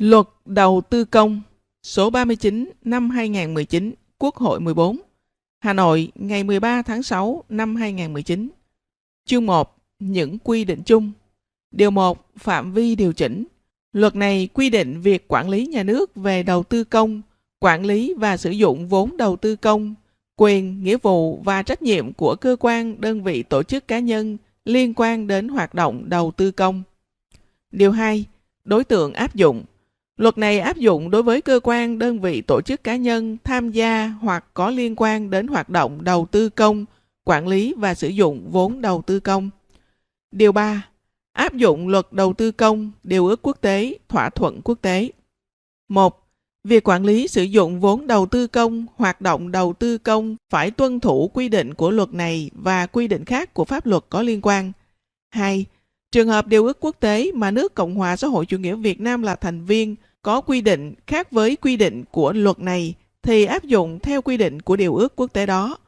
Luật đầu tư công số 39 năm 2019, Quốc hội 14, Hà Nội ngày 13 tháng 6 năm 2019. Chương 1. Những quy định chung. Điều 1. Phạm vi điều chỉnh. Luật này quy định việc quản lý nhà nước về đầu tư công, quản lý và sử dụng vốn đầu tư công, quyền, nghĩa vụ và trách nhiệm của cơ quan, đơn vị tổ chức cá nhân liên quan đến hoạt động đầu tư công. Điều 2. Đối tượng áp dụng. Luật này áp dụng đối với cơ quan, đơn vị, tổ chức cá nhân tham gia hoặc có liên quan đến hoạt động đầu tư công, quản lý và sử dụng vốn đầu tư công. Điều 3. Áp dụng luật đầu tư công, điều ước quốc tế, thỏa thuận quốc tế. 1. Việc quản lý sử dụng vốn đầu tư công, hoạt động đầu tư công phải tuân thủ quy định của luật này và quy định khác của pháp luật có liên quan. 2. Trường hợp điều ước quốc tế mà nước Cộng hòa xã hội chủ nghĩa Việt Nam là thành viên có quy định khác với quy định của luật này thì áp dụng theo quy định của điều ước quốc tế đó.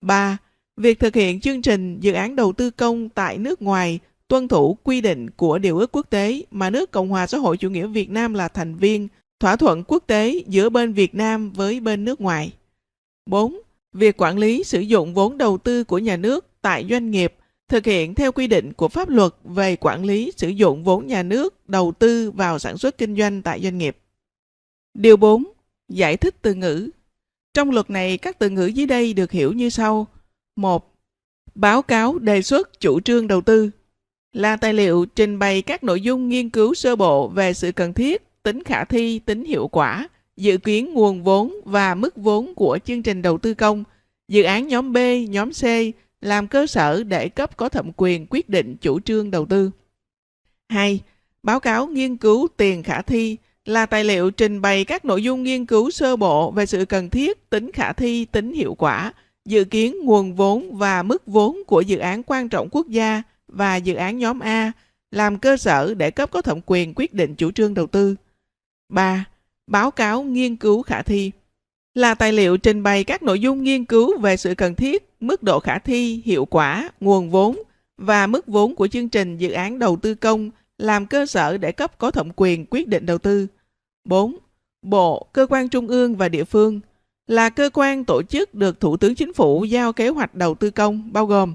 3. Việc thực hiện chương trình dự án đầu tư công tại nước ngoài tuân thủ quy định của điều ước quốc tế mà nước Cộng hòa xã hội chủ nghĩa Việt Nam là thành viên, thỏa thuận quốc tế giữa bên Việt Nam với bên nước ngoài. 4. Việc quản lý sử dụng vốn đầu tư của nhà nước tại doanh nghiệp thực hiện theo quy định của pháp luật về quản lý sử dụng vốn nhà nước đầu tư vào sản xuất kinh doanh tại doanh nghiệp. Điều 4. Giải thích từ ngữ. Trong luật này, các từ ngữ dưới đây được hiểu như sau. 1. Báo cáo đề xuất chủ trương đầu tư là tài liệu trình bày các nội dung nghiên cứu sơ bộ về sự cần thiết, tính khả thi, tính hiệu quả, dự kiến nguồn vốn và mức vốn của chương trình đầu tư công, dự án nhóm B, nhóm C làm cơ sở để cấp có thẩm quyền quyết định chủ trương đầu tư. 2. Báo cáo nghiên cứu tiền khả thi là tài liệu trình bày các nội dung nghiên cứu sơ bộ về sự cần thiết, tính khả thi, tính hiệu quả, dự kiến nguồn vốn và mức vốn của dự án quan trọng quốc gia và dự án nhóm A làm cơ sở để cấp có thẩm quyền quyết định chủ trương đầu tư. 3. Báo cáo nghiên cứu khả thi là tài liệu trình bày các nội dung nghiên cứu về sự cần thiết, mức độ khả thi, hiệu quả, nguồn vốn và mức vốn của chương trình dự án đầu tư công làm cơ sở để cấp có thẩm quyền quyết định đầu tư. 4. Bộ, cơ quan trung ương và địa phương là cơ quan tổ chức được Thủ tướng Chính phủ giao kế hoạch đầu tư công bao gồm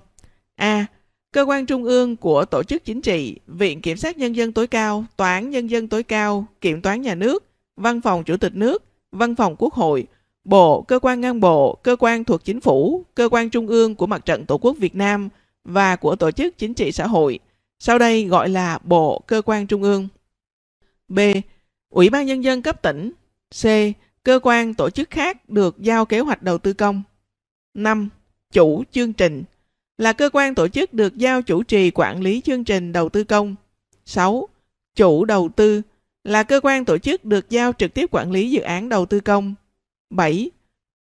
A. Cơ quan trung ương của tổ chức chính trị, Viện Kiểm sát Nhân dân tối cao, Tòa án Nhân dân tối cao, Kiểm toán nhà nước, Văn phòng Chủ tịch nước, Văn phòng Quốc hội, Bộ, cơ quan ngang bộ, cơ quan thuộc chính phủ, cơ quan trung ương của Mặt trận Tổ quốc Việt Nam và của tổ chức chính trị xã hội, sau đây gọi là Bộ, cơ quan trung ương. B. Ủy ban Nhân dân cấp tỉnh. C. Cơ quan tổ chức khác được giao kế hoạch đầu tư công. 5. Chủ chương trình là cơ quan tổ chức được giao chủ trì quản lý chương trình đầu tư công. 6. Chủ đầu tư là cơ quan tổ chức được giao trực tiếp quản lý dự án đầu tư công. 7.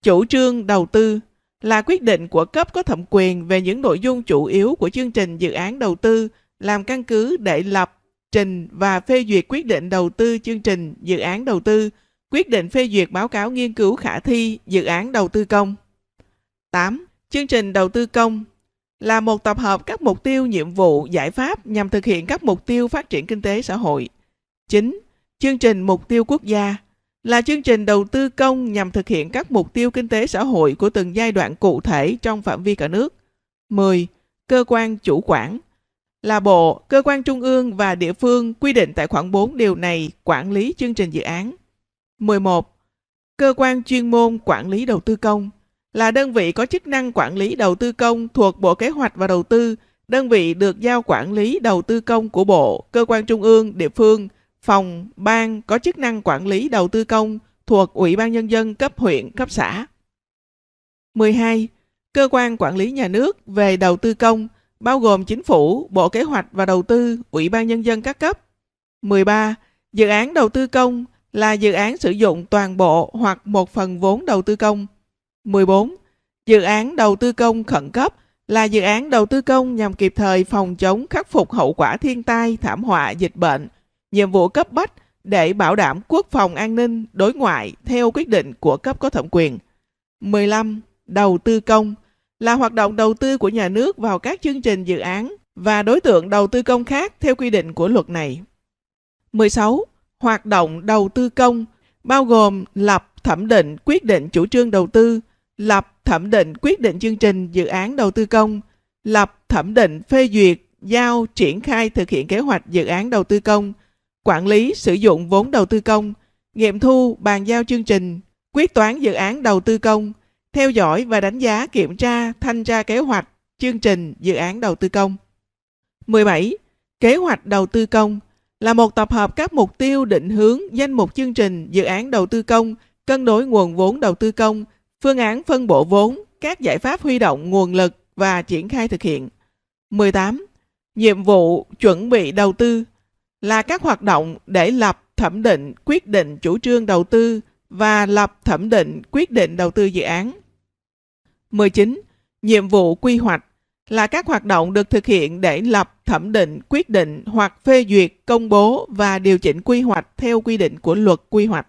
Chủ trương đầu tư là quyết định của cấp có thẩm quyền về những nội dung chủ yếu của chương trình dự án đầu tư làm căn cứ để lập, trình và phê duyệt quyết định đầu tư chương trình dự án đầu tư, quyết định phê duyệt báo cáo nghiên cứu khả thi dự án đầu tư công. 8. Chương trình đầu tư công là một tập hợp các mục tiêu, nhiệm vụ, giải pháp nhằm thực hiện các mục tiêu phát triển kinh tế xã hội. 9. Chương trình mục tiêu quốc gia là chương trình đầu tư công nhằm thực hiện các mục tiêu kinh tế xã hội của từng giai đoạn cụ thể trong phạm vi cả nước. 10. Cơ quan chủ quản là bộ, cơ quan trung ương và địa phương quy định tại khoản 4 điều này quản lý chương trình dự án. 11. Cơ quan chuyên môn quản lý đầu tư công là đơn vị có chức năng quản lý đầu tư công thuộc Bộ Kế hoạch và Đầu tư, đơn vị được giao quản lý đầu tư công của Bộ, cơ quan trung ương, địa phương, phòng, ban có chức năng quản lý đầu tư công thuộc Ủy ban Nhân dân cấp huyện, cấp xã. 12. Cơ quan quản lý nhà nước về đầu tư công bao gồm Chính phủ, Bộ Kế hoạch và Đầu tư, Ủy ban Nhân dân các cấp. 13. Dự án đầu tư công là dự án sử dụng toàn bộ hoặc một phần vốn đầu tư công. 14. Dự án đầu tư công khẩn cấp là dự án đầu tư công nhằm kịp thời phòng chống khắc phục hậu quả thiên tai, thảm họa, dịch bệnh, nhiệm vụ cấp bách để bảo đảm quốc phòng an ninh, đối ngoại theo quyết định của cấp có thẩm quyền. 15. Đầu tư công là hoạt động đầu tư của nhà nước vào các chương trình dự án và đối tượng đầu tư công khác theo quy định của luật này. 16. hoạt động đầu tư công bao gồm lập thẩm định quyết định chủ trương đầu tư, lập thẩm định quyết định chương trình dự án đầu tư công, lập thẩm định phê duyệt, giao triển khai thực hiện kế hoạch dự án đầu tư công, quản lý sử dụng vốn đầu tư công, nghiệm thu bàn giao chương trình, quyết toán dự án đầu tư công, theo dõi và đánh giá kiểm tra thanh tra kế hoạch, chương trình dự án đầu tư công. 17. Kế hoạch đầu tư công là một tập hợp các mục tiêu định hướng danh mục chương trình dự án đầu tư công, cân đối nguồn vốn đầu tư công, phương án phân bổ vốn, các giải pháp huy động nguồn lực và triển khai thực hiện. 18. Nhiệm vụ chuẩn bị đầu tư là các hoạt động để lập, thẩm định, quyết định chủ trương đầu tư và lập thẩm định, quyết định đầu tư dự án. 19. Nhiệm vụ quy hoạch là các hoạt động được thực hiện để lập, thẩm định, quyết định hoặc phê duyệt, công bố và điều chỉnh quy hoạch theo quy định của luật quy hoạch.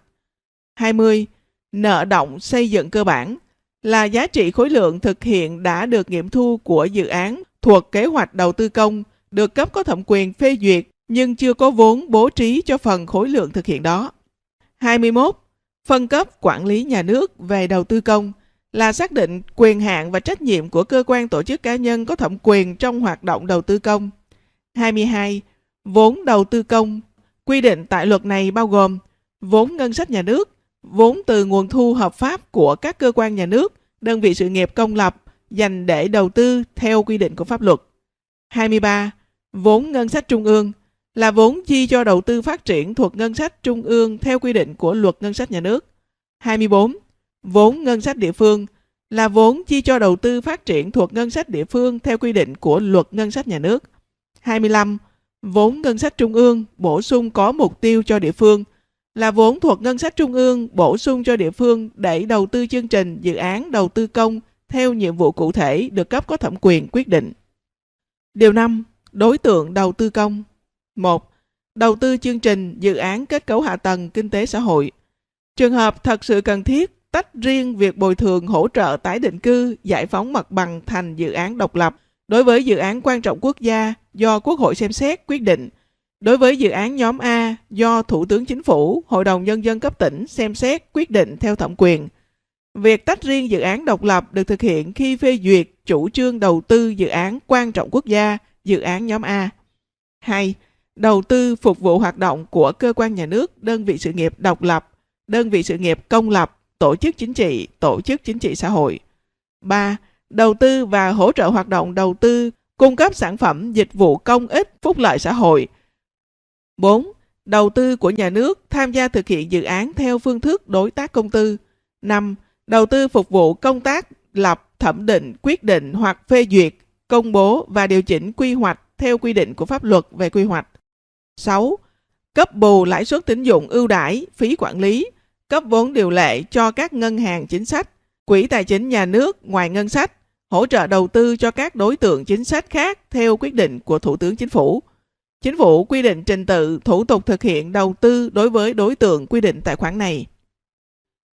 20. Nợ động xây dựng cơ bản là giá trị khối lượng thực hiện đã được nghiệm thu của dự án thuộc kế hoạch đầu tư công được cấp có thẩm quyền phê duyệt nhưng chưa có vốn bố trí cho phần khối lượng thực hiện đó. 21. Phân cấp quản lý nhà nước về đầu tư công là xác định quyền hạn và trách nhiệm của cơ quan tổ chức cá nhân có thẩm quyền trong hoạt động đầu tư công. 22. Vốn đầu tư công Quy định tại luật này bao gồm vốn ngân sách nhà nước, vốn từ nguồn thu hợp pháp của các cơ quan nhà nước, đơn vị sự nghiệp công lập dành để đầu tư theo quy định của pháp luật. 23. Vốn ngân sách trung ương là vốn chi cho đầu tư phát triển thuộc ngân sách trung ương theo quy định của luật ngân sách nhà nước. 24. Vốn ngân sách địa phương là vốn chi cho đầu tư phát triển thuộc ngân sách địa phương theo quy định của luật ngân sách nhà nước. 25. Vốn ngân sách trung ương bổ sung có mục tiêu cho địa phương là vốn thuộc ngân sách trung ương bổ sung cho địa phương để đầu tư chương trình, dự án đầu tư công theo nhiệm vụ cụ thể được cấp có thẩm quyền quyết định. Điều 5. Đối tượng đầu tư công 1. Đầu tư chương trình dự án kết cấu hạ tầng kinh tế xã hội. Trường hợp thật sự cần thiết tách riêng việc bồi thường hỗ trợ tái định cư, giải phóng mặt bằng thành dự án độc lập đối với dự án quan trọng quốc gia do Quốc hội xem xét quyết định. Đối với dự án nhóm A do Thủ tướng Chính phủ, Hội đồng Nhân dân cấp tỉnh xem xét quyết định theo thẩm quyền. Việc tách riêng dự án độc lập được thực hiện khi phê duyệt chủ trương đầu tư dự án quan trọng quốc gia, dự án nhóm A. 2. Đầu tư phục vụ hoạt động của cơ quan nhà nước, đơn vị sự nghiệp độc lập, đơn vị sự nghiệp công lập, tổ chức chính trị, tổ chức chính trị xã hội. 3. Đầu tư và hỗ trợ hoạt động đầu tư, cung cấp sản phẩm, dịch vụ công ích, phúc lợi xã hội. 4. Đầu tư của nhà nước tham gia thực hiện dự án theo phương thức đối tác công tư. 5. Đầu tư phục vụ công tác lập, thẩm định, quyết định hoặc phê duyệt, công bố và điều chỉnh quy hoạch theo quy định của pháp luật về quy hoạch. 6. Cấp bù lãi suất tín dụng ưu đãi, phí quản lý, cấp vốn điều lệ cho các ngân hàng chính sách, quỹ tài chính nhà nước ngoài ngân sách, hỗ trợ đầu tư cho các đối tượng chính sách khác theo quyết định của Thủ tướng Chính phủ. Chính phủ quy định trình tự thủ tục thực hiện đầu tư đối với đối tượng quy định tại khoản này.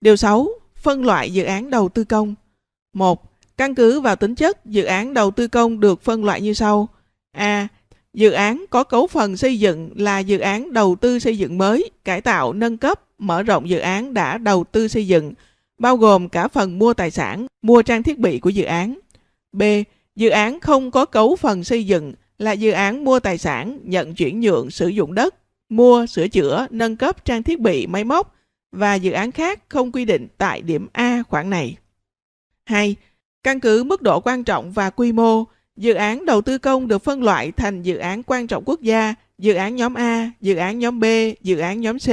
Điều 6. Phân loại dự án đầu tư công. 1. Căn cứ vào tính chất, dự án đầu tư công được phân loại như sau. A. Dự án có cấu phần xây dựng là dự án đầu tư xây dựng mới, cải tạo, nâng cấp, mở rộng dự án đã đầu tư xây dựng, bao gồm cả phần mua tài sản, mua trang thiết bị của dự án. B. Dự án không có cấu phần xây dựng là dự án mua tài sản, nhận chuyển nhượng sử dụng đất, mua, sửa chữa, nâng cấp trang thiết bị, máy móc và dự án khác không quy định tại điểm A khoản này. 2. Căn cứ mức độ quan trọng và quy mô, Dự án đầu tư công được phân loại thành dự án quan trọng quốc gia, dự án nhóm A, dự án nhóm B, dự án nhóm C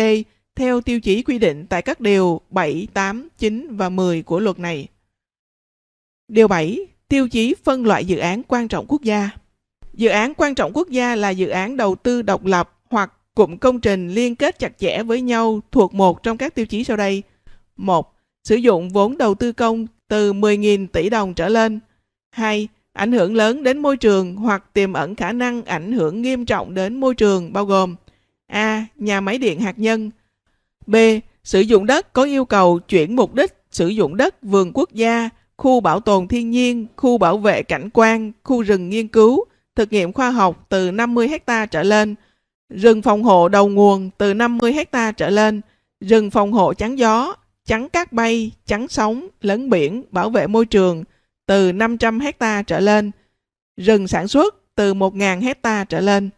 theo tiêu chí quy định tại các điều 7, 8, 9 và 10 của luật này. Điều 7. Tiêu chí phân loại dự án quan trọng quốc gia. Dự án quan trọng quốc gia là dự án đầu tư độc lập hoặc cụm công trình liên kết chặt chẽ với nhau thuộc một trong các tiêu chí sau đây. 1. Sử dụng vốn đầu tư công từ 10.000 tỷ đồng trở lên. 2 ảnh hưởng lớn đến môi trường hoặc tiềm ẩn khả năng ảnh hưởng nghiêm trọng đến môi trường bao gồm A. Nhà máy điện hạt nhân B. Sử dụng đất có yêu cầu chuyển mục đích sử dụng đất vườn quốc gia, khu bảo tồn thiên nhiên, khu bảo vệ cảnh quan, khu rừng nghiên cứu, thực nghiệm khoa học từ 50 ha trở lên, Rừng phòng hộ đầu nguồn từ 50 ha trở lên, rừng phòng hộ chắn gió, chắn cát bay, chắn sóng, lấn biển, bảo vệ môi trường từ 500 hecta trở lên, rừng sản xuất từ 1.000 hecta trở lên.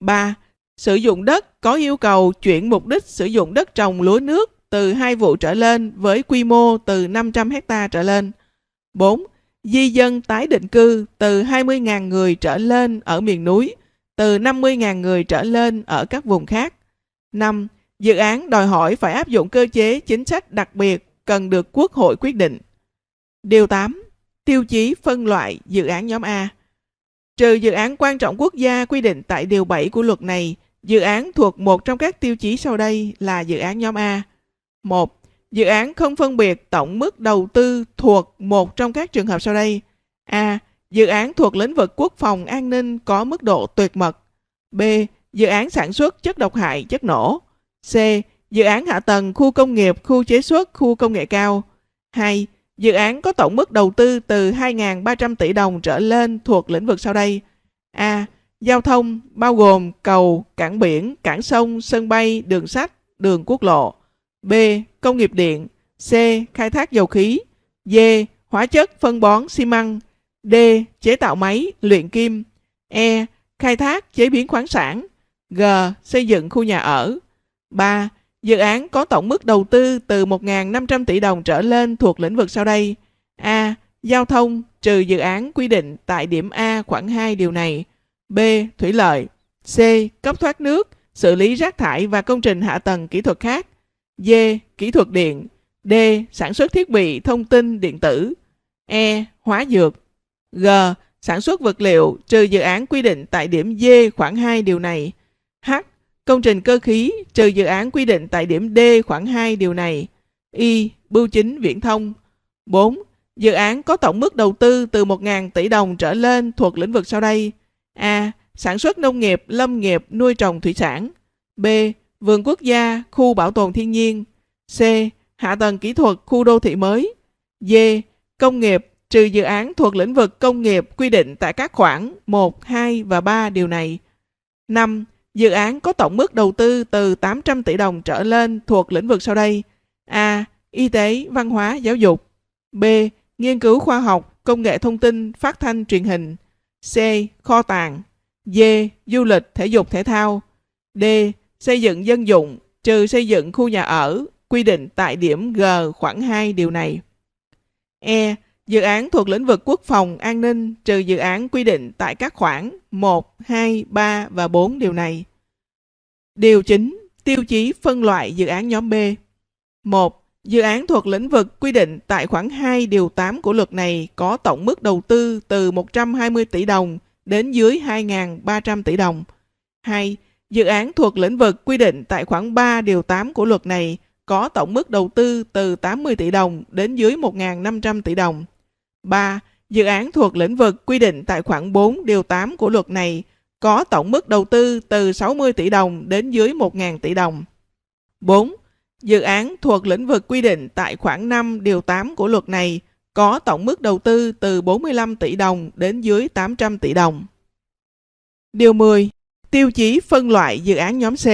3. Sử dụng đất có yêu cầu chuyển mục đích sử dụng đất trồng lúa nước từ hai vụ trở lên với quy mô từ 500 hecta trở lên. 4. Di dân tái định cư từ 20.000 người trở lên ở miền núi, từ 50.000 người trở lên ở các vùng khác. 5. Dự án đòi hỏi phải áp dụng cơ chế chính sách đặc biệt cần được Quốc hội quyết định. Điều 8. Tiêu chí phân loại dự án nhóm A. Trừ dự án quan trọng quốc gia quy định tại Điều 7 của luật này, dự án thuộc một trong các tiêu chí sau đây là dự án nhóm A. 1. Dự án không phân biệt tổng mức đầu tư thuộc một trong các trường hợp sau đây. A. Dự án thuộc lĩnh vực quốc phòng an ninh có mức độ tuyệt mật. B. Dự án sản xuất chất độc hại, chất nổ. C. Dự án hạ tầng khu công nghiệp, khu chế xuất, khu công nghệ cao. 2. Dự án có tổng mức đầu tư từ 2.300 tỷ đồng trở lên thuộc lĩnh vực sau đây. A. Giao thông bao gồm cầu, cảng biển, cảng sông, sân bay, đường sắt, đường quốc lộ. B. Công nghiệp điện. C. Khai thác dầu khí. D. Hóa chất, phân bón, xi măng. D. Chế tạo máy, luyện kim. E. Khai thác, chế biến khoáng sản. G. Xây dựng khu nhà ở. 3. Dự án có tổng mức đầu tư từ 1.500 tỷ đồng trở lên thuộc lĩnh vực sau đây. A. Giao thông, trừ dự án quy định tại điểm A khoảng 2 điều này. B. Thủy lợi. C. Cấp thoát nước, xử lý rác thải và công trình hạ tầng kỹ thuật khác. D. Kỹ thuật điện. D. Sản xuất thiết bị thông tin điện tử. E. Hóa dược. G. Sản xuất vật liệu trừ dự án quy định tại điểm D khoảng 2 điều này. Công trình cơ khí trừ dự án quy định tại điểm D khoảng 2 điều này. Y. Bưu chính viễn thông. 4. Dự án có tổng mức đầu tư từ 1.000 tỷ đồng trở lên thuộc lĩnh vực sau đây. A. Sản xuất nông nghiệp, lâm nghiệp, nuôi trồng thủy sản. B. Vườn quốc gia, khu bảo tồn thiên nhiên. C. Hạ tầng kỹ thuật, khu đô thị mới. D. Công nghiệp, trừ dự án thuộc lĩnh vực công nghiệp quy định tại các khoản 1, 2 và 3 điều này. 5. Dự án có tổng mức đầu tư từ 800 tỷ đồng trở lên thuộc lĩnh vực sau đây. A. Y tế, văn hóa, giáo dục. B. Nghiên cứu khoa học, công nghệ thông tin, phát thanh, truyền hình. C. Kho tàng. D. Du lịch, thể dục, thể thao. D. Xây dựng dân dụng, trừ xây dựng khu nhà ở, quy định tại điểm G khoảng 2 điều này. E. Dự án thuộc lĩnh vực quốc phòng, an ninh, trừ dự án quy định tại các khoản 1, 2, 3 và 4 điều này. Điều chính, tiêu chí phân loại dự án nhóm B. 1. Dự án thuộc lĩnh vực quy định tại khoản 2 điều 8 của luật này có tổng mức đầu tư từ 120 tỷ đồng đến dưới 2.300 tỷ đồng. 2. Dự án thuộc lĩnh vực quy định tại khoản 3 điều 8 của luật này có tổng mức đầu tư từ 80 tỷ đồng đến dưới 1.500 tỷ đồng. 3. Dự án thuộc lĩnh vực quy định tại khoản 4 điều 8 của luật này có tổng mức đầu tư từ 60 tỷ đồng đến dưới 1.000 tỷ đồng. 4. Dự án thuộc lĩnh vực quy định tại khoản 5 điều 8 của luật này có tổng mức đầu tư từ 45 tỷ đồng đến dưới 800 tỷ đồng. Điều 10. Tiêu chí phân loại dự án nhóm C.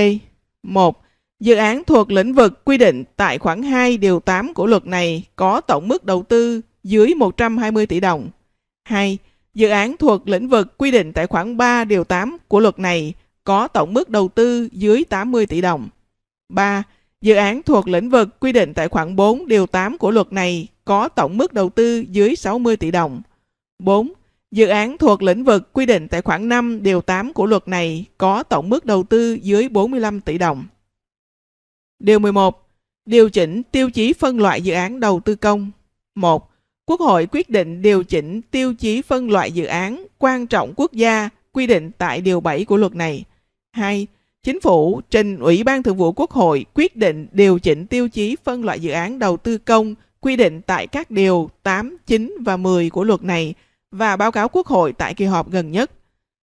1. Dự án thuộc lĩnh vực quy định tại khoản 2 điều 8 của luật này có tổng mức đầu tư dưới 120 tỷ đồng. 2. Dự án thuộc lĩnh vực quy định tại khoản 3 điều 8 của luật này có tổng mức đầu tư dưới 80 tỷ đồng. 3. Dự án thuộc lĩnh vực quy định tại khoản 4 điều 8 của luật này có tổng mức đầu tư dưới 60 tỷ đồng. 4. Dự án thuộc lĩnh vực quy định tại khoản 5 điều 8 của luật này có tổng mức đầu tư dưới 45 tỷ đồng. Điều 11. Điều chỉnh tiêu chí phân loại dự án đầu tư công. 1. Quốc hội quyết định điều chỉnh tiêu chí phân loại dự án quan trọng quốc gia quy định tại điều 7 của luật này. 2. Chính phủ trình Ủy ban Thường vụ Quốc hội quyết định điều chỉnh tiêu chí phân loại dự án đầu tư công quy định tại các điều 8, 9 và 10 của luật này và báo cáo Quốc hội tại kỳ họp gần nhất.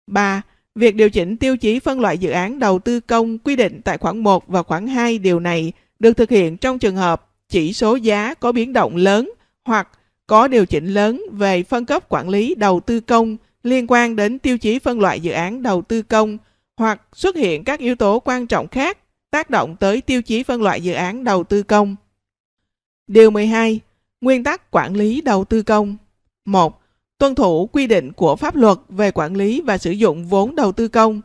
3. Việc điều chỉnh tiêu chí phân loại dự án đầu tư công quy định tại khoản 1 và khoản 2 điều này được thực hiện trong trường hợp chỉ số giá có biến động lớn hoặc có điều chỉnh lớn về phân cấp quản lý đầu tư công liên quan đến tiêu chí phân loại dự án đầu tư công hoặc xuất hiện các yếu tố quan trọng khác tác động tới tiêu chí phân loại dự án đầu tư công. Điều 12. Nguyên tắc quản lý đầu tư công 1. Tuân thủ quy định của pháp luật về quản lý và sử dụng vốn đầu tư công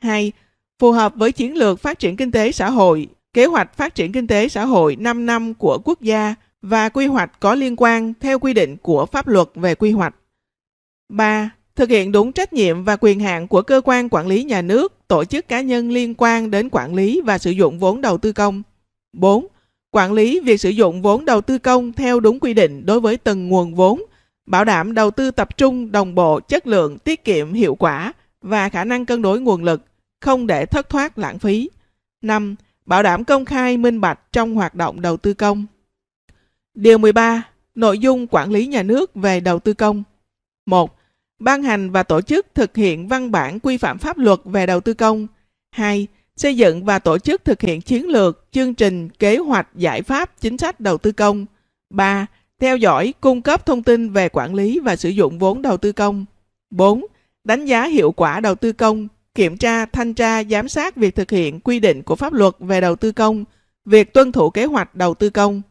2. Phù hợp với chiến lược phát triển kinh tế xã hội, kế hoạch phát triển kinh tế xã hội 5 năm của quốc gia và quy hoạch có liên quan theo quy định của pháp luật về quy hoạch. 3. Thực hiện đúng trách nhiệm và quyền hạn của cơ quan quản lý nhà nước, tổ chức cá nhân liên quan đến quản lý và sử dụng vốn đầu tư công. 4. Quản lý việc sử dụng vốn đầu tư công theo đúng quy định đối với từng nguồn vốn, bảo đảm đầu tư tập trung, đồng bộ, chất lượng, tiết kiệm, hiệu quả và khả năng cân đối nguồn lực, không để thất thoát lãng phí. 5. Bảo đảm công khai minh bạch trong hoạt động đầu tư công. Điều 13. Nội dung quản lý nhà nước về đầu tư công. 1. Ban hành và tổ chức thực hiện văn bản quy phạm pháp luật về đầu tư công. 2. Xây dựng và tổ chức thực hiện chiến lược, chương trình, kế hoạch, giải pháp, chính sách đầu tư công. 3. Theo dõi, cung cấp thông tin về quản lý và sử dụng vốn đầu tư công. 4. Đánh giá hiệu quả đầu tư công, kiểm tra, thanh tra, giám sát việc thực hiện quy định của pháp luật về đầu tư công, việc tuân thủ kế hoạch đầu tư công.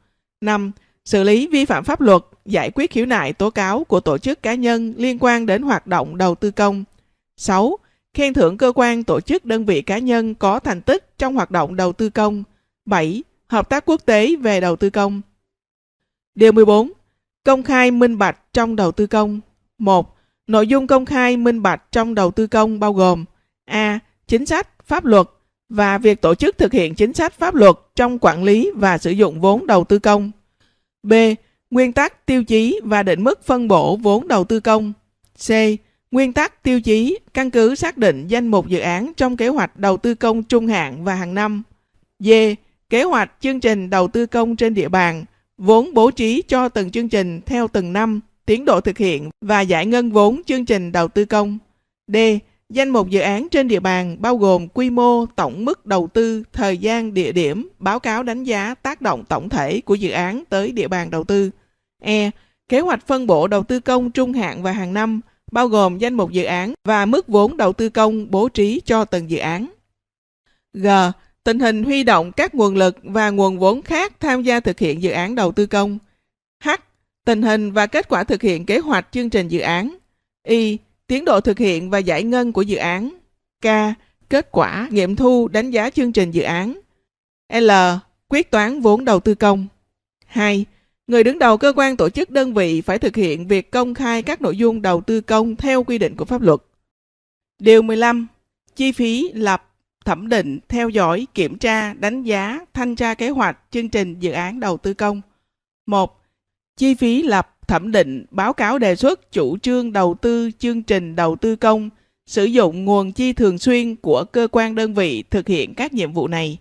5 xử lý vi phạm pháp luật, giải quyết khiếu nại tố cáo của tổ chức cá nhân liên quan đến hoạt động đầu tư công. 6. Khen thưởng cơ quan, tổ chức, đơn vị cá nhân có thành tích trong hoạt động đầu tư công. 7. Hợp tác quốc tế về đầu tư công. Điều 14. Công khai minh bạch trong đầu tư công. 1. Nội dung công khai minh bạch trong đầu tư công bao gồm A. Chính sách, pháp luật và việc tổ chức thực hiện chính sách pháp luật trong quản lý và sử dụng vốn đầu tư công. B. Nguyên tắc, tiêu chí và định mức phân bổ vốn đầu tư công. C. Nguyên tắc, tiêu chí, căn cứ xác định danh mục dự án trong kế hoạch đầu tư công trung hạn và hàng năm. D. Kế hoạch chương trình đầu tư công trên địa bàn, vốn bố trí cho từng chương trình theo từng năm, tiến độ thực hiện và giải ngân vốn chương trình đầu tư công. D. Danh mục dự án trên địa bàn bao gồm quy mô, tổng mức đầu tư, thời gian, địa điểm, báo cáo đánh giá tác động tổng thể của dự án tới địa bàn đầu tư. E. Kế hoạch phân bổ đầu tư công trung hạn và hàng năm, bao gồm danh mục dự án và mức vốn đầu tư công bố trí cho từng dự án. G. Tình hình huy động các nguồn lực và nguồn vốn khác tham gia thực hiện dự án đầu tư công. H. Tình hình và kết quả thực hiện kế hoạch chương trình dự án. Y tiến độ thực hiện và giải ngân của dự án. K. Kết quả nghiệm thu đánh giá chương trình dự án. L. Quyết toán vốn đầu tư công. 2. Người đứng đầu cơ quan tổ chức đơn vị phải thực hiện việc công khai các nội dung đầu tư công theo quy định của pháp luật. Điều 15. Chi phí lập, thẩm định, theo dõi, kiểm tra, đánh giá, thanh tra kế hoạch, chương trình dự án đầu tư công. 1. Chi phí lập, thẩm định, báo cáo đề xuất chủ trương đầu tư chương trình đầu tư công, sử dụng nguồn chi thường xuyên của cơ quan đơn vị thực hiện các nhiệm vụ này.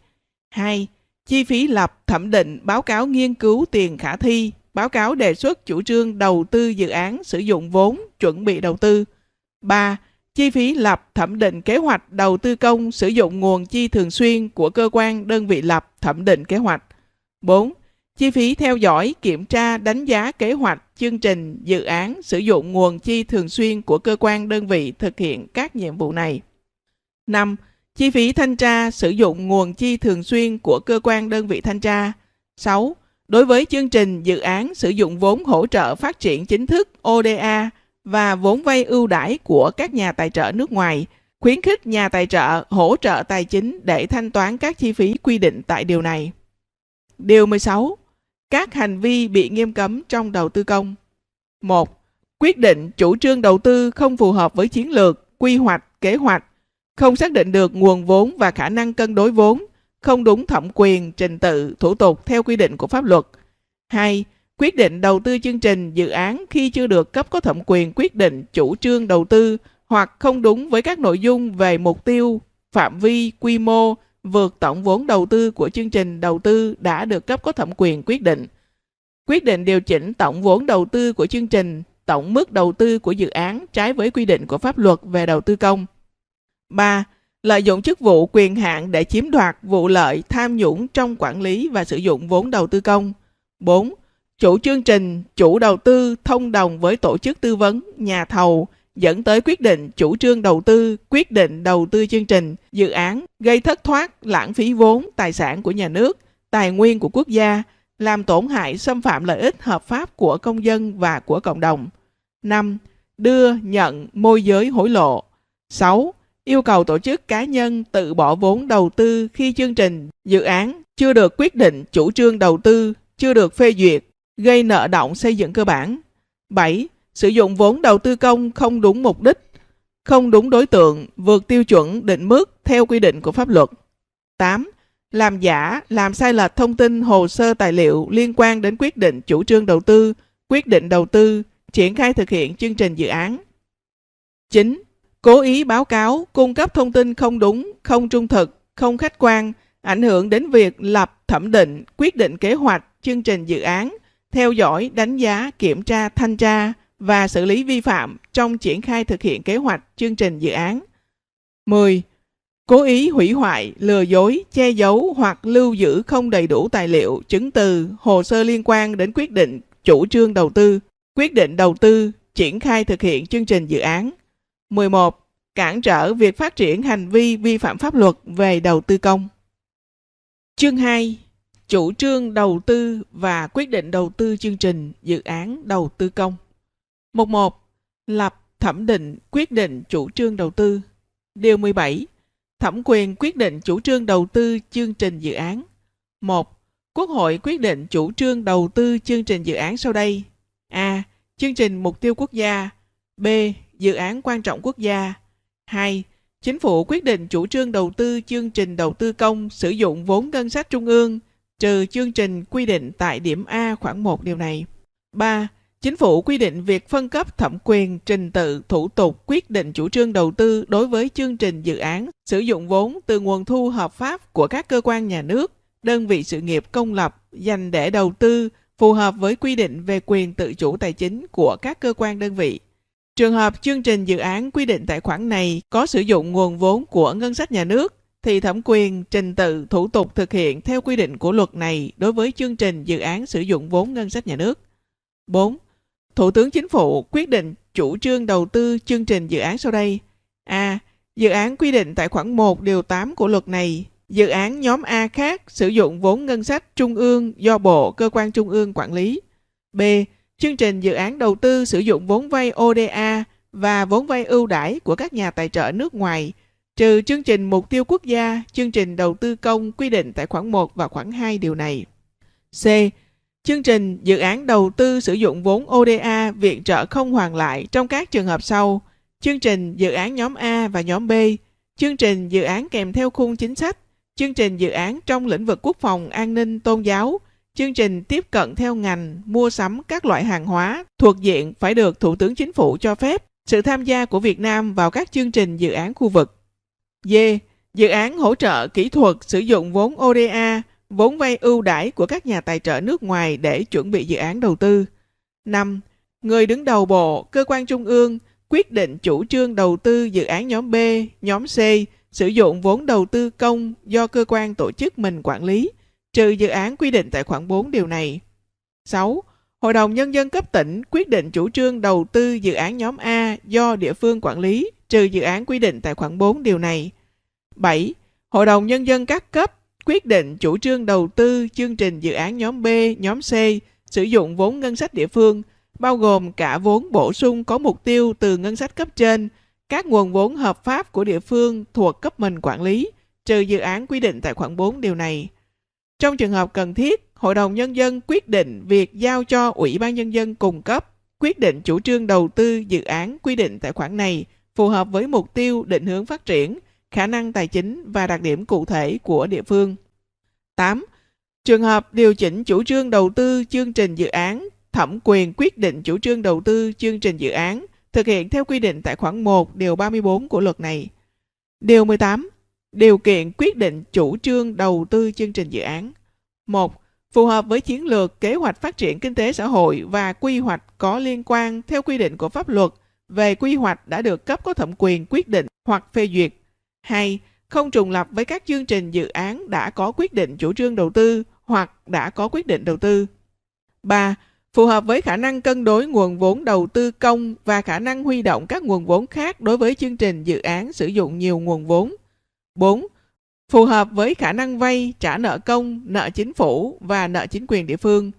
2. Chi phí lập, thẩm định, báo cáo nghiên cứu tiền khả thi, báo cáo đề xuất chủ trương đầu tư dự án sử dụng vốn, chuẩn bị đầu tư. 3. Chi phí lập, thẩm định kế hoạch đầu tư công sử dụng nguồn chi thường xuyên của cơ quan đơn vị lập, thẩm định kế hoạch. 4 chi phí theo dõi, kiểm tra, đánh giá kế hoạch, chương trình, dự án, sử dụng nguồn chi thường xuyên của cơ quan đơn vị thực hiện các nhiệm vụ này. 5. Chi phí thanh tra, sử dụng nguồn chi thường xuyên của cơ quan đơn vị thanh tra. 6. Đối với chương trình, dự án sử dụng vốn hỗ trợ phát triển chính thức ODA và vốn vay ưu đãi của các nhà tài trợ nước ngoài, khuyến khích nhà tài trợ hỗ trợ tài chính để thanh toán các chi phí quy định tại điều này. Điều 16 các hành vi bị nghiêm cấm trong đầu tư công. 1. Quyết định chủ trương đầu tư không phù hợp với chiến lược, quy hoạch, kế hoạch, không xác định được nguồn vốn và khả năng cân đối vốn, không đúng thẩm quyền, trình tự, thủ tục theo quy định của pháp luật. 2. Quyết định đầu tư chương trình, dự án khi chưa được cấp có thẩm quyền quyết định chủ trương đầu tư hoặc không đúng với các nội dung về mục tiêu, phạm vi, quy mô, vượt tổng vốn đầu tư của chương trình đầu tư đã được cấp có thẩm quyền quyết định. Quyết định điều chỉnh tổng vốn đầu tư của chương trình, tổng mức đầu tư của dự án trái với quy định của pháp luật về đầu tư công. 3. Lợi dụng chức vụ quyền hạn để chiếm đoạt vụ lợi tham nhũng trong quản lý và sử dụng vốn đầu tư công. 4. Chủ chương trình, chủ đầu tư thông đồng với tổ chức tư vấn, nhà thầu, dẫn tới quyết định chủ trương đầu tư, quyết định đầu tư chương trình, dự án, gây thất thoát, lãng phí vốn, tài sản của nhà nước, tài nguyên của quốc gia, làm tổn hại xâm phạm lợi ích hợp pháp của công dân và của cộng đồng. 5. Đưa, nhận, môi giới hối lộ. 6. Yêu cầu tổ chức cá nhân tự bỏ vốn đầu tư khi chương trình, dự án chưa được quyết định chủ trương đầu tư, chưa được phê duyệt, gây nợ động xây dựng cơ bản. 7. Sử dụng vốn đầu tư công không đúng mục đích, không đúng đối tượng, vượt tiêu chuẩn định mức theo quy định của pháp luật. 8. Làm giả, làm sai lệch thông tin, hồ sơ tài liệu liên quan đến quyết định chủ trương đầu tư, quyết định đầu tư, triển khai thực hiện chương trình dự án. 9. Cố ý báo cáo, cung cấp thông tin không đúng, không trung thực, không khách quan, ảnh hưởng đến việc lập, thẩm định, quyết định kế hoạch, chương trình dự án, theo dõi, đánh giá, kiểm tra, thanh tra và xử lý vi phạm trong triển khai thực hiện kế hoạch, chương trình dự án. 10. Cố ý hủy hoại, lừa dối, che giấu hoặc lưu giữ không đầy đủ tài liệu, chứng từ, hồ sơ liên quan đến quyết định chủ trương đầu tư, quyết định đầu tư, triển khai thực hiện chương trình dự án. 11. Cản trở việc phát triển hành vi vi phạm pháp luật về đầu tư công. Chương 2. Chủ trương đầu tư và quyết định đầu tư chương trình dự án đầu tư công. Mục 1. Lập thẩm định quyết định chủ trương đầu tư. Điều 17. Thẩm quyền quyết định chủ trương đầu tư chương trình dự án. 1. Quốc hội quyết định chủ trương đầu tư chương trình dự án sau đây. A. Chương trình mục tiêu quốc gia. B. Dự án quan trọng quốc gia. 2. Chính phủ quyết định chủ trương đầu tư chương trình đầu tư công sử dụng vốn ngân sách trung ương trừ chương trình quy định tại điểm A khoảng 1 điều này. 3. Chính phủ quy định việc phân cấp thẩm quyền, trình tự, thủ tục, quyết định chủ trương đầu tư đối với chương trình dự án, sử dụng vốn từ nguồn thu hợp pháp của các cơ quan nhà nước, đơn vị sự nghiệp công lập dành để đầu tư phù hợp với quy định về quyền tự chủ tài chính của các cơ quan đơn vị. Trường hợp chương trình dự án quy định tại khoản này có sử dụng nguồn vốn của ngân sách nhà nước thì thẩm quyền trình tự thủ tục thực hiện theo quy định của luật này đối với chương trình dự án sử dụng vốn ngân sách nhà nước. 4. Thủ tướng Chính phủ quyết định chủ trương đầu tư chương trình dự án sau đây. A. Dự án quy định tại khoản 1 điều 8 của luật này. Dự án nhóm A khác sử dụng vốn ngân sách trung ương do Bộ, cơ quan trung ương quản lý. B. Chương trình dự án đầu tư sử dụng vốn vay ODA và vốn vay ưu đãi của các nhà tài trợ nước ngoài, trừ chương trình mục tiêu quốc gia, chương trình đầu tư công quy định tại khoản 1 và khoản 2 điều này. C. Chương trình dự án đầu tư sử dụng vốn ODA viện trợ không hoàn lại trong các trường hợp sau. Chương trình dự án nhóm A và nhóm B, chương trình dự án kèm theo khung chính sách, chương trình dự án trong lĩnh vực quốc phòng, an ninh, tôn giáo, chương trình tiếp cận theo ngành, mua sắm các loại hàng hóa thuộc diện phải được Thủ tướng Chính phủ cho phép sự tham gia của Việt Nam vào các chương trình dự án khu vực. D. Dự án hỗ trợ kỹ thuật sử dụng vốn ODA vốn vay ưu đãi của các nhà tài trợ nước ngoài để chuẩn bị dự án đầu tư. 5. Người đứng đầu bộ, cơ quan trung ương quyết định chủ trương đầu tư dự án nhóm B, nhóm C sử dụng vốn đầu tư công do cơ quan tổ chức mình quản lý, trừ dự án quy định tại khoản 4 điều này. 6. Hội đồng Nhân dân cấp tỉnh quyết định chủ trương đầu tư dự án nhóm A do địa phương quản lý, trừ dự án quy định tại khoản 4 điều này. 7. Hội đồng Nhân dân các cấp quyết định chủ trương đầu tư chương trình dự án nhóm B, nhóm C sử dụng vốn ngân sách địa phương, bao gồm cả vốn bổ sung có mục tiêu từ ngân sách cấp trên, các nguồn vốn hợp pháp của địa phương thuộc cấp mình quản lý, trừ dự án quy định tại khoản 4 điều này. Trong trường hợp cần thiết, Hội đồng Nhân dân quyết định việc giao cho Ủy ban Nhân dân cung cấp quyết định chủ trương đầu tư dự án quy định tại khoản này phù hợp với mục tiêu định hướng phát triển, khả năng tài chính và đặc điểm cụ thể của địa phương. 8. Trường hợp điều chỉnh chủ trương đầu tư chương trình dự án, thẩm quyền quyết định chủ trương đầu tư chương trình dự án thực hiện theo quy định tại khoản 1 điều 34 của luật này. Điều 18. Điều kiện quyết định chủ trương đầu tư chương trình dự án. 1. Phù hợp với chiến lược kế hoạch phát triển kinh tế xã hội và quy hoạch có liên quan theo quy định của pháp luật về quy hoạch đã được cấp có thẩm quyền quyết định hoặc phê duyệt 2. Không trùng lập với các chương trình dự án đã có quyết định chủ trương đầu tư hoặc đã có quyết định đầu tư. 3. phù hợp với khả năng cân đối nguồn vốn đầu tư công và khả năng huy động các nguồn vốn khác đối với chương trình dự án sử dụng nhiều nguồn vốn. 4. Phù hợp với khả năng vay, trả nợ công, nợ chính phủ và nợ chính quyền địa phương.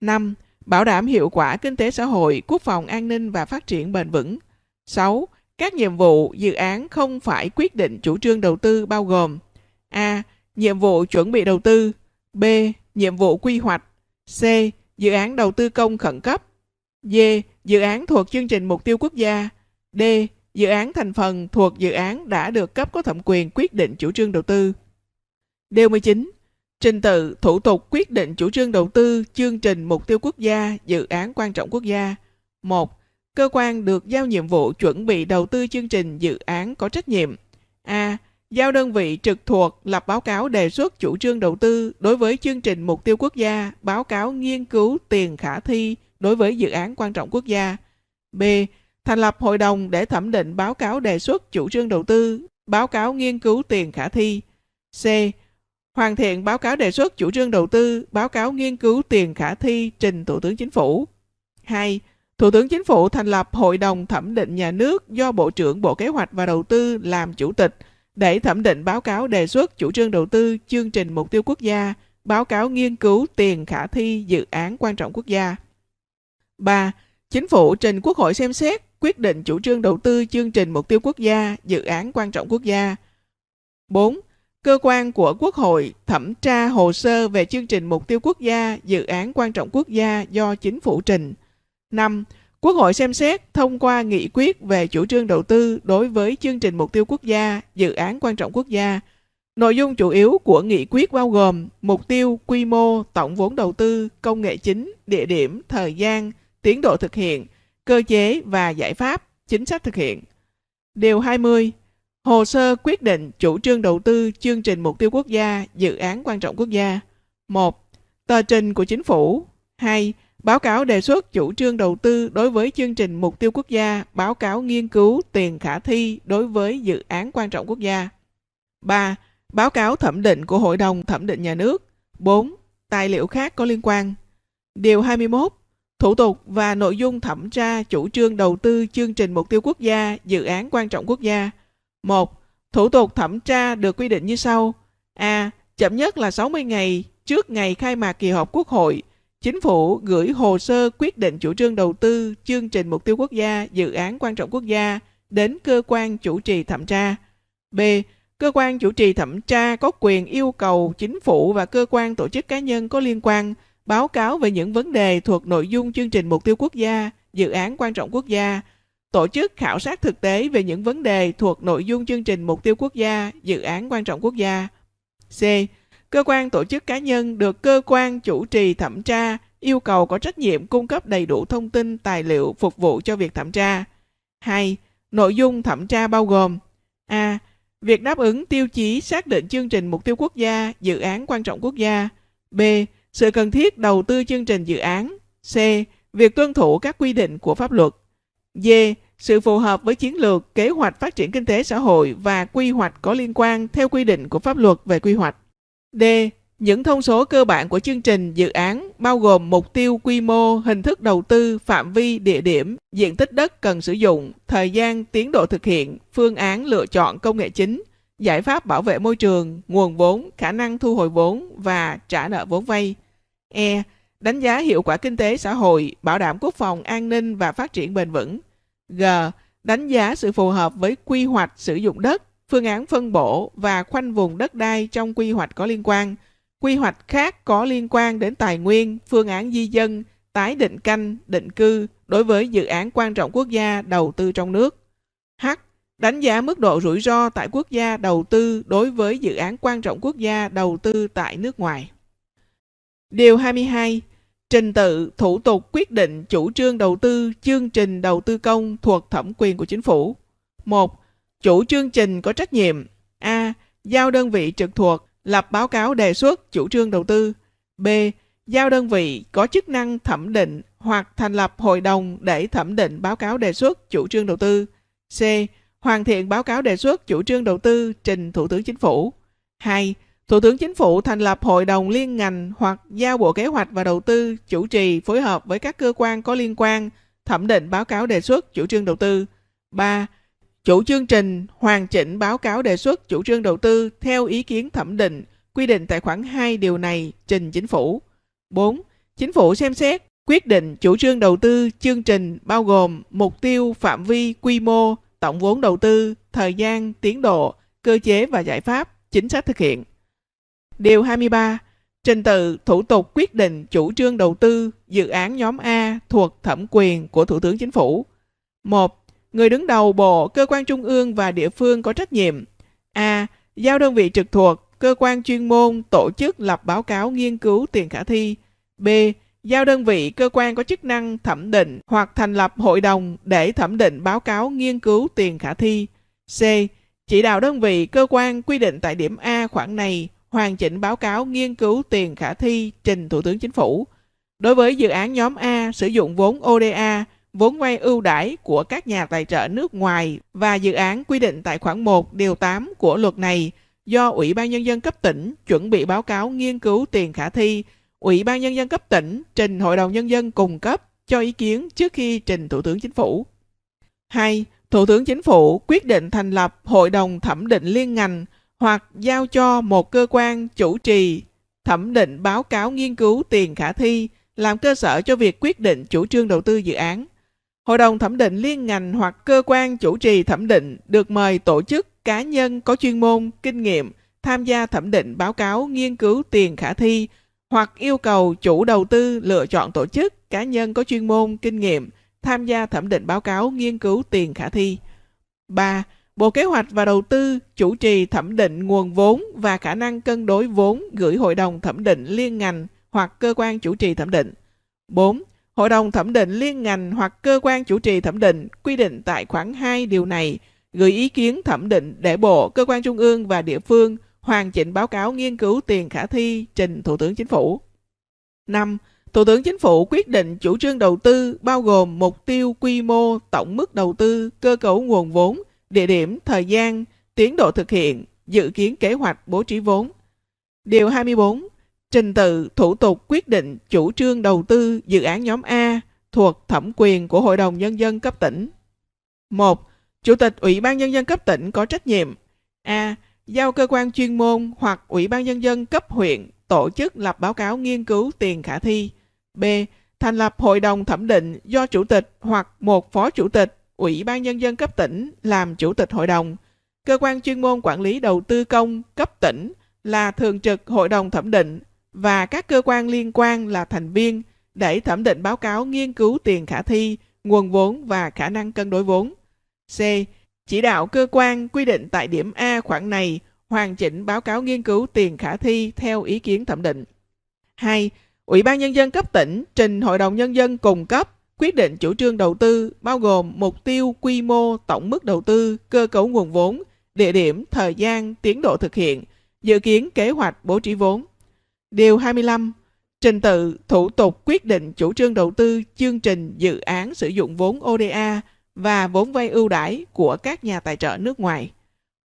5. Bảo đảm hiệu quả kinh tế xã hội, quốc phòng an ninh và phát triển bền vững. 6. Các nhiệm vụ dự án không phải quyết định chủ trương đầu tư bao gồm A. Nhiệm vụ chuẩn bị đầu tư B. Nhiệm vụ quy hoạch C. Dự án đầu tư công khẩn cấp D. Dự án thuộc chương trình mục tiêu quốc gia D. Dự án thành phần thuộc dự án đã được cấp có thẩm quyền quyết định chủ trương đầu tư Điều 19. Trình tự, thủ tục quyết định chủ trương đầu tư, chương trình mục tiêu quốc gia, dự án quan trọng quốc gia. 1. Cơ quan được giao nhiệm vụ chuẩn bị đầu tư chương trình dự án có trách nhiệm. A. Giao đơn vị trực thuộc lập báo cáo đề xuất chủ trương đầu tư đối với chương trình mục tiêu quốc gia, báo cáo nghiên cứu tiền khả thi đối với dự án quan trọng quốc gia. B. Thành lập hội đồng để thẩm định báo cáo đề xuất chủ trương đầu tư, báo cáo nghiên cứu tiền khả thi. C. Hoàn thiện báo cáo đề xuất chủ trương đầu tư, báo cáo nghiên cứu tiền khả thi trình Thủ tướng Chính phủ. 2. Thủ tướng Chính phủ thành lập Hội đồng thẩm định nhà nước do Bộ trưởng Bộ Kế hoạch và Đầu tư làm chủ tịch để thẩm định báo cáo đề xuất chủ trương đầu tư chương trình mục tiêu quốc gia, báo cáo nghiên cứu tiền khả thi dự án quan trọng quốc gia. 3. Chính phủ trình Quốc hội xem xét quyết định chủ trương đầu tư chương trình mục tiêu quốc gia, dự án quan trọng quốc gia. 4 cơ quan của Quốc hội thẩm tra hồ sơ về chương trình mục tiêu quốc gia, dự án quan trọng quốc gia do chính phủ trình. 5. Quốc hội xem xét thông qua nghị quyết về chủ trương đầu tư đối với chương trình mục tiêu quốc gia, dự án quan trọng quốc gia. Nội dung chủ yếu của nghị quyết bao gồm mục tiêu, quy mô, tổng vốn đầu tư, công nghệ chính, địa điểm, thời gian, tiến độ thực hiện, cơ chế và giải pháp, chính sách thực hiện. Điều 20. Hồ sơ quyết định chủ trương đầu tư chương trình mục tiêu quốc gia, dự án quan trọng quốc gia. 1. Tờ trình của chính phủ. 2. Báo cáo đề xuất chủ trương đầu tư đối với chương trình mục tiêu quốc gia, báo cáo nghiên cứu tiền khả thi đối với dự án quan trọng quốc gia. 3. Báo cáo thẩm định của Hội đồng thẩm định nhà nước. 4. Tài liệu khác có liên quan. Điều 21. Thủ tục và nội dung thẩm tra chủ trương đầu tư chương trình mục tiêu quốc gia, dự án quan trọng quốc gia – 1. Thủ tục thẩm tra được quy định như sau. A. Chậm nhất là 60 ngày trước ngày khai mạc kỳ họp Quốc hội, Chính phủ gửi hồ sơ quyết định chủ trương đầu tư chương trình mục tiêu quốc gia, dự án quan trọng quốc gia đến cơ quan chủ trì thẩm tra. B. Cơ quan chủ trì thẩm tra có quyền yêu cầu chính phủ và cơ quan tổ chức cá nhân có liên quan báo cáo về những vấn đề thuộc nội dung chương trình mục tiêu quốc gia, dự án quan trọng quốc gia tổ chức khảo sát thực tế về những vấn đề thuộc nội dung chương trình mục tiêu quốc gia, dự án quan trọng quốc gia. C. Cơ quan tổ chức cá nhân được cơ quan chủ trì thẩm tra yêu cầu có trách nhiệm cung cấp đầy đủ thông tin, tài liệu phục vụ cho việc thẩm tra. 2. Nội dung thẩm tra bao gồm A. Việc đáp ứng tiêu chí xác định chương trình mục tiêu quốc gia, dự án quan trọng quốc gia. B. Sự cần thiết đầu tư chương trình dự án. C. Việc tuân thủ các quy định của pháp luật. D. Sự phù hợp với chiến lược, kế hoạch phát triển kinh tế xã hội và quy hoạch có liên quan theo quy định của pháp luật về quy hoạch. D. Những thông số cơ bản của chương trình dự án bao gồm mục tiêu quy mô, hình thức đầu tư, phạm vi, địa điểm, diện tích đất cần sử dụng, thời gian, tiến độ thực hiện, phương án lựa chọn công nghệ chính, giải pháp bảo vệ môi trường, nguồn vốn, khả năng thu hồi vốn và trả nợ vốn vay. E đánh giá hiệu quả kinh tế xã hội, bảo đảm quốc phòng an ninh và phát triển bền vững. G. Đánh giá sự phù hợp với quy hoạch sử dụng đất, phương án phân bổ và khoanh vùng đất đai trong quy hoạch có liên quan, quy hoạch khác có liên quan đến tài nguyên, phương án di dân, tái định canh, định cư đối với dự án quan trọng quốc gia đầu tư trong nước. H. Đánh giá mức độ rủi ro tại quốc gia đầu tư đối với dự án quan trọng quốc gia đầu tư tại nước ngoài. Điều 22 trình tự, thủ tục quyết định chủ trương đầu tư, chương trình đầu tư công thuộc thẩm quyền của chính phủ. 1. Chủ chương trình có trách nhiệm A. Giao đơn vị trực thuộc, lập báo cáo đề xuất chủ trương đầu tư. B. Giao đơn vị có chức năng thẩm định hoặc thành lập hội đồng để thẩm định báo cáo đề xuất chủ trương đầu tư. C. Hoàn thiện báo cáo đề xuất chủ trương đầu tư trình Thủ tướng Chính phủ. 2. Thủ tướng Chính phủ thành lập hội đồng liên ngành hoặc giao Bộ Kế hoạch và Đầu tư chủ trì phối hợp với các cơ quan có liên quan thẩm định báo cáo đề xuất chủ trương đầu tư. 3. Chủ chương trình hoàn chỉnh báo cáo đề xuất chủ trương đầu tư theo ý kiến thẩm định quy định tại khoản 2 điều này trình chính phủ. 4. Chính phủ xem xét quyết định chủ trương đầu tư chương trình bao gồm mục tiêu, phạm vi, quy mô, tổng vốn đầu tư, thời gian, tiến độ, cơ chế và giải pháp, chính sách thực hiện. Điều 23. Trình tự thủ tục quyết định chủ trương đầu tư dự án nhóm A thuộc thẩm quyền của Thủ tướng Chính phủ. 1. Người đứng đầu bộ, cơ quan trung ương và địa phương có trách nhiệm. A. Giao đơn vị trực thuộc, cơ quan chuyên môn tổ chức lập báo cáo nghiên cứu tiền khả thi. B. Giao đơn vị cơ quan có chức năng thẩm định hoặc thành lập hội đồng để thẩm định báo cáo nghiên cứu tiền khả thi. C. Chỉ đạo đơn vị cơ quan quy định tại điểm A khoản này hoàn chỉnh báo cáo nghiên cứu tiền khả thi trình Thủ tướng Chính phủ. Đối với dự án nhóm A sử dụng vốn ODA, vốn vay ưu đãi của các nhà tài trợ nước ngoài và dự án quy định tại khoản 1 điều 8 của luật này do Ủy ban Nhân dân cấp tỉnh chuẩn bị báo cáo nghiên cứu tiền khả thi, Ủy ban Nhân dân cấp tỉnh trình Hội đồng Nhân dân cung cấp cho ý kiến trước khi trình Thủ tướng Chính phủ. 2. Thủ tướng Chính phủ quyết định thành lập Hội đồng thẩm định liên ngành hoặc giao cho một cơ quan chủ trì thẩm định báo cáo nghiên cứu tiền khả thi làm cơ sở cho việc quyết định chủ trương đầu tư dự án. Hội đồng thẩm định liên ngành hoặc cơ quan chủ trì thẩm định được mời tổ chức cá nhân có chuyên môn, kinh nghiệm tham gia thẩm định báo cáo nghiên cứu tiền khả thi hoặc yêu cầu chủ đầu tư lựa chọn tổ chức cá nhân có chuyên môn, kinh nghiệm tham gia thẩm định báo cáo nghiên cứu tiền khả thi. 3. Bộ Kế hoạch và Đầu tư chủ trì thẩm định nguồn vốn và khả năng cân đối vốn gửi Hội đồng thẩm định liên ngành hoặc cơ quan chủ trì thẩm định. 4. Hội đồng thẩm định liên ngành hoặc cơ quan chủ trì thẩm định quy định tại khoản 2 điều này gửi ý kiến thẩm định để Bộ, cơ quan trung ương và địa phương hoàn chỉnh báo cáo nghiên cứu tiền khả thi trình Thủ tướng Chính phủ. 5. Thủ tướng Chính phủ quyết định chủ trương đầu tư bao gồm mục tiêu quy mô, tổng mức đầu tư, cơ cấu nguồn vốn, địa điểm, thời gian, tiến độ thực hiện, dự kiến kế hoạch bố trí vốn. Điều 24. Trình tự, thủ tục, quyết định, chủ trương đầu tư, dự án nhóm A thuộc thẩm quyền của Hội đồng Nhân dân cấp tỉnh. 1. Chủ tịch Ủy ban Nhân dân cấp tỉnh có trách nhiệm A. Giao cơ quan chuyên môn hoặc Ủy ban Nhân dân cấp huyện tổ chức lập báo cáo nghiên cứu tiền khả thi. B. Thành lập hội đồng thẩm định do chủ tịch hoặc một phó chủ tịch Ủy ban Nhân dân cấp tỉnh làm chủ tịch hội đồng. Cơ quan chuyên môn quản lý đầu tư công cấp tỉnh là thường trực hội đồng thẩm định và các cơ quan liên quan là thành viên để thẩm định báo cáo nghiên cứu tiền khả thi, nguồn vốn và khả năng cân đối vốn. C. Chỉ đạo cơ quan quy định tại điểm A khoản này hoàn chỉnh báo cáo nghiên cứu tiền khả thi theo ý kiến thẩm định. 2. Ủy ban Nhân dân cấp tỉnh trình Hội đồng Nhân dân cùng cấp quyết định chủ trương đầu tư bao gồm mục tiêu, quy mô, tổng mức đầu tư, cơ cấu nguồn vốn, địa điểm, thời gian, tiến độ thực hiện, dự kiến kế hoạch bố trí vốn. Điều 25. Trình tự, thủ tục quyết định chủ trương đầu tư chương trình dự án sử dụng vốn ODA và vốn vay ưu đãi của các nhà tài trợ nước ngoài.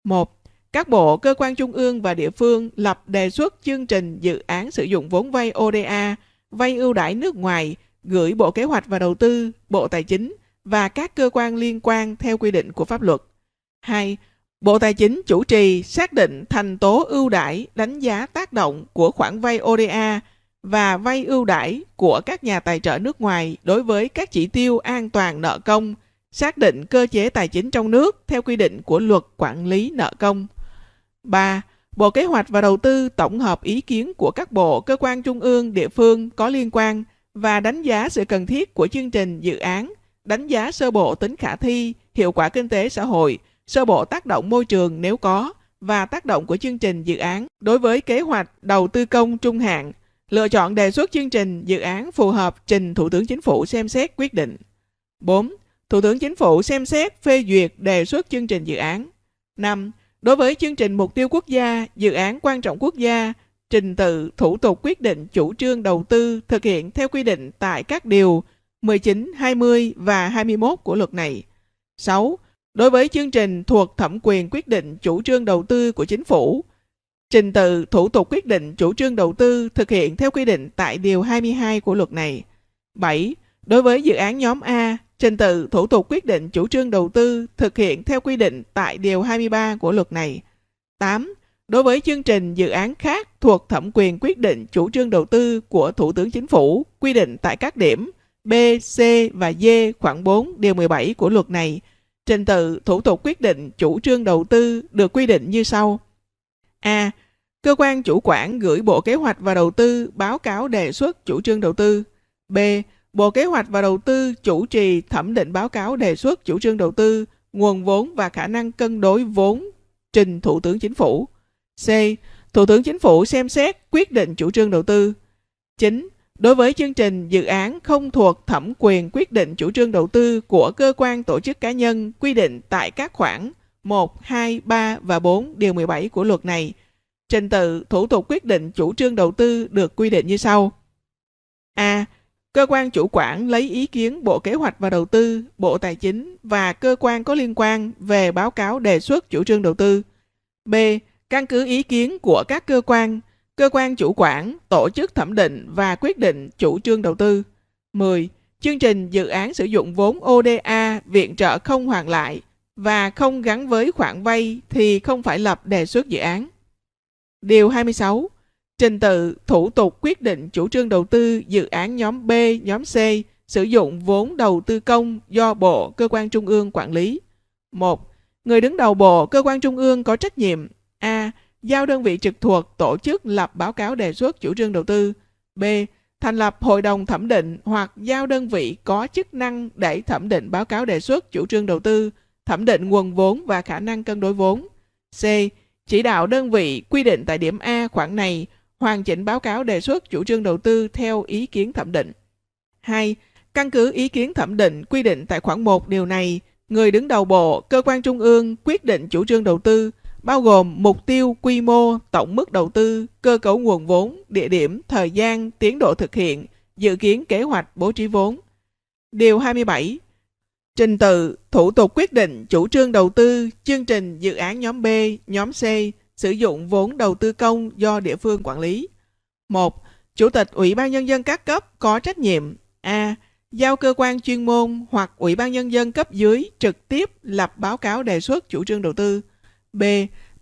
1. Các bộ, cơ quan trung ương và địa phương lập đề xuất chương trình dự án sử dụng vốn vay ODA, vay ưu đãi nước ngoài gửi Bộ Kế hoạch và Đầu tư, Bộ Tài chính và các cơ quan liên quan theo quy định của pháp luật. 2. Bộ Tài chính chủ trì xác định thành tố ưu đãi đánh giá tác động của khoản vay ODA và vay ưu đãi của các nhà tài trợ nước ngoài đối với các chỉ tiêu an toàn nợ công, xác định cơ chế tài chính trong nước theo quy định của luật quản lý nợ công. 3. Bộ Kế hoạch và Đầu tư tổng hợp ý kiến của các bộ, cơ quan trung ương, địa phương có liên quan và đánh giá sự cần thiết của chương trình dự án, đánh giá sơ bộ tính khả thi, hiệu quả kinh tế xã hội, sơ bộ tác động môi trường nếu có và tác động của chương trình dự án đối với kế hoạch đầu tư công trung hạn, lựa chọn đề xuất chương trình dự án phù hợp trình Thủ tướng Chính phủ xem xét quyết định. 4. Thủ tướng Chính phủ xem xét phê duyệt đề xuất chương trình dự án. 5. Đối với chương trình mục tiêu quốc gia, dự án quan trọng quốc gia, trình tự thủ tục quyết định chủ trương đầu tư thực hiện theo quy định tại các điều 19, 20 và 21 của luật này. 6. Đối với chương trình thuộc thẩm quyền quyết định chủ trương đầu tư của chính phủ, Trình tự thủ tục quyết định chủ trương đầu tư thực hiện theo quy định tại Điều 22 của luật này. 7. Đối với dự án nhóm A, trình tự thủ tục quyết định chủ trương đầu tư thực hiện theo quy định tại Điều 23 của luật này. 8. Đối với chương trình dự án khác thuộc thẩm quyền quyết định chủ trương đầu tư của Thủ tướng Chính phủ quy định tại các điểm B, C và D khoảng 4 điều 17 của luật này, trình tự thủ tục quyết định chủ trương đầu tư được quy định như sau. A. Cơ quan chủ quản gửi Bộ Kế hoạch và Đầu tư báo cáo đề xuất chủ trương đầu tư. B. Bộ Kế hoạch và Đầu tư chủ trì thẩm định báo cáo đề xuất chủ trương đầu tư, nguồn vốn và khả năng cân đối vốn trình Thủ tướng Chính phủ. C. Thủ tướng Chính phủ xem xét quyết định chủ trương đầu tư. 9. Đối với chương trình dự án không thuộc thẩm quyền quyết định chủ trương đầu tư của cơ quan tổ chức cá nhân quy định tại các khoản 1, 2, 3 và 4 điều 17 của luật này, trình tự thủ tục quyết định chủ trương đầu tư được quy định như sau. A. Cơ quan chủ quản lấy ý kiến Bộ Kế hoạch và Đầu tư, Bộ Tài chính và cơ quan có liên quan về báo cáo đề xuất chủ trương đầu tư. B căn cứ ý kiến của các cơ quan, cơ quan chủ quản, tổ chức thẩm định và quyết định chủ trương đầu tư. 10. Chương trình dự án sử dụng vốn ODA viện trợ không hoàn lại và không gắn với khoản vay thì không phải lập đề xuất dự án. Điều 26. Trình tự, thủ tục quyết định chủ trương đầu tư dự án nhóm B, nhóm C sử dụng vốn đầu tư công do Bộ, cơ quan trung ương quản lý. 1. Người đứng đầu Bộ, cơ quan trung ương có trách nhiệm A. Giao đơn vị trực thuộc tổ chức lập báo cáo đề xuất chủ trương đầu tư. B. Thành lập hội đồng thẩm định hoặc giao đơn vị có chức năng để thẩm định báo cáo đề xuất chủ trương đầu tư, thẩm định nguồn vốn và khả năng cân đối vốn. C. Chỉ đạo đơn vị quy định tại điểm A khoản này hoàn chỉnh báo cáo đề xuất chủ trương đầu tư theo ý kiến thẩm định. 2. Căn cứ ý kiến thẩm định quy định tại khoản 1 điều này, người đứng đầu bộ, cơ quan trung ương quyết định chủ trương đầu tư, bao gồm mục tiêu, quy mô, tổng mức đầu tư, cơ cấu nguồn vốn, địa điểm, thời gian, tiến độ thực hiện, dự kiến kế hoạch bố trí vốn. Điều 27. Trình tự, thủ tục quyết định chủ trương đầu tư, chương trình dự án nhóm B, nhóm C, sử dụng vốn đầu tư công do địa phương quản lý. 1. Chủ tịch Ủy ban Nhân dân các cấp có trách nhiệm A. Giao cơ quan chuyên môn hoặc Ủy ban Nhân dân cấp dưới trực tiếp lập báo cáo đề xuất chủ trương đầu tư. B.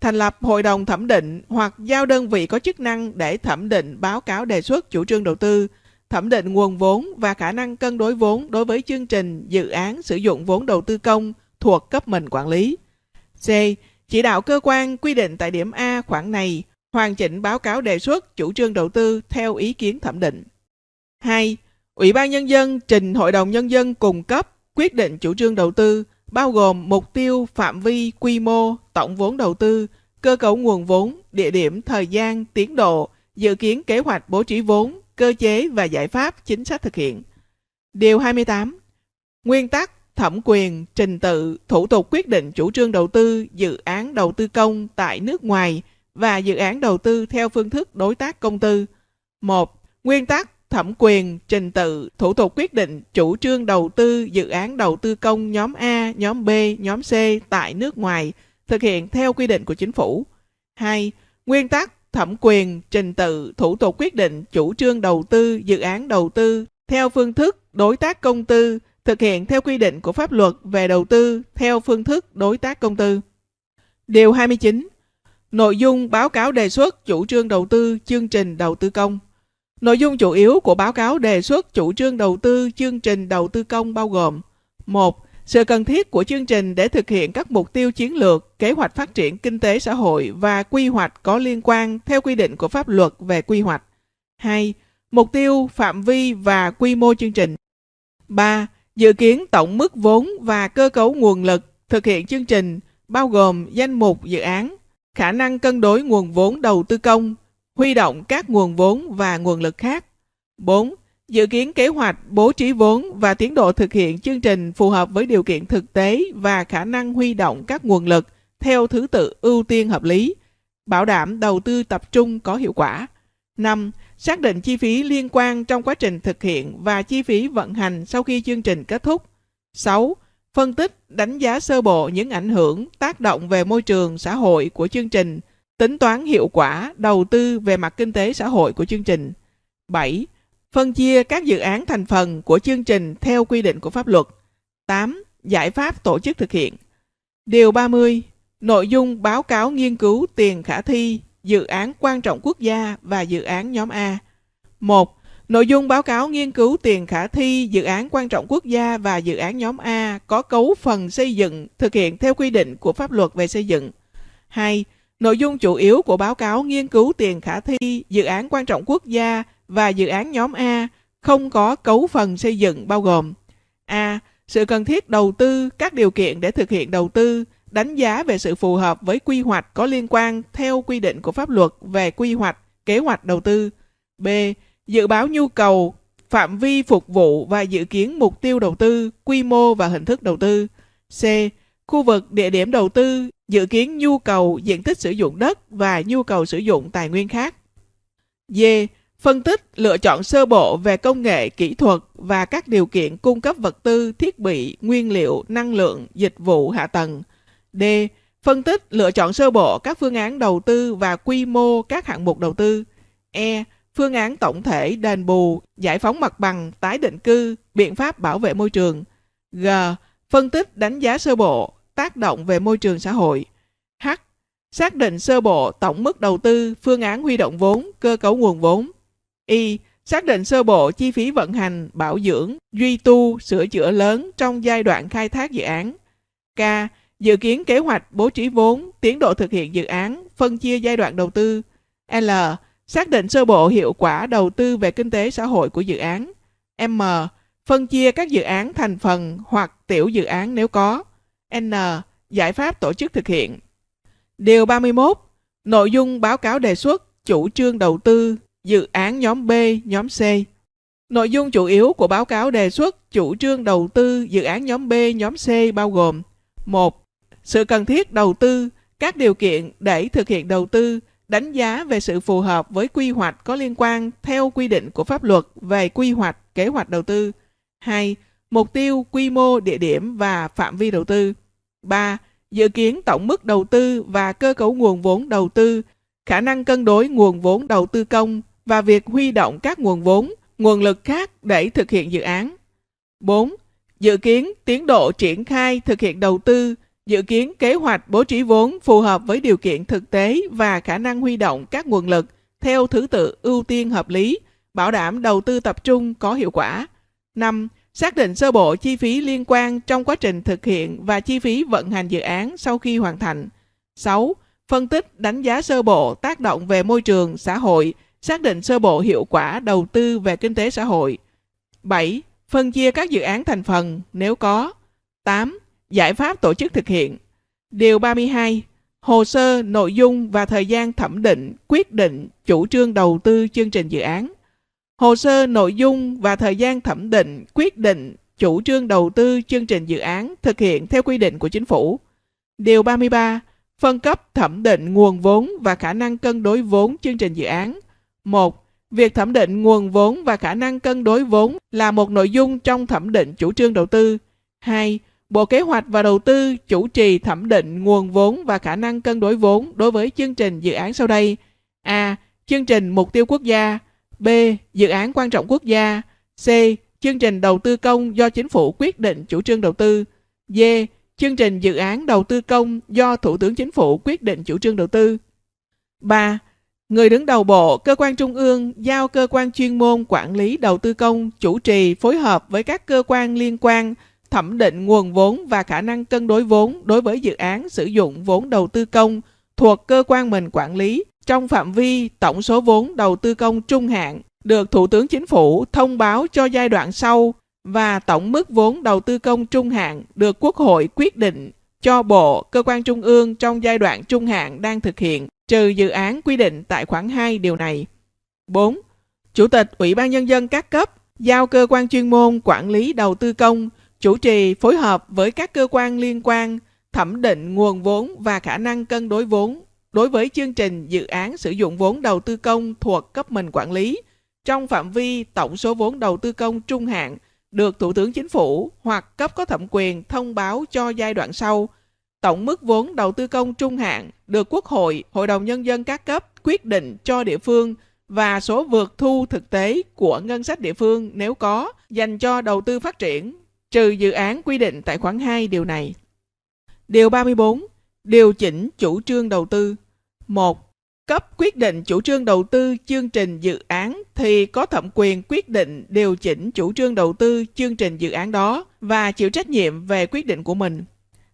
Thành lập hội đồng thẩm định hoặc giao đơn vị có chức năng để thẩm định báo cáo đề xuất chủ trương đầu tư, thẩm định nguồn vốn và khả năng cân đối vốn đối với chương trình dự án sử dụng vốn đầu tư công thuộc cấp mình quản lý. C. Chỉ đạo cơ quan quy định tại điểm A khoản này hoàn chỉnh báo cáo đề xuất chủ trương đầu tư theo ý kiến thẩm định. 2. Ủy ban Nhân dân trình Hội đồng Nhân dân cung cấp quyết định chủ trương đầu tư bao gồm mục tiêu, phạm vi, quy mô, tổng vốn đầu tư, cơ cấu nguồn vốn, địa điểm, thời gian, tiến độ, dự kiến kế hoạch bố trí vốn, cơ chế và giải pháp chính sách thực hiện. Điều 28. Nguyên tắc, thẩm quyền, trình tự, thủ tục quyết định chủ trương đầu tư, dự án đầu tư công tại nước ngoài và dự án đầu tư theo phương thức đối tác công tư. 1. Nguyên tắc thẩm quyền, trình tự, thủ tục quyết định chủ trương đầu tư dự án đầu tư công nhóm A, nhóm B, nhóm C tại nước ngoài, thực hiện theo quy định của chính phủ. 2. Nguyên tắc, thẩm quyền, trình tự, thủ tục quyết định chủ trương đầu tư dự án đầu tư theo phương thức đối tác công tư, thực hiện theo quy định của pháp luật về đầu tư theo phương thức đối tác công tư. Điều 29. Nội dung báo cáo đề xuất chủ trương đầu tư chương trình đầu tư công. Nội dung chủ yếu của báo cáo đề xuất chủ trương đầu tư chương trình đầu tư công bao gồm một Sự cần thiết của chương trình để thực hiện các mục tiêu chiến lược, kế hoạch phát triển kinh tế xã hội và quy hoạch có liên quan theo quy định của pháp luật về quy hoạch. 2. Mục tiêu, phạm vi và quy mô chương trình. 3. Dự kiến tổng mức vốn và cơ cấu nguồn lực thực hiện chương trình bao gồm danh mục dự án, khả năng cân đối nguồn vốn đầu tư công, huy động các nguồn vốn và nguồn lực khác. 4. Dự kiến kế hoạch bố trí vốn và tiến độ thực hiện chương trình phù hợp với điều kiện thực tế và khả năng huy động các nguồn lực theo thứ tự ưu tiên hợp lý, bảo đảm đầu tư tập trung có hiệu quả. 5. Xác định chi phí liên quan trong quá trình thực hiện và chi phí vận hành sau khi chương trình kết thúc. 6. Phân tích, đánh giá sơ bộ những ảnh hưởng, tác động về môi trường, xã hội của chương trình Tính toán hiệu quả đầu tư về mặt kinh tế xã hội của chương trình. 7. Phân chia các dự án thành phần của chương trình theo quy định của pháp luật. 8. Giải pháp tổ chức thực hiện. Điều 30. Nội dung báo cáo nghiên cứu tiền khả thi, dự án quan trọng quốc gia và dự án nhóm A. 1. Nội dung báo cáo nghiên cứu tiền khả thi, dự án quan trọng quốc gia và dự án nhóm A có cấu phần xây dựng thực hiện theo quy định của pháp luật về xây dựng. 2. Nội dung chủ yếu của báo cáo nghiên cứu tiền khả thi, dự án quan trọng quốc gia và dự án nhóm A không có cấu phần xây dựng bao gồm A. Sự cần thiết đầu tư, các điều kiện để thực hiện đầu tư, đánh giá về sự phù hợp với quy hoạch có liên quan theo quy định của pháp luật về quy hoạch, kế hoạch đầu tư. B. Dự báo nhu cầu, phạm vi phục vụ và dự kiến mục tiêu đầu tư, quy mô và hình thức đầu tư. C. Khu vực địa điểm đầu tư, dự kiến nhu cầu diện tích sử dụng đất và nhu cầu sử dụng tài nguyên khác. D. Phân tích, lựa chọn sơ bộ về công nghệ, kỹ thuật và các điều kiện cung cấp vật tư, thiết bị, nguyên liệu, năng lượng, dịch vụ, hạ tầng. D. Phân tích, lựa chọn sơ bộ các phương án đầu tư và quy mô các hạng mục đầu tư. E. Phương án tổng thể đền bù, giải phóng mặt bằng, tái định cư, biện pháp bảo vệ môi trường. G. Phân tích đánh giá sơ bộ, tác động về môi trường xã hội. H. Xác định sơ bộ tổng mức đầu tư, phương án huy động vốn, cơ cấu nguồn vốn. Y. Xác định sơ bộ chi phí vận hành, bảo dưỡng, duy tu, sửa chữa lớn trong giai đoạn khai thác dự án. K. Dự kiến kế hoạch bố trí vốn, tiến độ thực hiện dự án, phân chia giai đoạn đầu tư. L. Xác định sơ bộ hiệu quả đầu tư về kinh tế xã hội của dự án. M. Phân chia các dự án thành phần hoặc tiểu dự án nếu có. N. Giải pháp tổ chức thực hiện. Điều 31. Nội dung báo cáo đề xuất, chủ trương đầu tư, dự án nhóm B, nhóm C. Nội dung chủ yếu của báo cáo đề xuất, chủ trương đầu tư, dự án nhóm B, nhóm C bao gồm 1. Sự cần thiết đầu tư, các điều kiện để thực hiện đầu tư, đánh giá về sự phù hợp với quy hoạch có liên quan theo quy định của pháp luật về quy hoạch, kế hoạch đầu tư. 2. Mục tiêu, quy mô, địa điểm và phạm vi đầu tư. 3. Dự kiến tổng mức đầu tư và cơ cấu nguồn vốn đầu tư, khả năng cân đối nguồn vốn đầu tư công và việc huy động các nguồn vốn, nguồn lực khác để thực hiện dự án. 4. Dự kiến tiến độ triển khai thực hiện đầu tư, dự kiến kế hoạch bố trí vốn phù hợp với điều kiện thực tế và khả năng huy động các nguồn lực theo thứ tự ưu tiên hợp lý, bảo đảm đầu tư tập trung có hiệu quả. 5. Xác định sơ bộ chi phí liên quan trong quá trình thực hiện và chi phí vận hành dự án sau khi hoàn thành. 6. Phân tích đánh giá sơ bộ tác động về môi trường, xã hội, xác định sơ bộ hiệu quả đầu tư về kinh tế xã hội. 7. Phân chia các dự án thành phần nếu có. 8. Giải pháp tổ chức thực hiện. Điều 32. Hồ sơ, nội dung và thời gian thẩm định, quyết định, chủ trương đầu tư chương trình dự án. Hồ sơ, nội dung và thời gian thẩm định, quyết định, chủ trương đầu tư chương trình dự án thực hiện theo quy định của chính phủ. Điều 33. Phân cấp thẩm định nguồn vốn và khả năng cân đối vốn chương trình dự án. 1. Việc thẩm định nguồn vốn và khả năng cân đối vốn là một nội dung trong thẩm định chủ trương đầu tư. 2. Bộ Kế hoạch và Đầu tư chủ trì thẩm định nguồn vốn và khả năng cân đối vốn đối với chương trình dự án sau đây. A. Chương trình mục tiêu quốc gia. B. Dự án quan trọng quốc gia. C. Chương trình đầu tư công do chính phủ quyết định chủ trương đầu tư. D. Chương trình dự án đầu tư công do Thủ tướng Chính phủ quyết định chủ trương đầu tư. 3. Người đứng đầu bộ, cơ quan trung ương giao cơ quan chuyên môn quản lý đầu tư công chủ trì phối hợp với các cơ quan liên quan thẩm định nguồn vốn và khả năng cân đối vốn đối với dự án sử dụng vốn đầu tư công thuộc cơ quan mình quản lý trong phạm vi tổng số vốn đầu tư công trung hạn được Thủ tướng Chính phủ thông báo cho giai đoạn sau và tổng mức vốn đầu tư công trung hạn được Quốc hội quyết định cho Bộ, cơ quan trung ương trong giai đoạn trung hạn đang thực hiện, trừ dự án quy định tại khoản 2 điều này. 4. Chủ tịch Ủy ban Nhân dân các cấp giao cơ quan chuyên môn quản lý đầu tư công chủ trì phối hợp với các cơ quan liên quan thẩm định nguồn vốn và khả năng cân đối vốn đối với chương trình dự án sử dụng vốn đầu tư công thuộc cấp mình quản lý trong phạm vi tổng số vốn đầu tư công trung hạn được Thủ tướng Chính phủ hoặc cấp có thẩm quyền thông báo cho giai đoạn sau. tổng mức vốn đầu tư công trung hạn được Quốc hội, Hội đồng Nhân dân các cấp quyết định cho địa phương và số vượt thu thực tế của ngân sách địa phương nếu có dành cho đầu tư phát triển, trừ dự án quy định tại khoản 2 điều này. Điều 34. Điều chỉnh chủ trương đầu tư. 1. Cấp quyết định chủ trương đầu tư chương trình dự án thì có thẩm quyền quyết định điều chỉnh chủ trương đầu tư chương trình dự án đó và chịu trách nhiệm về quyết định của mình.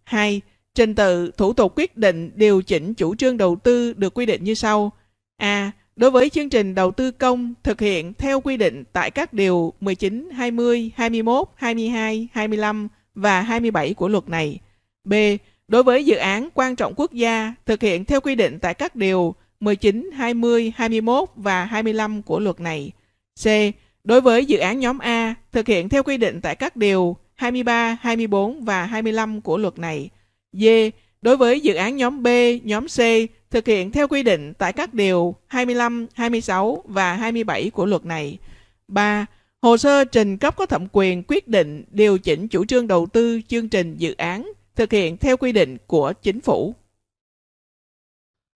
2. Trình tự thủ tục quyết định điều chỉnh chủ trương đầu tư được quy định như sau. A. Đối với chương trình đầu tư công thực hiện theo quy định tại các điều 19, 20, 21, 22, 25 và 27 của luật này. B. Đối với dự án quan trọng quốc gia thực hiện theo quy định tại các điều 19, 20, 21 và 25 của luật này. C. Đối với dự án nhóm A thực hiện theo quy định tại các điều 23, 24 và 25 của luật này. D. Đối với dự án nhóm B, nhóm C thực hiện theo quy định tại các điều 25, 26 và 27 của luật này. 3. Hồ sơ trình cấp có thẩm quyền quyết định điều chỉnh chủ trương đầu tư chương trình dự án thực hiện theo quy định của chính phủ.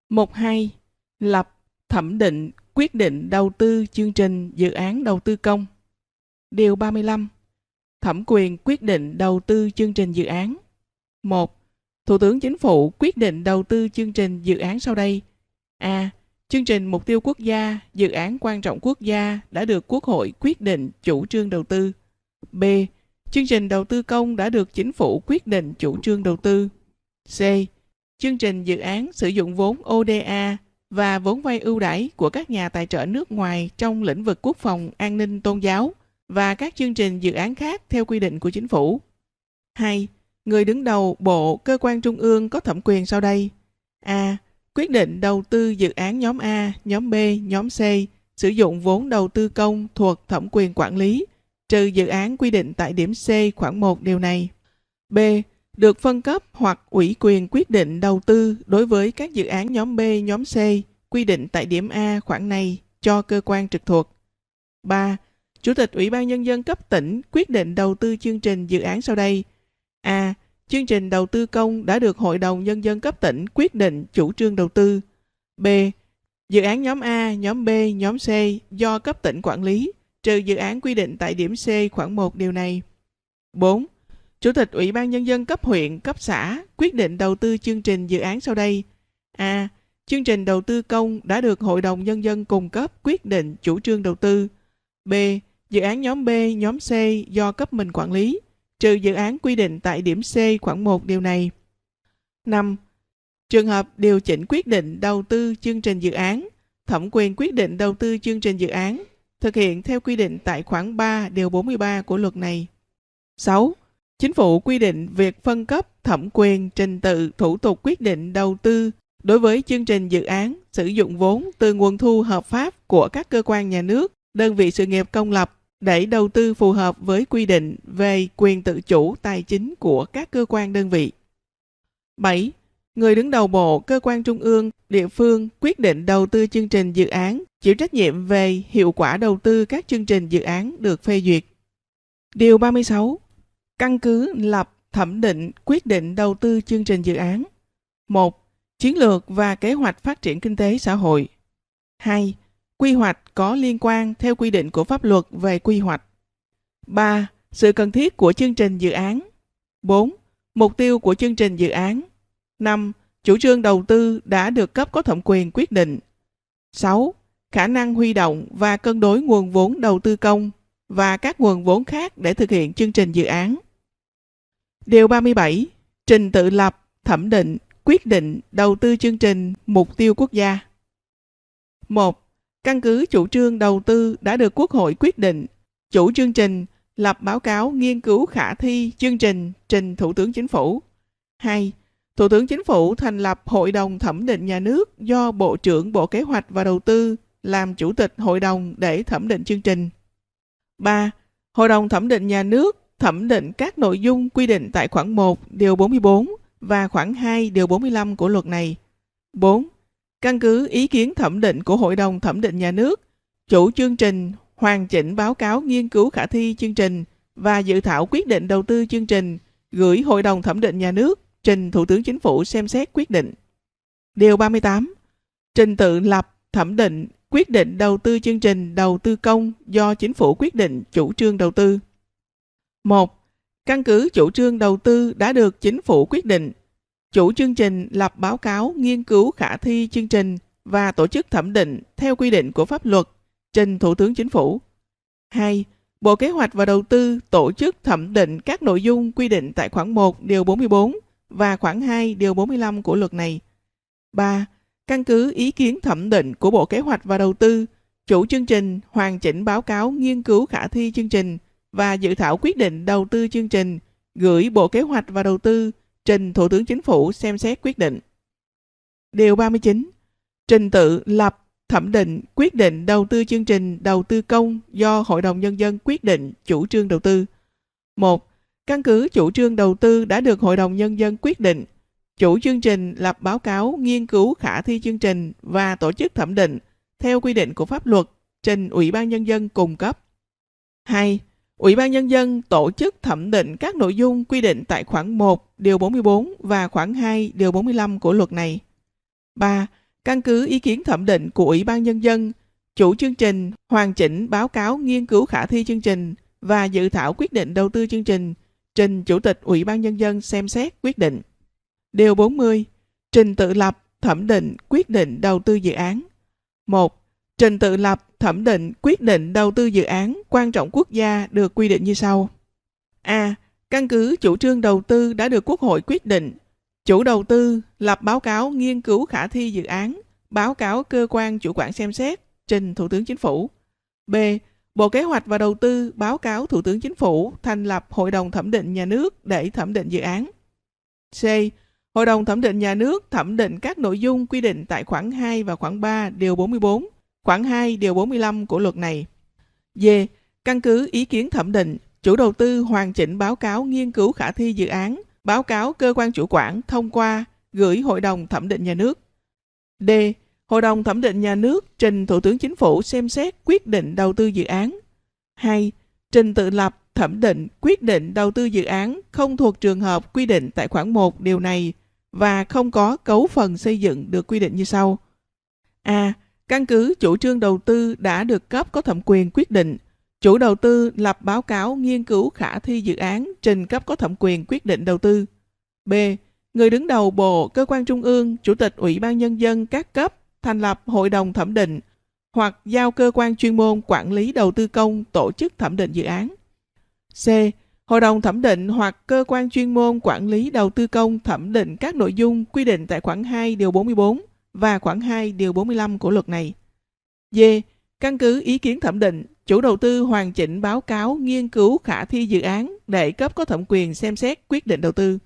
Mục 2. Lập, thẩm định, quyết định đầu tư chương trình dự án đầu tư công. Điều 35. Thẩm quyền quyết định đầu tư chương trình dự án. 1. Thủ tướng Chính phủ quyết định đầu tư chương trình dự án sau đây. A. Chương trình mục tiêu quốc gia, dự án quan trọng quốc gia đã được Quốc hội quyết định chủ trương đầu tư. B. Chương trình đầu tư công đã được chính phủ quyết định chủ trương đầu tư. C. Chương trình dự án sử dụng vốn ODA và vốn vay ưu đãi của các nhà tài trợ nước ngoài trong lĩnh vực quốc phòng, an ninh, tôn giáo và các chương trình dự án khác theo quy định của chính phủ. 2. Người đứng đầu bộ, cơ quan trung ương có thẩm quyền sau đây. A. Quyết định đầu tư dự án nhóm A, nhóm B, nhóm C, sử dụng vốn đầu tư công thuộc thẩm quyền quản lý, trừ dự án quy định tại điểm C khoảng 1 điều này. B. Được phân cấp hoặc ủy quyền quyết định đầu tư đối với các dự án nhóm B, nhóm C, quy định tại điểm A khoảng này cho cơ quan trực thuộc. 3. Chủ tịch Ủy ban Nhân dân cấp tỉnh quyết định đầu tư chương trình dự án sau đây. A. Chương trình đầu tư công đã được Hội đồng Nhân dân cấp tỉnh quyết định chủ trương đầu tư. B. Dự án nhóm A, nhóm B, nhóm C do cấp tỉnh quản lý, trừ dự án quy định tại điểm C khoảng 1 điều này. 4. Chủ tịch Ủy ban Nhân dân cấp huyện, cấp xã quyết định đầu tư chương trình dự án sau đây. A. Chương trình đầu tư công đã được Hội đồng Nhân dân cung cấp quyết định chủ trương đầu tư. B. Dự án nhóm B, nhóm C do cấp mình quản lý, trừ dự án quy định tại điểm C khoảng 1 điều này. 5. Trường hợp điều chỉnh quyết định đầu tư chương trình dự án, thẩm quyền quyết định đầu tư chương trình dự án, thực hiện theo quy định tại khoản 3 điều 43 của luật này. 6. Chính phủ quy định việc phân cấp thẩm quyền trình tự thủ tục quyết định đầu tư đối với chương trình dự án sử dụng vốn từ nguồn thu hợp pháp của các cơ quan nhà nước, đơn vị sự nghiệp công lập để đầu tư phù hợp với quy định về quyền tự chủ tài chính của các cơ quan đơn vị. 7. Người đứng đầu bộ, cơ quan trung ương, địa phương quyết định đầu tư chương trình dự án, chịu trách nhiệm về hiệu quả đầu tư các chương trình dự án được phê duyệt. Điều 36. Căn cứ lập, thẩm định, quyết định đầu tư chương trình dự án. 1. Chiến lược và kế hoạch phát triển kinh tế xã hội. 2 quy hoạch có liên quan theo quy định của pháp luật về quy hoạch. 3. Sự cần thiết của chương trình dự án. 4. Mục tiêu của chương trình dự án. 5. Chủ trương đầu tư đã được cấp có thẩm quyền quyết định. 6. Khả năng huy động và cân đối nguồn vốn đầu tư công và các nguồn vốn khác để thực hiện chương trình dự án. Điều 37. Trình tự lập, thẩm định, quyết định đầu tư chương trình mục tiêu quốc gia. 1. Căn cứ chủ trương đầu tư đã được Quốc hội quyết định, chủ chương trình lập báo cáo nghiên cứu khả thi chương trình trình Thủ tướng Chính phủ. 2. Thủ tướng Chính phủ thành lập Hội đồng Thẩm định Nhà nước do Bộ trưởng Bộ Kế hoạch và Đầu tư làm chủ tịch hội đồng để thẩm định chương trình. 3. Hội đồng thẩm định nhà nước thẩm định các nội dung quy định tại khoản 1 điều 44 và khoản 2 điều 45 của luật này. 4. Căn cứ ý kiến thẩm định của Hội đồng Thẩm định Nhà nước, chủ chương trình hoàn chỉnh báo cáo nghiên cứu khả thi chương trình và dự thảo quyết định đầu tư chương trình gửi Hội đồng Thẩm định Nhà nước trình Thủ tướng Chính phủ xem xét quyết định. Điều 38. Trình tự lập, thẩm định, quyết định đầu tư chương trình đầu tư công do chính phủ quyết định chủ trương đầu tư. 1. Căn cứ chủ trương đầu tư đã được chính phủ quyết định, chủ chương trình lập báo cáo nghiên cứu khả thi chương trình và tổ chức thẩm định theo quy định của pháp luật trình Thủ tướng Chính phủ. 2. Bộ Kế hoạch và Đầu tư tổ chức thẩm định các nội dung quy định tại khoản 1 điều 44 và khoảng 2 điều 45 của luật này. 3. Căn cứ ý kiến thẩm định của Bộ Kế hoạch và Đầu tư, chủ chương trình hoàn chỉnh báo cáo nghiên cứu khả thi chương trình và dự thảo quyết định đầu tư chương trình gửi Bộ Kế hoạch và Đầu tư trình Thủ tướng Chính phủ xem xét quyết định. Điều 39. Trình tự lập, thẩm định, quyết định đầu tư chương trình đầu tư công do Hội đồng Nhân dân quyết định chủ trương đầu tư. 1. Căn cứ chủ trương đầu tư đã được Hội đồng Nhân dân quyết định, chủ chương trình lập báo cáo nghiên cứu khả thi chương trình và tổ chức thẩm định theo quy định của pháp luật trình Ủy ban Nhân dân cung cấp. 2. Ủy ban Nhân dân tổ chức thẩm định các nội dung quy định tại khoản 1, điều 44 và khoản 2, điều 45 của luật này. 3. Căn cứ ý kiến thẩm định của Ủy ban Nhân dân, chủ chương trình hoàn chỉnh báo cáo nghiên cứu khả thi chương trình và dự thảo quyết định đầu tư chương trình trình Chủ tịch Ủy ban Nhân dân xem xét quyết định. Điều 40. Trình tự lập, thẩm định, quyết định đầu tư dự án. 1. Trình tự lập, thẩm định, quyết định đầu tư dự án quan trọng quốc gia được quy định như sau. A. Căn cứ chủ trương đầu tư đã được Quốc hội quyết định, chủ đầu tư lập báo cáo nghiên cứu khả thi dự án, báo cáo cơ quan chủ quản xem xét, trình Thủ tướng Chính phủ. B. Bộ Kế hoạch và Đầu tư báo cáo Thủ tướng Chính phủ thành lập Hội đồng Thẩm định Nhà nước để thẩm định dự án. C. Hội đồng Thẩm định Nhà nước thẩm định các nội dung quy định tại khoản 2 và khoản 3 điều 44 Khoảng 2 điều 45 của luật này. D. Căn cứ ý kiến thẩm định, chủ đầu tư hoàn chỉnh báo cáo nghiên cứu khả thi dự án, báo cáo cơ quan chủ quản thông qua, gửi Hội đồng thẩm định nhà nước. D. Hội đồng thẩm định nhà nước trình Thủ tướng Chính phủ xem xét quyết định đầu tư dự án. 2. Trình tự lập, thẩm định, quyết định đầu tư dự án không thuộc trường hợp quy định tại khoản 1 điều này và không có cấu phần xây dựng được quy định như sau. A. Căn cứ chủ trương đầu tư đã được cấp có thẩm quyền quyết định, chủ đầu tư lập báo cáo nghiên cứu khả thi dự án trình cấp có thẩm quyền quyết định đầu tư. B. Người đứng đầu Bộ, Cơ quan Trung ương, Chủ tịch Ủy ban Nhân dân các cấp thành lập hội đồng thẩm định hoặc giao cơ quan chuyên môn quản lý đầu tư công tổ chức thẩm định dự án. C. Hội đồng thẩm định hoặc cơ quan chuyên môn quản lý đầu tư công thẩm định các nội dung quy định tại khoản 2 điều 44 và khoản 2 điều 45 của luật này. D. Căn cứ ý kiến thẩm định, chủ đầu tư hoàn chỉnh báo cáo nghiên cứu khả thi dự án để cấp có thẩm quyền xem xét quyết định đầu tư.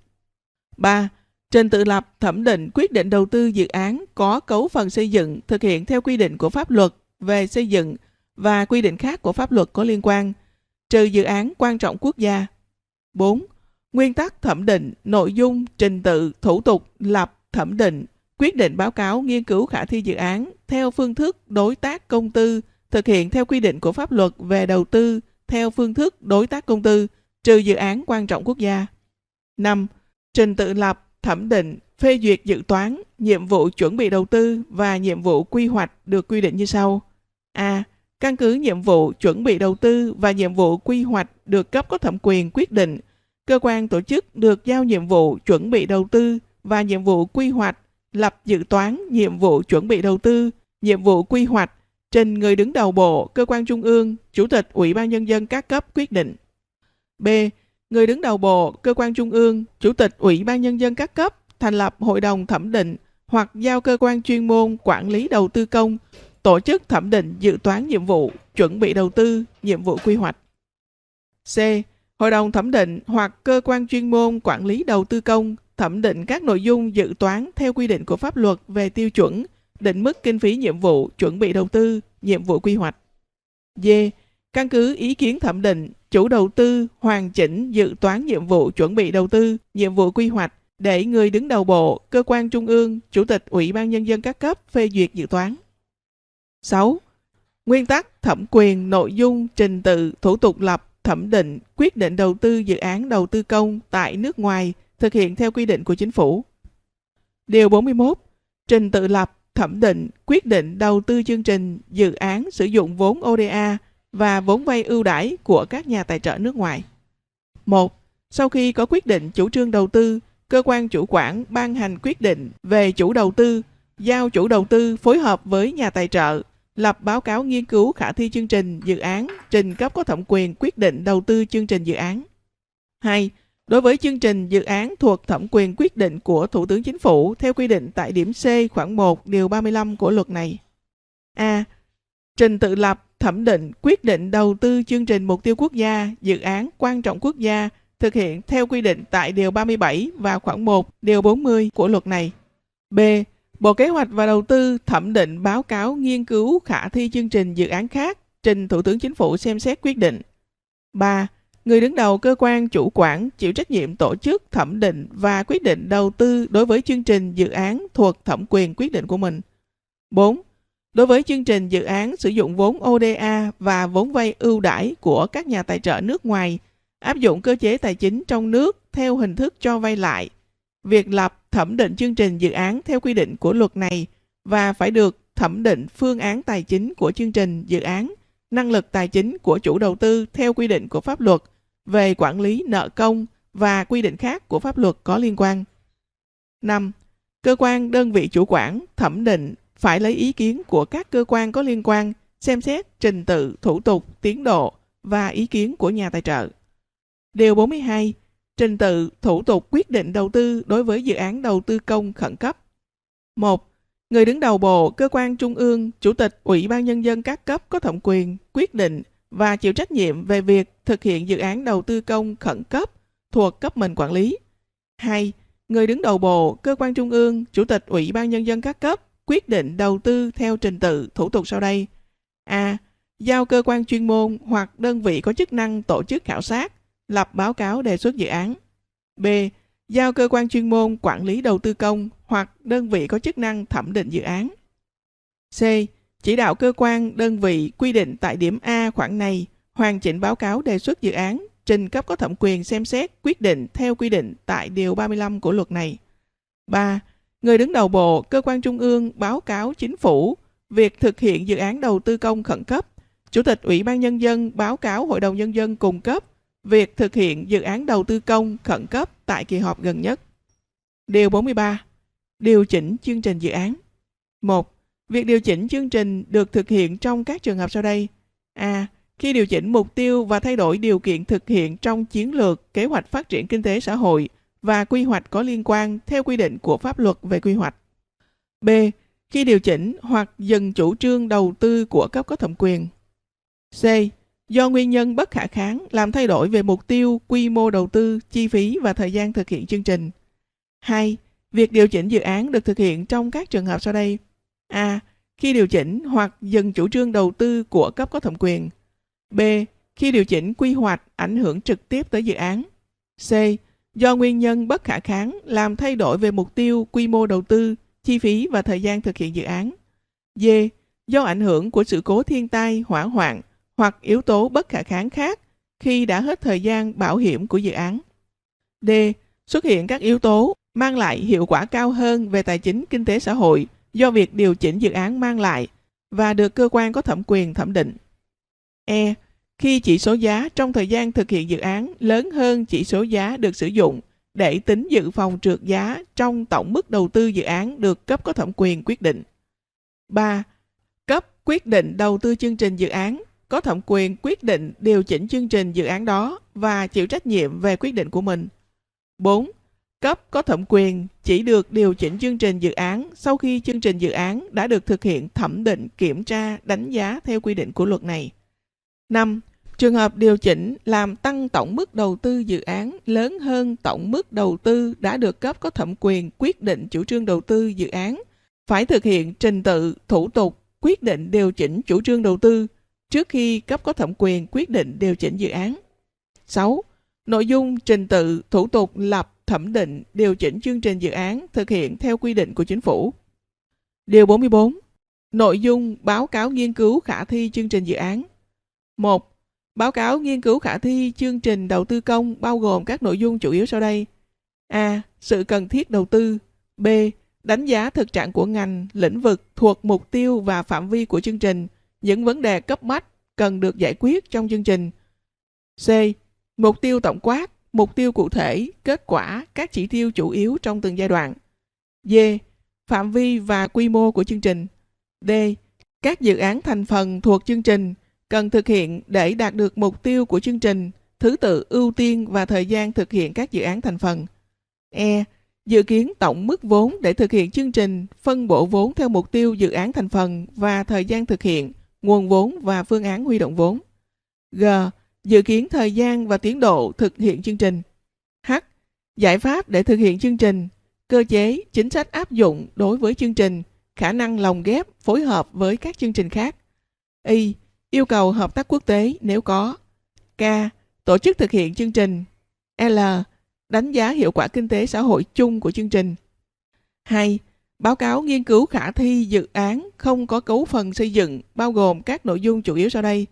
3. Trình tự lập thẩm định quyết định đầu tư dự án có cấu phần xây dựng thực hiện theo quy định của pháp luật về xây dựng và quy định khác của pháp luật có liên quan, trừ dự án quan trọng quốc gia. 4. Nguyên tắc thẩm định, nội dung, trình tự, thủ tục, lập, thẩm định, quyết định báo cáo nghiên cứu khả thi dự án theo phương thức đối tác công tư thực hiện theo quy định của pháp luật về đầu tư theo phương thức đối tác công tư trừ dự án quan trọng quốc gia. 5. Trình tự lập, thẩm định, phê duyệt dự toán, nhiệm vụ chuẩn bị đầu tư và nhiệm vụ quy hoạch được quy định như sau. A. Căn cứ nhiệm vụ chuẩn bị đầu tư và nhiệm vụ quy hoạch được cấp có thẩm quyền quyết định, cơ quan tổ chức được giao nhiệm vụ chuẩn bị đầu tư và nhiệm vụ quy hoạch lập dự toán, nhiệm vụ chuẩn bị đầu tư, nhiệm vụ quy hoạch, trình người đứng đầu bộ, cơ quan trung ương, chủ tịch Ủy ban Nhân dân các cấp quyết định. B. Người đứng đầu bộ, cơ quan trung ương, chủ tịch Ủy ban Nhân dân các cấp thành lập hội đồng thẩm định hoặc giao cơ quan chuyên môn quản lý đầu tư công tổ chức thẩm định dự toán nhiệm vụ, chuẩn bị đầu tư, nhiệm vụ quy hoạch. C. Hội đồng thẩm định hoặc cơ quan chuyên môn quản lý đầu tư công thẩm định các nội dung dự toán theo quy định của pháp luật về tiêu chuẩn, định mức kinh phí nhiệm vụ, chuẩn bị đầu tư, nhiệm vụ quy hoạch. D. Căn cứ ý kiến thẩm định, chủ đầu tư hoàn chỉnh dự toán nhiệm vụ chuẩn bị đầu tư, nhiệm vụ quy hoạch để người đứng đầu bộ, cơ quan trung ương, chủ tịch Ủy ban Nhân dân các cấp phê duyệt dự toán. 6. Nguyên tắc thẩm quyền, nội dung, trình tự, thủ tục lập, thẩm định, quyết định đầu tư dự án đầu tư công tại nước ngoài thực hiện theo quy định của chính phủ. Điều 41. Trình tự lập, thẩm định, quyết định đầu tư chương trình, dự án sử dụng vốn ODA và vốn vay ưu đãi của các nhà tài trợ nước ngoài. 1. Sau khi có quyết định chủ trương đầu tư, cơ quan chủ quản ban hành quyết định về chủ đầu tư, giao chủ đầu tư phối hợp với nhà tài trợ lập báo cáo nghiên cứu khả thi chương trình dự án trình cấp có thẩm quyền quyết định đầu tư chương trình dự án. 2. Đối với chương trình dự án thuộc thẩm quyền quyết định của Thủ tướng Chính phủ theo quy định tại điểm C khoảng 1 điều 35 của luật này. A. Trình tự lập, thẩm định, quyết định đầu tư chương trình mục tiêu quốc gia, dự án quan trọng quốc gia thực hiện theo quy định tại điều 37 và khoảng 1 điều 40 của luật này. B Bộ Kế hoạch và Đầu tư thẩm định báo cáo nghiên cứu khả thi chương trình dự án khác trình Thủ tướng Chính phủ xem xét quyết định. 3. Người đứng đầu cơ quan chủ quản chịu trách nhiệm tổ chức thẩm định và quyết định đầu tư đối với chương trình dự án thuộc thẩm quyền quyết định của mình. 4. Đối với chương trình dự án sử dụng vốn ODA và vốn vay ưu đãi của các nhà tài trợ nước ngoài, áp dụng cơ chế tài chính trong nước theo hình thức cho vay lại. Việc lập thẩm định chương trình dự án theo quy định của luật này và phải được thẩm định phương án tài chính của chương trình dự án, năng lực tài chính của chủ đầu tư theo quy định của pháp luật về quản lý nợ công và quy định khác của pháp luật có liên quan. 5. Cơ quan đơn vị chủ quản thẩm định phải lấy ý kiến của các cơ quan có liên quan, xem xét trình tự, thủ tục, tiến độ và ý kiến của nhà tài trợ. Điều 42 trình tự, thủ tục quyết định đầu tư đối với dự án đầu tư công khẩn cấp. 1. Người đứng đầu bộ, cơ quan trung ương, chủ tịch, ủy ban nhân dân các cấp có thẩm quyền quyết định và chịu trách nhiệm về việc thực hiện dự án đầu tư công khẩn cấp thuộc cấp mình quản lý. 2. Người đứng đầu bộ, cơ quan trung ương, chủ tịch, ủy ban nhân dân các cấp quyết định đầu tư theo trình tự, thủ tục sau đây. A. Giao cơ quan chuyên môn hoặc đơn vị có chức năng tổ chức khảo sát, lập báo cáo đề xuất dự án. B. Giao cơ quan chuyên môn quản lý đầu tư công hoặc đơn vị có chức năng thẩm định dự án. C. Chỉ đạo cơ quan, đơn vị quy định tại điểm A khoản này hoàn chỉnh báo cáo đề xuất dự án, trình cấp có thẩm quyền xem xét quyết định theo quy định tại Điều 35 của luật này. 3. Người đứng đầu bộ, cơ quan trung ương báo cáo chính phủ việc thực hiện dự án đầu tư công khẩn cấp. Chủ tịch Ủy ban Nhân dân báo cáo Hội đồng Nhân dân cung cấp việc thực hiện dự án đầu tư công khẩn cấp tại kỳ họp gần nhất. Điều 43. Điều chỉnh chương trình dự án. 1. Việc điều chỉnh chương trình được thực hiện trong các trường hợp sau đây. A. Khi điều chỉnh mục tiêu và thay đổi điều kiện thực hiện trong chiến lược, kế hoạch phát triển kinh tế xã hội và quy hoạch có liên quan theo quy định của pháp luật về quy hoạch. B. Khi điều chỉnh hoặc dừng chủ trương đầu tư của cấp có thẩm quyền. C do nguyên nhân bất khả kháng làm thay đổi về mục tiêu, quy mô đầu tư, chi phí và thời gian thực hiện chương trình. 2. Việc điều chỉnh dự án được thực hiện trong các trường hợp sau đây. A. Khi điều chỉnh hoặc dừng chủ trương đầu tư của cấp có thẩm quyền. B. Khi điều chỉnh quy hoạch ảnh hưởng trực tiếp tới dự án. C. Do nguyên nhân bất khả kháng làm thay đổi về mục tiêu, quy mô đầu tư, chi phí và thời gian thực hiện dự án. D. Do ảnh hưởng của sự cố thiên tai, hỏa hoạn, hoặc yếu tố bất khả kháng khác khi đã hết thời gian bảo hiểm của dự án. D. Xuất hiện các yếu tố mang lại hiệu quả cao hơn về tài chính kinh tế xã hội do việc điều chỉnh dự án mang lại và được cơ quan có thẩm quyền thẩm định. E. Khi chỉ số giá trong thời gian thực hiện dự án lớn hơn chỉ số giá được sử dụng để tính dự phòng trượt giá trong tổng mức đầu tư dự án được cấp có thẩm quyền quyết định. 3. Cấp quyết định đầu tư chương trình dự án có thẩm quyền quyết định điều chỉnh chương trình dự án đó và chịu trách nhiệm về quyết định của mình. 4. Cấp có thẩm quyền chỉ được điều chỉnh chương trình dự án sau khi chương trình dự án đã được thực hiện thẩm định, kiểm tra, đánh giá theo quy định của luật này. 5. Trường hợp điều chỉnh làm tăng tổng mức đầu tư dự án lớn hơn tổng mức đầu tư đã được cấp có thẩm quyền quyết định chủ trương đầu tư dự án, phải thực hiện trình tự, thủ tục, quyết định điều chỉnh chủ trương đầu tư trước khi cấp có thẩm quyền quyết định điều chỉnh dự án. 6. Nội dung trình tự thủ tục lập thẩm định điều chỉnh chương trình dự án thực hiện theo quy định của chính phủ. Điều 44. Nội dung báo cáo nghiên cứu khả thi chương trình dự án. 1. Báo cáo nghiên cứu khả thi chương trình đầu tư công bao gồm các nội dung chủ yếu sau đây. A. Sự cần thiết đầu tư. B. Đánh giá thực trạng của ngành, lĩnh vực thuộc mục tiêu và phạm vi của chương trình, những vấn đề cấp bách cần được giải quyết trong chương trình. C. Mục tiêu tổng quát, mục tiêu cụ thể, kết quả, các chỉ tiêu chủ yếu trong từng giai đoạn. D. Phạm vi và quy mô của chương trình. D. Các dự án thành phần thuộc chương trình cần thực hiện để đạt được mục tiêu của chương trình, thứ tự ưu tiên và thời gian thực hiện các dự án thành phần. E. Dự kiến tổng mức vốn để thực hiện chương trình, phân bổ vốn theo mục tiêu dự án thành phần và thời gian thực hiện, nguồn vốn và phương án huy động vốn. G. Dự kiến thời gian và tiến độ thực hiện chương trình. H. Giải pháp để thực hiện chương trình, cơ chế, chính sách áp dụng đối với chương trình, khả năng lồng ghép, phối hợp với các chương trình khác. Y. Yêu cầu hợp tác quốc tế nếu có. K. Tổ chức thực hiện chương trình. L. Đánh giá hiệu quả kinh tế xã hội chung của chương trình. 2. Báo cáo nghiên cứu khả thi dự án không có cấu phần xây dựng bao gồm các nội dung chủ yếu sau đây.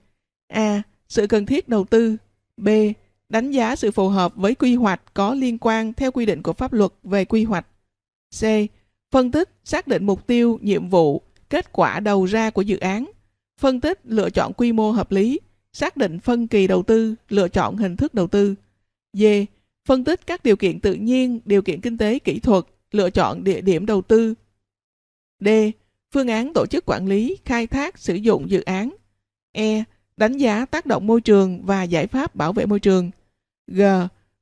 A. Sự cần thiết đầu tư. B. Đánh giá sự phù hợp với quy hoạch có liên quan theo quy định của pháp luật về quy hoạch. C. Phân tích, xác định mục tiêu, nhiệm vụ, kết quả đầu ra của dự án. Phân tích, lựa chọn quy mô hợp lý, xác định phân kỳ đầu tư, lựa chọn hình thức đầu tư. D. Phân tích các điều kiện tự nhiên, điều kiện kinh tế kỹ thuật, lựa chọn địa điểm đầu tư. D. Phương án tổ chức quản lý, khai thác, sử dụng dự án. E. Đánh giá tác động môi trường và giải pháp bảo vệ môi trường. G.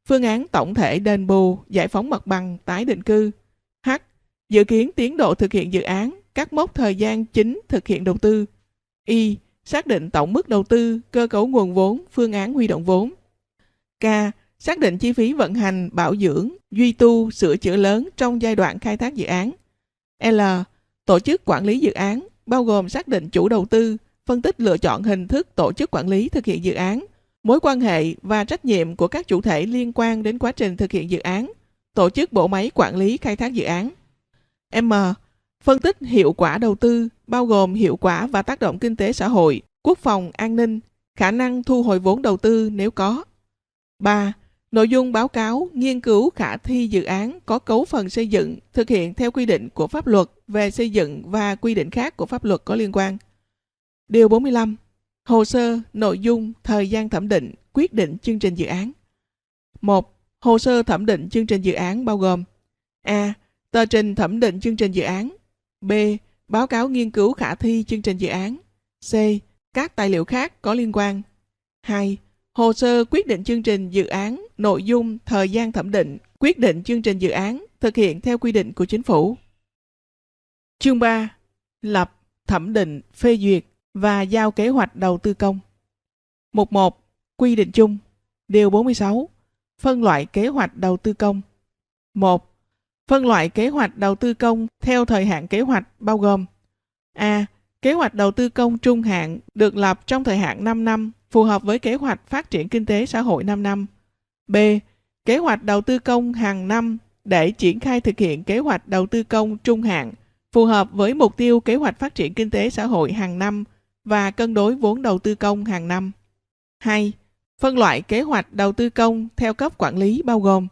Phương án tổng thể đền bù, giải phóng mặt bằng, tái định cư. H. Dự kiến tiến độ thực hiện dự án, các mốc thời gian chính thực hiện đầu tư. Y. Xác định tổng mức đầu tư, cơ cấu nguồn vốn, phương án huy động vốn. K. Xác định chi phí vận hành, bảo dưỡng, duy tu, sửa chữa lớn trong giai đoạn khai thác dự án. L. Tổ chức quản lý dự án, bao gồm xác định chủ đầu tư, phân tích lựa chọn hình thức tổ chức quản lý thực hiện dự án, mối quan hệ và trách nhiệm của các chủ thể liên quan đến quá trình thực hiện dự án, tổ chức bộ máy quản lý khai thác dự án. M. Phân tích hiệu quả đầu tư, bao gồm hiệu quả và tác động kinh tế xã hội, quốc phòng, an ninh, khả năng thu hồi vốn đầu tư nếu có. 3. Nội dung báo cáo, nghiên cứu khả thi dự án có cấu phần xây dựng, thực hiện theo quy định của pháp luật về xây dựng và quy định khác của pháp luật có liên quan. Điều 45. Hồ sơ, nội dung, thời gian thẩm định, quyết định chương trình dự án. 1. Hồ sơ thẩm định chương trình dự án bao gồm A. Tờ trình thẩm định chương trình dự án B. Báo cáo nghiên cứu khả thi chương trình dự án C. Các tài liệu khác có liên quan 2. Hồ sơ quyết định chương trình dự án, nội dung, thời gian thẩm định, quyết định chương trình dự án, thực hiện theo quy định của chính phủ. Chương 3. Lập, thẩm định, phê duyệt và giao kế hoạch đầu tư công. Mục 1. Quy định chung. Điều 46. Phân loại kế hoạch đầu tư công. 1. Phân loại kế hoạch đầu tư công theo thời hạn kế hoạch bao gồm A. Kế hoạch đầu tư công trung hạn được lập trong thời hạn 5 năm, phù hợp với kế hoạch phát triển kinh tế xã hội 5 năm. B. Kế hoạch đầu tư công hàng năm để triển khai thực hiện kế hoạch đầu tư công trung hạn, phù hợp với mục tiêu kế hoạch phát triển kinh tế xã hội hàng năm và cân đối vốn đầu tư công hàng năm. 2. Phân loại kế hoạch đầu tư công theo cấp quản lý bao gồm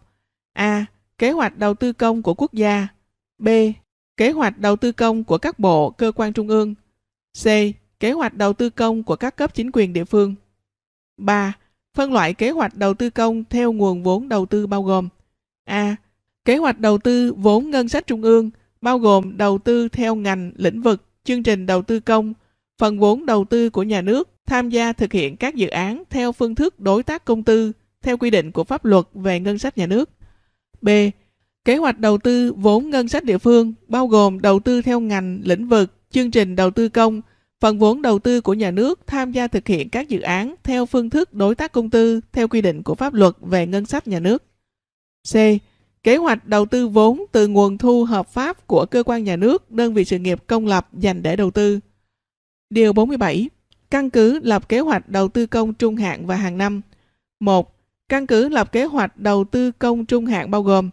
A. Kế hoạch đầu tư công của quốc gia B. Kế hoạch đầu tư công của các bộ, cơ quan trung ương C. Kế hoạch đầu tư công của các cấp chính quyền địa phương 3. Phân loại kế hoạch đầu tư công theo nguồn vốn đầu tư bao gồm A. Kế hoạch đầu tư vốn ngân sách trung ương bao gồm đầu tư theo ngành, lĩnh vực, chương trình đầu tư công, phần vốn đầu tư của nhà nước tham gia thực hiện các dự án theo phương thức đối tác công tư theo quy định của pháp luật về ngân sách nhà nước. B. Kế hoạch đầu tư vốn ngân sách địa phương bao gồm đầu tư theo ngành, lĩnh vực, chương trình đầu tư công, phần vốn đầu tư của nhà nước tham gia thực hiện các dự án theo phương thức đối tác công tư theo quy định của pháp luật về ngân sách nhà nước. C. Kế hoạch đầu tư vốn từ nguồn thu hợp pháp của cơ quan nhà nước, đơn vị sự nghiệp công lập dành để đầu tư. Điều 47. Căn cứ lập kế hoạch đầu tư công trung hạn và hàng năm. 1. Căn cứ lập kế hoạch đầu tư công trung hạn bao gồm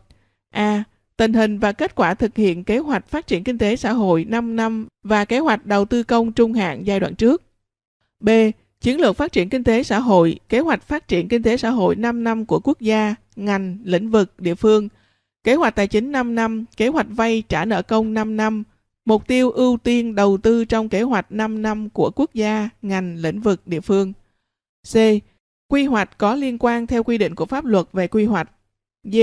A. Tình hình và kết quả thực hiện kế hoạch phát triển kinh tế xã hội 5 năm và kế hoạch đầu tư công trung hạn giai đoạn trước. B. Chiến lược phát triển kinh tế xã hội, kế hoạch phát triển kinh tế xã hội 5 năm của quốc gia, ngành, lĩnh vực, địa phương, kế hoạch tài chính 5 năm, kế hoạch vay trả nợ công 5 năm, mục tiêu ưu tiên đầu tư trong kế hoạch 5 năm của quốc gia, ngành, lĩnh vực, địa phương. C. Quy hoạch có liên quan theo quy định của pháp luật về quy hoạch. D.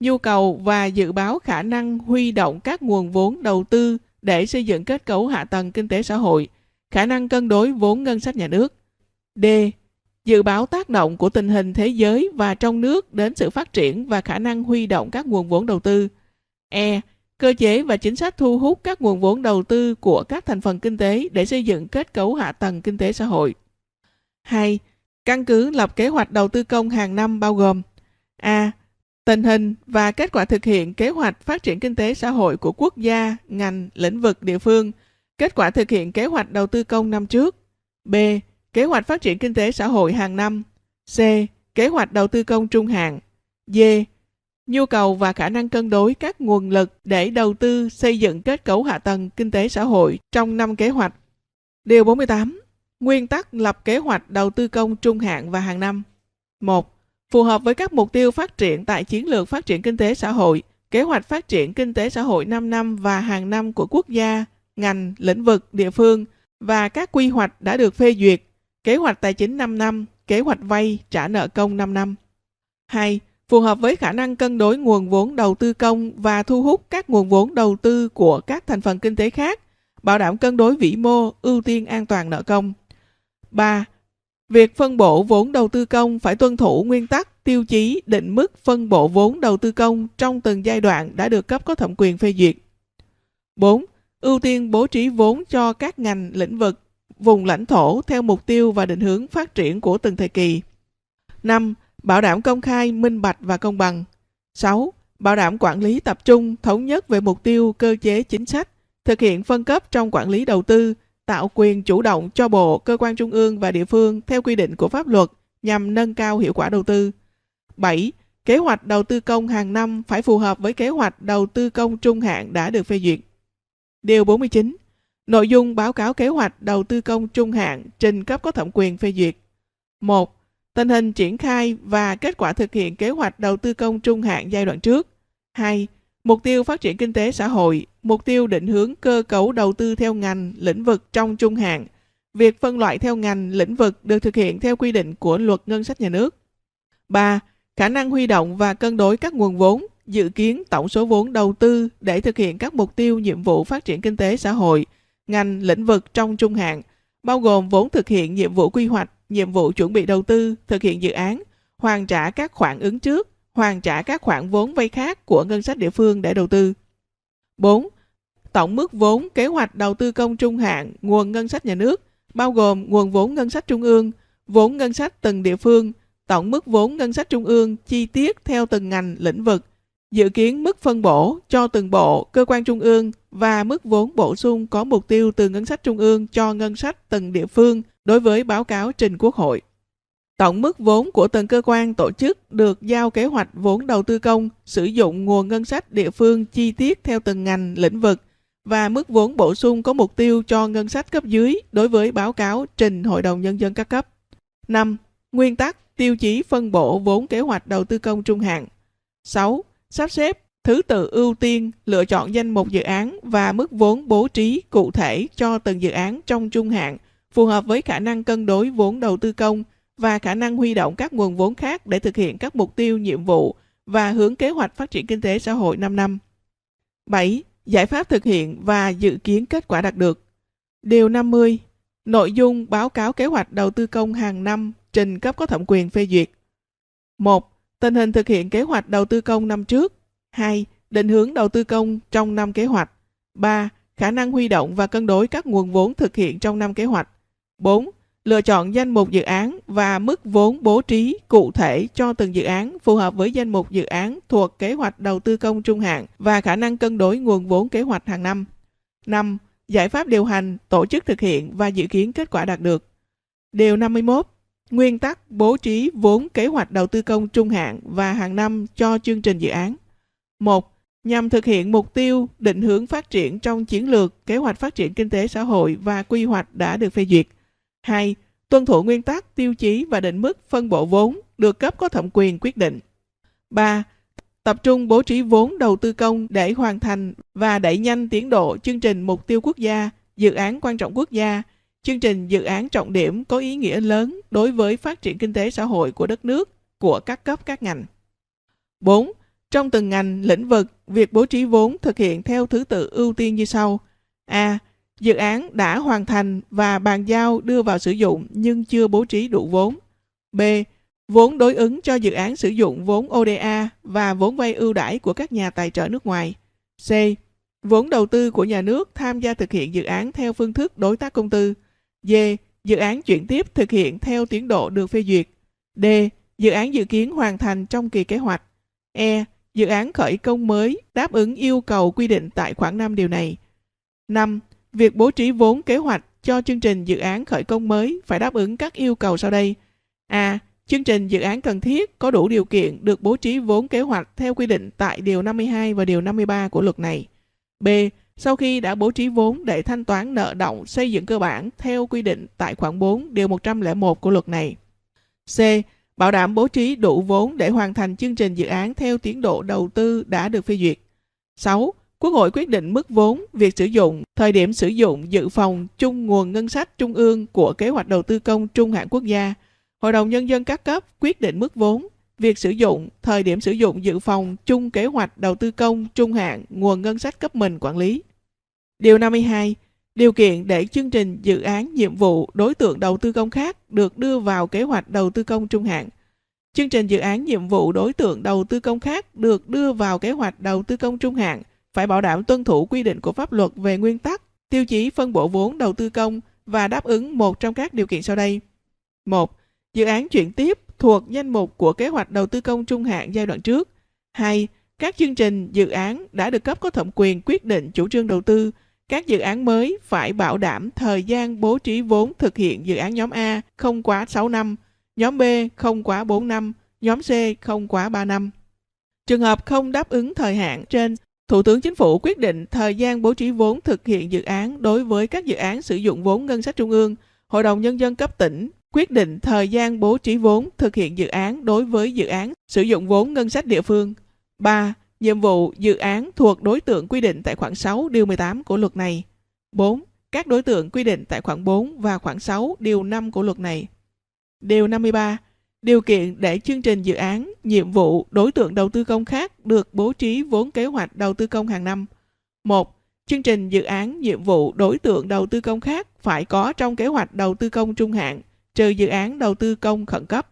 Nhu cầu và dự báo khả năng huy động các nguồn vốn đầu tư để xây dựng kết cấu hạ tầng kinh tế xã hội, khả năng cân đối vốn ngân sách nhà nước. D. Dự báo tác động của tình hình thế giới và trong nước đến sự phát triển và khả năng huy động các nguồn vốn đầu tư. E. Cơ chế và chính sách thu hút các nguồn vốn đầu tư của các thành phần kinh tế để xây dựng kết cấu hạ tầng kinh tế xã hội. 2. Căn cứ lập kế hoạch đầu tư công hàng năm bao gồm A. Tình hình và kết quả thực hiện kế hoạch phát triển kinh tế xã hội của quốc gia, ngành, lĩnh vực địa phương, kết quả thực hiện kế hoạch đầu tư công năm trước. B. Kế hoạch phát triển kinh tế xã hội hàng năm. C. Kế hoạch đầu tư công trung hạn. D. Nhu cầu và khả năng cân đối các nguồn lực để đầu tư xây dựng kết cấu hạ tầng kinh tế xã hội trong năm kế hoạch. Điều 48. Nguyên tắc lập kế hoạch đầu tư công trung hạn và hàng năm. 1. Phù hợp với các mục tiêu phát triển tại chiến lược phát triển kinh tế xã hội, kế hoạch phát triển kinh tế xã hội 5 năm và hàng năm của quốc gia, ngành, lĩnh vực, địa phương và các quy hoạch đã được phê duyệt, kế hoạch tài chính 5 năm, kế hoạch vay trả nợ công 5 năm. 2. Phù hợp với khả năng cân đối nguồn vốn đầu tư công và thu hút các nguồn vốn đầu tư của các thành phần kinh tế khác, bảo đảm cân đối vĩ mô, ưu tiên an toàn nợ công. 3. Việc phân bổ vốn đầu tư công phải tuân thủ nguyên tắc, tiêu chí, định mức phân bổ vốn đầu tư công trong từng giai đoạn đã được cấp có thẩm quyền phê duyệt. 4. Ưu tiên bố trí vốn cho các ngành, lĩnh vực, vùng lãnh thổ theo mục tiêu và định hướng phát triển của từng thời kỳ. 5. Bảo đảm công khai, minh bạch và công bằng. 6. Bảo đảm quản lý tập trung, thống nhất về mục tiêu, cơ chế, chính sách, thực hiện phân cấp trong quản lý đầu tư, tạo quyền chủ động cho bộ, cơ quan trung ương và địa phương theo quy định của pháp luật nhằm nâng cao hiệu quả đầu tư. 7. Kế hoạch đầu tư công hàng năm phải phù hợp với kế hoạch đầu tư công trung hạn đã được phê duyệt. Điều 49. Nội dung báo cáo kế hoạch đầu tư công trung hạn trình cấp có thẩm quyền phê duyệt. 1. Tình hình triển khai và kết quả thực hiện kế hoạch đầu tư công trung hạn giai đoạn trước. 2. Mục tiêu phát triển kinh tế xã hội, mục tiêu định hướng cơ cấu đầu tư theo ngành, lĩnh vực trong trung hạn. Việc phân loại theo ngành, lĩnh vực được thực hiện theo quy định của luật ngân sách nhà nước. 3. Khả năng huy động và cân đối các nguồn vốn, dự kiến tổng số vốn đầu tư để thực hiện các mục tiêu nhiệm vụ phát triển kinh tế xã hội, ngành, lĩnh vực trong trung hạn, bao gồm vốn thực hiện nhiệm vụ quy hoạch, nhiệm vụ chuẩn bị đầu tư, thực hiện dự án, hoàn trả các khoản ứng trước, hoàn trả các khoản vốn vay khác của ngân sách địa phương để đầu tư. 4. Tổng mức vốn kế hoạch đầu tư công trung hạn nguồn ngân sách nhà nước, bao gồm nguồn vốn ngân sách trung ương, vốn ngân sách từng địa phương, tổng mức vốn ngân sách trung ương chi tiết theo từng ngành lĩnh vực, dự kiến mức phân bổ cho từng bộ, cơ quan trung ương và mức vốn bổ sung có mục tiêu từ ngân sách trung ương cho ngân sách từng địa phương đối với báo cáo trình Quốc hội. Tổng mức vốn của từng cơ quan tổ chức được giao kế hoạch vốn đầu tư công sử dụng nguồn ngân sách địa phương chi tiết theo từng ngành, lĩnh vực và mức vốn bổ sung có mục tiêu cho ngân sách cấp dưới đối với báo cáo trình Hội đồng Nhân dân các cấp. 5. Nguyên tắc, tiêu chí phân bổ vốn kế hoạch đầu tư công trung hạn. 6. Sắp xếp thứ tự ưu tiên, lựa chọn danh mục dự án và mức vốn bố trí cụ thể cho từng dự án trong trung hạn, phù hợp với khả năng cân đối vốn đầu tư công và khả năng huy động các nguồn vốn khác để thực hiện các mục tiêu, nhiệm vụ và hướng kế hoạch phát triển kinh tế xã hội 5 năm. 7. Giải pháp thực hiện và dự kiến kết quả đạt được. Điều 50. Nội dung báo cáo kế hoạch đầu tư công hàng năm trình cấp có thẩm quyền phê duyệt. 1. Tình hình thực hiện kế hoạch đầu tư công năm trước. 2. Định hướng đầu tư công trong năm kế hoạch. 3. Khả năng huy động và cân đối các nguồn vốn thực hiện trong năm kế hoạch. 4. Lựa chọn danh mục dự án và mức vốn bố trí cụ thể cho từng dự án phù hợp với danh mục dự án thuộc kế hoạch đầu tư công trung hạn và khả năng cân đối nguồn vốn kế hoạch hàng năm. 5. Giải pháp điều hành, tổ chức thực hiện và dự kiến kết quả đạt được. Điều 51. Nguyên tắc bố trí vốn kế hoạch đầu tư công trung hạn và hàng năm cho chương trình dự án. 1. Nhằm thực hiện mục tiêu, định hướng phát triển trong chiến lược, kế hoạch phát triển kinh tế xã hội và quy hoạch đã được phê duyệt. 2. Tuân thủ nguyên tắc, tiêu chí và định mức phân bổ vốn được cấp có thẩm quyền quyết định. 3. tập trung bố trí vốn đầu tư công để hoàn thành và đẩy nhanh tiến độ chương trình mục tiêu quốc gia, dự án quan trọng quốc gia, chương trình dự án trọng điểm có ý nghĩa lớn đối với phát triển kinh tế xã hội của đất nước, của các cấp các ngành. 4. Trong từng ngành, lĩnh vực, việc bố trí vốn thực hiện theo thứ tự ưu tiên như sau. A. Dự án đã hoàn thành và bàn giao đưa vào sử dụng nhưng chưa bố trí đủ vốn. B. Vốn đối ứng cho dự án sử dụng vốn ODA và vốn vay ưu đãi của các nhà tài trợ nước ngoài. C. Vốn đầu tư của nhà nước tham gia thực hiện dự án theo phương thức đối tác công tư. D. Dự án chuyển tiếp thực hiện theo tiến độ được phê duyệt. D. Dự án dự kiến hoàn thành trong kỳ kế hoạch. E. Dự án khởi công mới đáp ứng yêu cầu quy định tại khoản 5 điều này. 5. Việc bố trí vốn kế hoạch cho chương trình dự án khởi công mới phải đáp ứng các yêu cầu sau đây. A. Chương trình dự án cần thiết có đủ điều kiện được bố trí vốn kế hoạch theo quy định tại Điều 52 và Điều 53 của luật này. B. Sau khi đã bố trí vốn để thanh toán nợ động xây dựng cơ bản theo quy định tại khoản 4 Điều 101 của luật này. C. Bảo đảm bố trí đủ vốn để hoàn thành chương trình dự án theo tiến độ đầu tư đã được phê duyệt. 6. Quốc hội quyết định mức vốn, việc sử dụng, thời điểm sử dụng dự phòng chung nguồn ngân sách trung ương của kế hoạch đầu tư công trung hạn quốc gia. Hội đồng Nhân dân các cấp quyết định mức vốn, việc sử dụng, thời điểm sử dụng dự phòng chung kế hoạch đầu tư công trung hạn nguồn ngân sách cấp mình quản lý. Điều 52. Điều kiện để chương trình dự án nhiệm vụ đối tượng đầu tư công khác được đưa vào kế hoạch đầu tư công trung hạn. Chương trình dự án nhiệm vụ đối tượng đầu tư công khác được đưa vào kế hoạch đầu tư công trung hạn phải bảo đảm tuân thủ quy định của pháp luật về nguyên tắc, tiêu chí phân bổ vốn đầu tư công và đáp ứng một trong các điều kiện sau đây. 1. Dự án chuyển tiếp thuộc danh mục của kế hoạch đầu tư công trung hạn giai đoạn trước. 2. Các chương trình, dự án đã được cấp có thẩm quyền quyết định chủ trương đầu tư. Các dự án mới phải bảo đảm thời gian bố trí vốn thực hiện dự án nhóm A không quá 6 năm, nhóm B không quá 4 năm, nhóm C không quá 3 năm. Trường hợp không đáp ứng thời hạn trên, Thủ tướng Chính phủ quyết định thời gian bố trí vốn thực hiện dự án đối với các dự án sử dụng vốn ngân sách trung ương. Hội đồng Nhân dân cấp tỉnh quyết định thời gian bố trí vốn thực hiện dự án đối với dự án sử dụng vốn ngân sách địa phương. 3. Nhiệm vụ dự án thuộc đối tượng quy định tại khoản 6 điều 18 của luật này. 4. Các đối tượng quy định tại khoản 4 và khoản 6 điều 5 của luật này. Điều 53. Điều kiện để chương trình dự án, nhiệm vụ, đối tượng đầu tư công khác được bố trí vốn kế hoạch đầu tư công hàng năm. 1. Chương trình dự án, nhiệm vụ, đối tượng đầu tư công khác phải có trong kế hoạch đầu tư công trung hạn, trừ dự án đầu tư công khẩn cấp.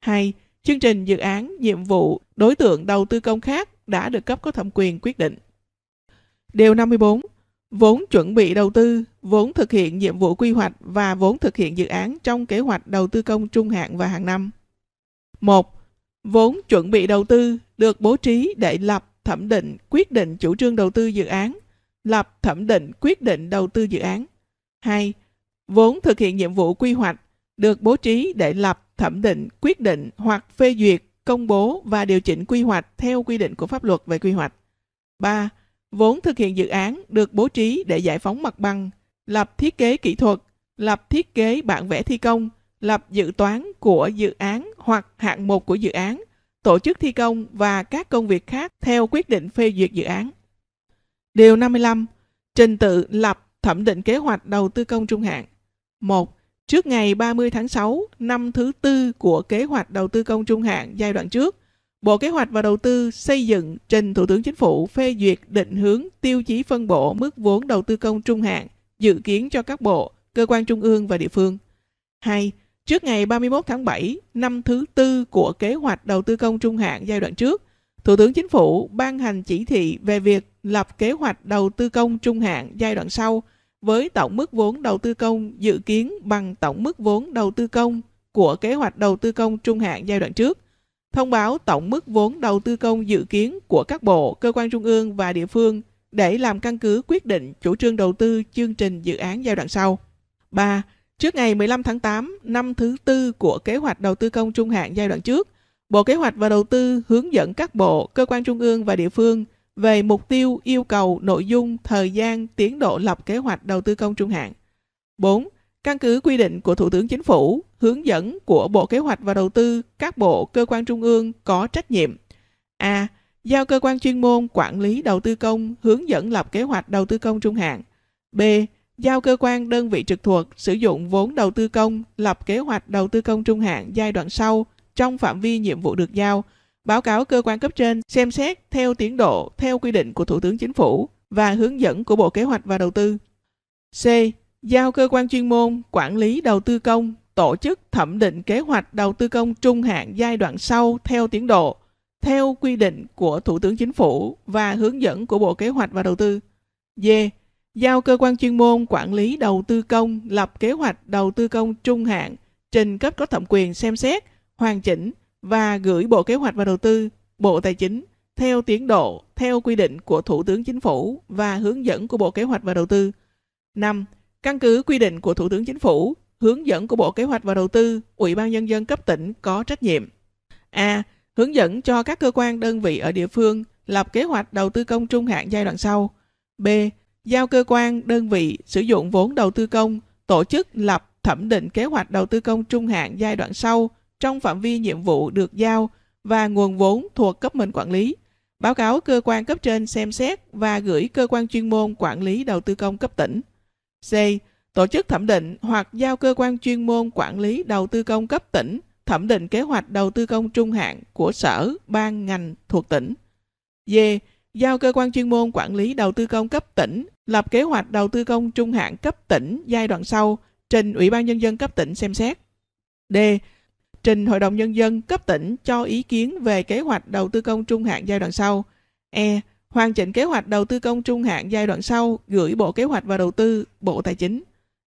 2. Chương trình dự án, nhiệm vụ, đối tượng đầu tư công khác đã được cấp có thẩm quyền quyết định. Điều 54. Vốn chuẩn bị đầu tư, vốn thực hiện nhiệm vụ quy hoạch và vốn thực hiện dự án trong kế hoạch đầu tư công trung hạn và hàng năm. 1. Vốn chuẩn bị đầu tư được bố trí để lập, thẩm định, quyết định chủ trương đầu tư dự án, lập, thẩm định, quyết định đầu tư dự án. 2. Vốn thực hiện nhiệm vụ quy hoạch được bố trí để lập, thẩm định, quyết định hoặc phê duyệt, công bố và điều chỉnh quy hoạch theo quy định của pháp luật về quy hoạch. 3. Vốn thực hiện dự án được bố trí để giải phóng mặt bằng, lập thiết kế kỹ thuật, lập thiết kế bản vẽ thi công, lập dự toán của dự án hoặc hạng mục của dự án, tổ chức thi công và các công việc khác theo quyết định phê duyệt dự án. Điều 55. Trình tự lập thẩm định kế hoạch đầu tư công trung hạn. 1. Trước ngày 30 tháng 6 năm thứ tư của kế hoạch đầu tư công trung hạn giai đoạn trước, Bộ Kế hoạch và Đầu tư xây dựng trình Thủ tướng Chính phủ phê duyệt định hướng tiêu chí phân bổ mức vốn đầu tư công trung hạn dự kiến cho các bộ, cơ quan trung ương và địa phương. 2. Trước ngày 31 tháng 7 năm thứ tư của kế hoạch đầu tư công trung hạn giai đoạn trước, Thủ tướng Chính phủ ban hành chỉ thị về việc lập kế hoạch đầu tư công trung hạn giai đoạn sau với tổng mức vốn đầu tư công dự kiến bằng tổng mức vốn đầu tư công của kế hoạch đầu tư công trung hạn giai đoạn trước. Thông báo tổng mức vốn đầu tư công dự kiến của các bộ, cơ quan trung ương và địa phương để làm căn cứ quyết định chủ trương đầu tư chương trình dự án giai đoạn sau. 3. Trước ngày 15 tháng 8 năm thứ tư của kế hoạch đầu tư công trung hạn giai đoạn trước, Bộ Kế hoạch và Đầu tư hướng dẫn các bộ, cơ quan trung ương và địa phương về mục tiêu, yêu cầu, nội dung, thời gian, tiến độ lập kế hoạch đầu tư công trung hạn. 4. Căn cứ quy định của Thủ tướng Chính phủ, hướng dẫn của Bộ Kế hoạch và Đầu tư, các bộ, cơ quan trung ương có trách nhiệm. A. Giao cơ quan chuyên môn quản lý đầu tư công hướng dẫn lập kế hoạch đầu tư công trung hạn. B. Giao cơ quan đơn vị trực thuộc sử dụng vốn đầu tư công lập kế hoạch đầu tư công trung hạn giai đoạn sau trong phạm vi nhiệm vụ được giao, báo cáo cơ quan cấp trên xem xét theo tiến độ theo quy định của Thủ tướng Chính phủ và hướng dẫn của Bộ Kế hoạch và Đầu tư. C. Giao cơ quan chuyên môn quản lý đầu tư công tổ chức thẩm định kế hoạch đầu tư công trung hạn giai đoạn sau theo tiến độ, theo quy định của Thủ tướng Chính phủ và hướng dẫn của Bộ Kế hoạch và Đầu tư. D. Giao cơ quan chuyên môn quản lý đầu tư công lập kế hoạch đầu tư công trung hạn, trình cấp có thẩm quyền xem xét, hoàn chỉnh và gửi Bộ Kế hoạch và Đầu tư, Bộ Tài chính theo tiến độ, theo quy định của Thủ tướng Chính phủ và hướng dẫn của Bộ Kế hoạch và Đầu tư. 5. Căn cứ quy định của Thủ tướng Chính phủ, hướng dẫn của Bộ Kế hoạch và Đầu tư, Ủy ban Nhân dân cấp tỉnh có trách nhiệm. A. Hướng dẫn cho các cơ quan đơn vị ở địa phương lập kế hoạch đầu tư công trung hạn giai đoạn sau. B. Giao cơ quan đơn vị sử dụng vốn đầu tư công tổ chức lập thẩm định kế hoạch đầu tư công trung hạn giai đoạn sau trong phạm vi nhiệm vụ được giao và nguồn vốn thuộc cấp mình quản lý. Báo cáo cơ quan cấp trên xem xét và gửi cơ quan chuyên môn quản lý đầu tư công cấp tỉnh. C. Tổ chức thẩm định hoặc giao cơ quan chuyên môn quản lý đầu tư công cấp tỉnh thẩm định kế hoạch đầu tư công trung hạn của sở, ban, ngành thuộc tỉnh. D. Giao cơ quan chuyên môn quản lý đầu tư công cấp tỉnh lập kế hoạch đầu tư công trung hạn cấp tỉnh giai đoạn sau trình Ủy ban Nhân dân cấp tỉnh xem xét. D. Trình Hội đồng Nhân dân cấp tỉnh cho ý kiến về kế hoạch đầu tư công trung hạn giai đoạn sau. E. Hoàn chỉnh kế hoạch đầu tư công trung hạn giai đoạn sau gửi Bộ Kế hoạch và Đầu tư, Bộ Tài chính.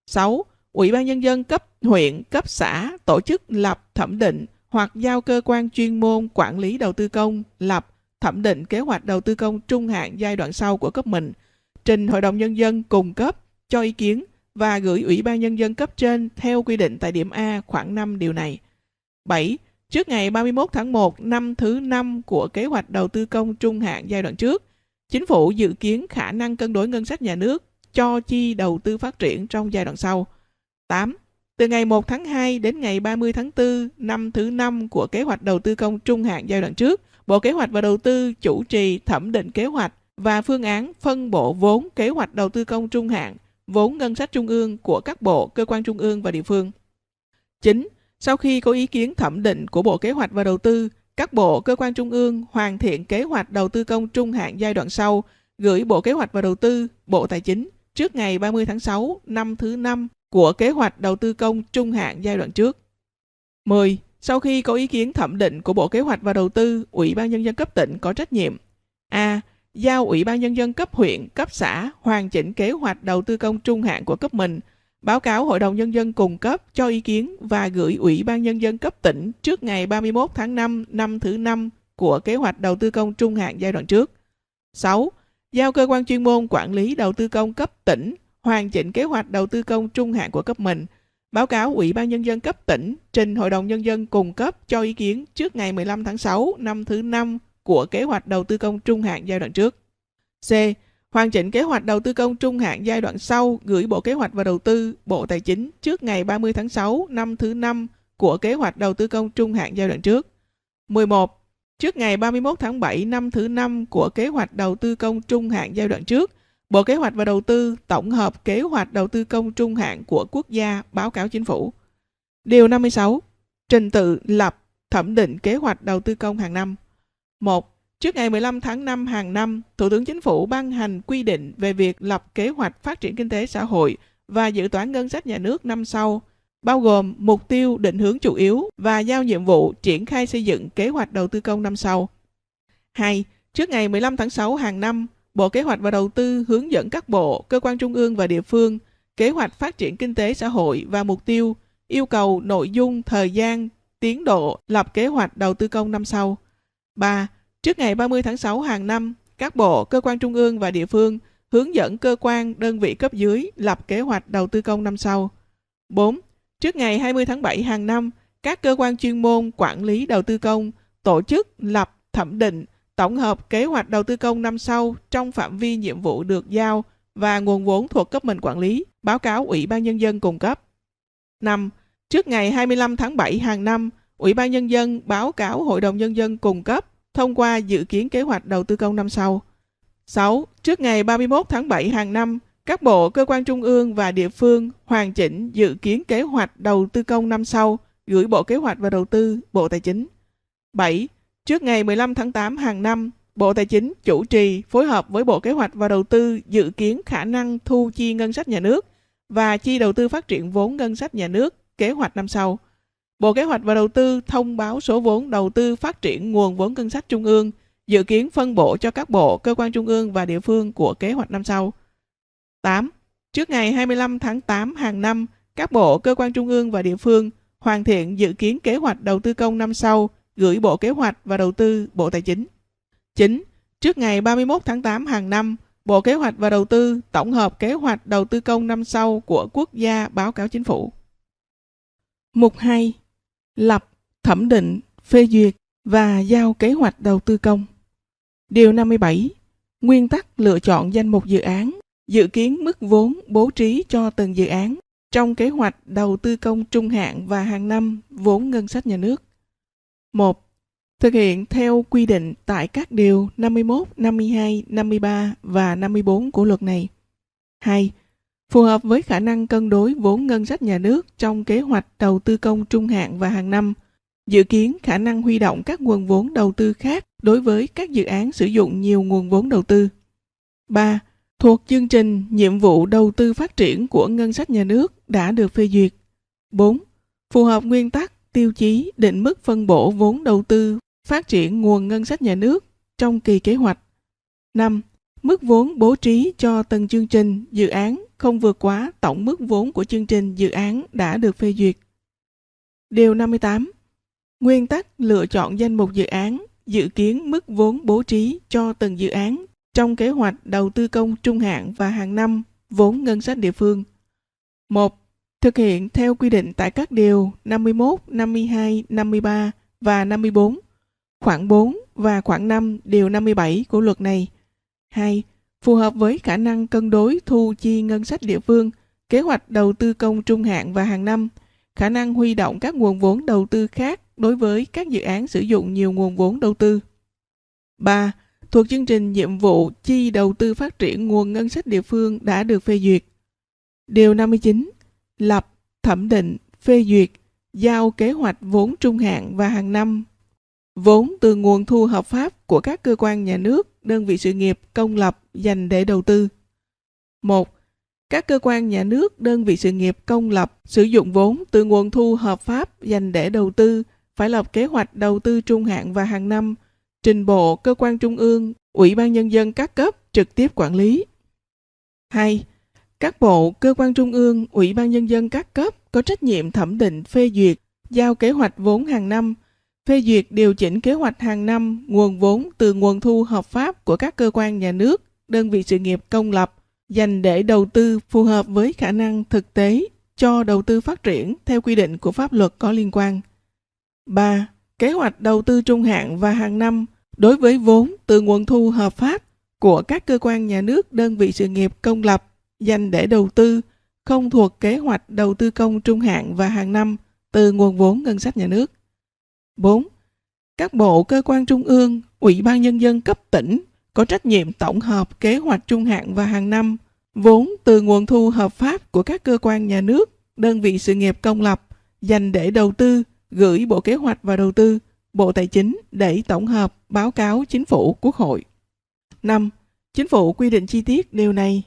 6. Ủy ban Nhân dân cấp huyện, cấp xã tổ chức lập thẩm định hoặc giao cơ quan chuyên môn quản lý đầu tư công lập thẩm định kế hoạch đầu tư công trung hạn giai đoạn sau của cấp mình, trình Hội đồng Nhân dân cung cấp cho ý kiến và gửi Ủy ban Nhân dân cấp trên theo quy định tại điểm A khoảng 5 điều này. 7. Trước ngày 31 tháng 1 năm thứ 5 của kế hoạch đầu tư công trung hạn giai đoạn trước, Chính phủ dự kiến khả năng cân đối ngân sách nhà nước cho chi đầu tư phát triển trong giai đoạn sau. 8. Từ ngày 1 tháng 2 đến ngày 30 tháng 4 năm thứ 5 của kế hoạch đầu tư công trung hạn giai đoạn trước, Bộ Kế hoạch và Đầu tư chủ trì thẩm định kế hoạch và phương án phân bổ vốn kế hoạch đầu tư công trung hạn, vốn ngân sách trung ương của các bộ, cơ quan trung ương và địa phương. 9. Sau khi có ý kiến thẩm định của Bộ Kế hoạch và Đầu tư, các bộ, cơ quan trung ương hoàn thiện kế hoạch đầu tư công trung hạn giai đoạn sau, gửi Bộ Kế hoạch và Đầu tư, Bộ Tài chính trước ngày 30 tháng 6 năm thứ 5 của kế hoạch đầu tư công trung hạn giai đoạn trước. 10. Sau khi có ý kiến thẩm định của Bộ Kế hoạch và Đầu tư, Ủy ban Nhân dân cấp tỉnh có trách nhiệm A. Giao Ủy ban Nhân dân cấp huyện, cấp xã hoàn chỉnh kế hoạch đầu tư công trung hạn của cấp mình, báo cáo Hội đồng Nhân dân cung cấp cho ý kiến và gửi Ủy ban Nhân dân cấp tỉnh trước ngày 31 tháng 5 năm thứ năm của kế hoạch đầu tư công trung hạn giai đoạn trước. 6. Giao cơ quan chuyên môn quản lý đầu tư công cấp tỉnh hoàn chỉnh kế hoạch đầu tư công trung hạn của cấp mình, báo cáo Ủy ban Nhân dân cấp tỉnh trình Hội đồng Nhân dân cung cấp cho ý kiến trước ngày 15 tháng 6 năm thứ năm của kế hoạch đầu tư công trung hạn giai đoạn trước. C. Hoàn chỉnh kế hoạch đầu tư công trung hạn giai đoạn sau gửi Bộ Kế hoạch và Đầu tư, Bộ Tài chính trước ngày 30 tháng 6 năm thứ năm của kế hoạch đầu tư công trung hạn giai đoạn trước. 11. Trước ngày 31 tháng 7 năm thứ năm của kế hoạch đầu tư công trung hạn giai đoạn trước, Bộ Kế hoạch và Đầu tư tổng hợp kế hoạch đầu tư công trung hạn của quốc gia báo cáo chính phủ. Điều 56. Trình tự lập thẩm định kế hoạch đầu tư công hàng năm. 1. Trước ngày 15 tháng 5 hàng năm, Thủ tướng Chính phủ ban hành quy định về việc lập kế hoạch phát triển kinh tế xã hội và dự toán ngân sách nhà nước năm sau, bao gồm mục tiêu định hướng chủ yếu và giao nhiệm vụ triển khai xây dựng kế hoạch đầu tư công năm sau. 2. Trước ngày 15 tháng 6 hàng năm, Bộ Kế hoạch và Đầu tư hướng dẫn các bộ, cơ quan trung ương và địa phương kế hoạch phát triển kinh tế xã hội và mục tiêu, yêu cầu nội dung, thời gian, tiến độ lập kế hoạch đầu tư công năm sau. 3. Trước ngày 30 tháng 6 hàng năm, các bộ, cơ quan trung ương và địa phương hướng dẫn cơ quan, đơn vị cấp dưới lập kế hoạch đầu tư công năm sau. 4. Trước ngày 20 tháng 7 hàng năm, các cơ quan chuyên môn quản lý đầu tư công tổ chức lập thẩm định tổng hợp kế hoạch đầu tư công năm sau trong phạm vi nhiệm vụ được giao và nguồn vốn thuộc cấp mình quản lý, báo cáo Ủy ban Nhân dân cung cấp. 5. Trước ngày 25 tháng 7 hàng năm, Ủy ban Nhân dân báo cáo Hội đồng Nhân dân cung cấp thông qua dự kiến kế hoạch đầu tư công năm sau. 6. Trước ngày 31 tháng 7 hàng năm, các bộ, cơ quan trung ương và địa phương hoàn chỉnh dự kiến kế hoạch đầu tư công năm sau, gửi Bộ Kế hoạch và Đầu tư, Bộ Tài chính. 7. Trước ngày 15 tháng 8 hàng năm, Bộ Tài chính chủ trì phối hợp với Bộ Kế hoạch và Đầu tư dự kiến khả năng thu chi ngân sách nhà nước và chi đầu tư phát triển vốn ngân sách nhà nước kế hoạch năm sau. Bộ Kế hoạch và Đầu tư thông báo số vốn đầu tư phát triển nguồn vốn ngân sách trung ương, dự kiến phân bổ cho các bộ, cơ quan trung ương và địa phương của kế hoạch năm sau. 8. Trước ngày 25 tháng 8 hàng năm, các bộ, cơ quan trung ương và địa phương hoàn thiện dự kiến kế hoạch đầu tư công năm sau, gửi Bộ Kế hoạch và Đầu tư, Bộ Tài chính. 9. Trước ngày 31 tháng 8 hàng năm, Bộ Kế hoạch và Đầu tư tổng hợp kế hoạch đầu tư công năm sau của quốc gia báo cáo chính phủ. Mục 2. Lập, thẩm định, phê duyệt và giao kế hoạch đầu tư công. Điều 57. Nguyên tắc lựa chọn danh mục dự án, dự kiến mức vốn bố trí cho từng dự án trong kế hoạch đầu tư công trung hạn và hàng năm vốn ngân sách nhà nước. 1 thực hiện theo quy định tại các điều 51, 52, 53 và 54 của luật này. 2. Phù hợp với khả năng cân đối vốn ngân sách nhà nước trong kế hoạch đầu tư công trung hạn và hàng năm, dự kiến khả năng huy động các nguồn vốn đầu tư khác đối với các dự án sử dụng nhiều nguồn vốn đầu tư. 3. Thuộc chương trình nhiệm vụ đầu tư phát triển của ngân sách nhà nước đã được phê duyệt. 4. Phù hợp nguyên tắc, tiêu chí, định mức phân bổ vốn đầu tư phát triển nguồn ngân sách nhà nước trong kỳ kế hoạch. 5. Mức vốn bố trí cho từng chương trình, dự án không vượt quá tổng mức vốn của chương trình dự án đã được phê duyệt. Điều 58. Nguyên tắc lựa chọn danh mục dự án, dự kiến mức vốn bố trí cho từng dự án trong kế hoạch đầu tư công trung hạn và hàng năm vốn ngân sách địa phương. 1. Thực hiện theo quy định tại các điều 51, 52, 53 và 54 khoảng 4 và khoảng 5 điều 57 của luật này. 2. Phù hợp với khả năng cân đối thu chi ngân sách địa phương, kế hoạch đầu tư công trung hạn và hàng năm, khả năng huy động các nguồn vốn đầu tư khác đối với các dự án sử dụng nhiều nguồn vốn đầu tư. 3. Thuộc chương trình nhiệm vụ chi đầu tư phát triển nguồn ngân sách địa phương đã được phê duyệt. Điều 59. Lập, thẩm định, phê duyệt, giao kế hoạch vốn trung hạn và hàng năm vốn từ nguồn thu hợp pháp của các cơ quan nhà nước, đơn vị sự nghiệp công lập dành để đầu tư. 1. Các cơ quan nhà nước, đơn vị sự nghiệp công lập sử dụng vốn từ nguồn thu hợp pháp dành để đầu tư phải lập kế hoạch đầu tư trung hạn và hàng năm, trình bộ cơ quan trung ương, ủy ban nhân dân các cấp trực tiếp quản lý. 2. Các bộ, cơ quan trung ương, ủy ban nhân dân các cấp có trách nhiệm thẩm định phê duyệt, giao kế hoạch vốn hàng năm – phê duyệt điều chỉnh kế hoạch hàng năm nguồn vốn từ nguồn thu hợp pháp của các cơ quan nhà nước, đơn vị sự nghiệp công lập dành để đầu tư phù hợp với khả năng thực tế cho đầu tư phát triển theo quy định của pháp luật có liên quan. 3. Kế hoạch đầu tư trung hạn và hàng năm đối với vốn từ nguồn thu hợp pháp của các cơ quan nhà nước, đơn vị sự nghiệp công lập dành để đầu tư không thuộc kế hoạch đầu tư công trung hạn và hàng năm từ nguồn vốn ngân sách nhà nước. 4. Các bộ cơ quan trung ương, ủy ban nhân dân cấp tỉnh có trách nhiệm tổng hợp kế hoạch trung hạn và hàng năm vốn từ nguồn thu hợp pháp của các cơ quan nhà nước, đơn vị sự nghiệp công lập dành để đầu tư, gửi Bộ Kế hoạch và Đầu tư, Bộ Tài chính để tổng hợp báo cáo chính phủ Quốc hội. 5. Chính phủ quy định chi tiết điều này.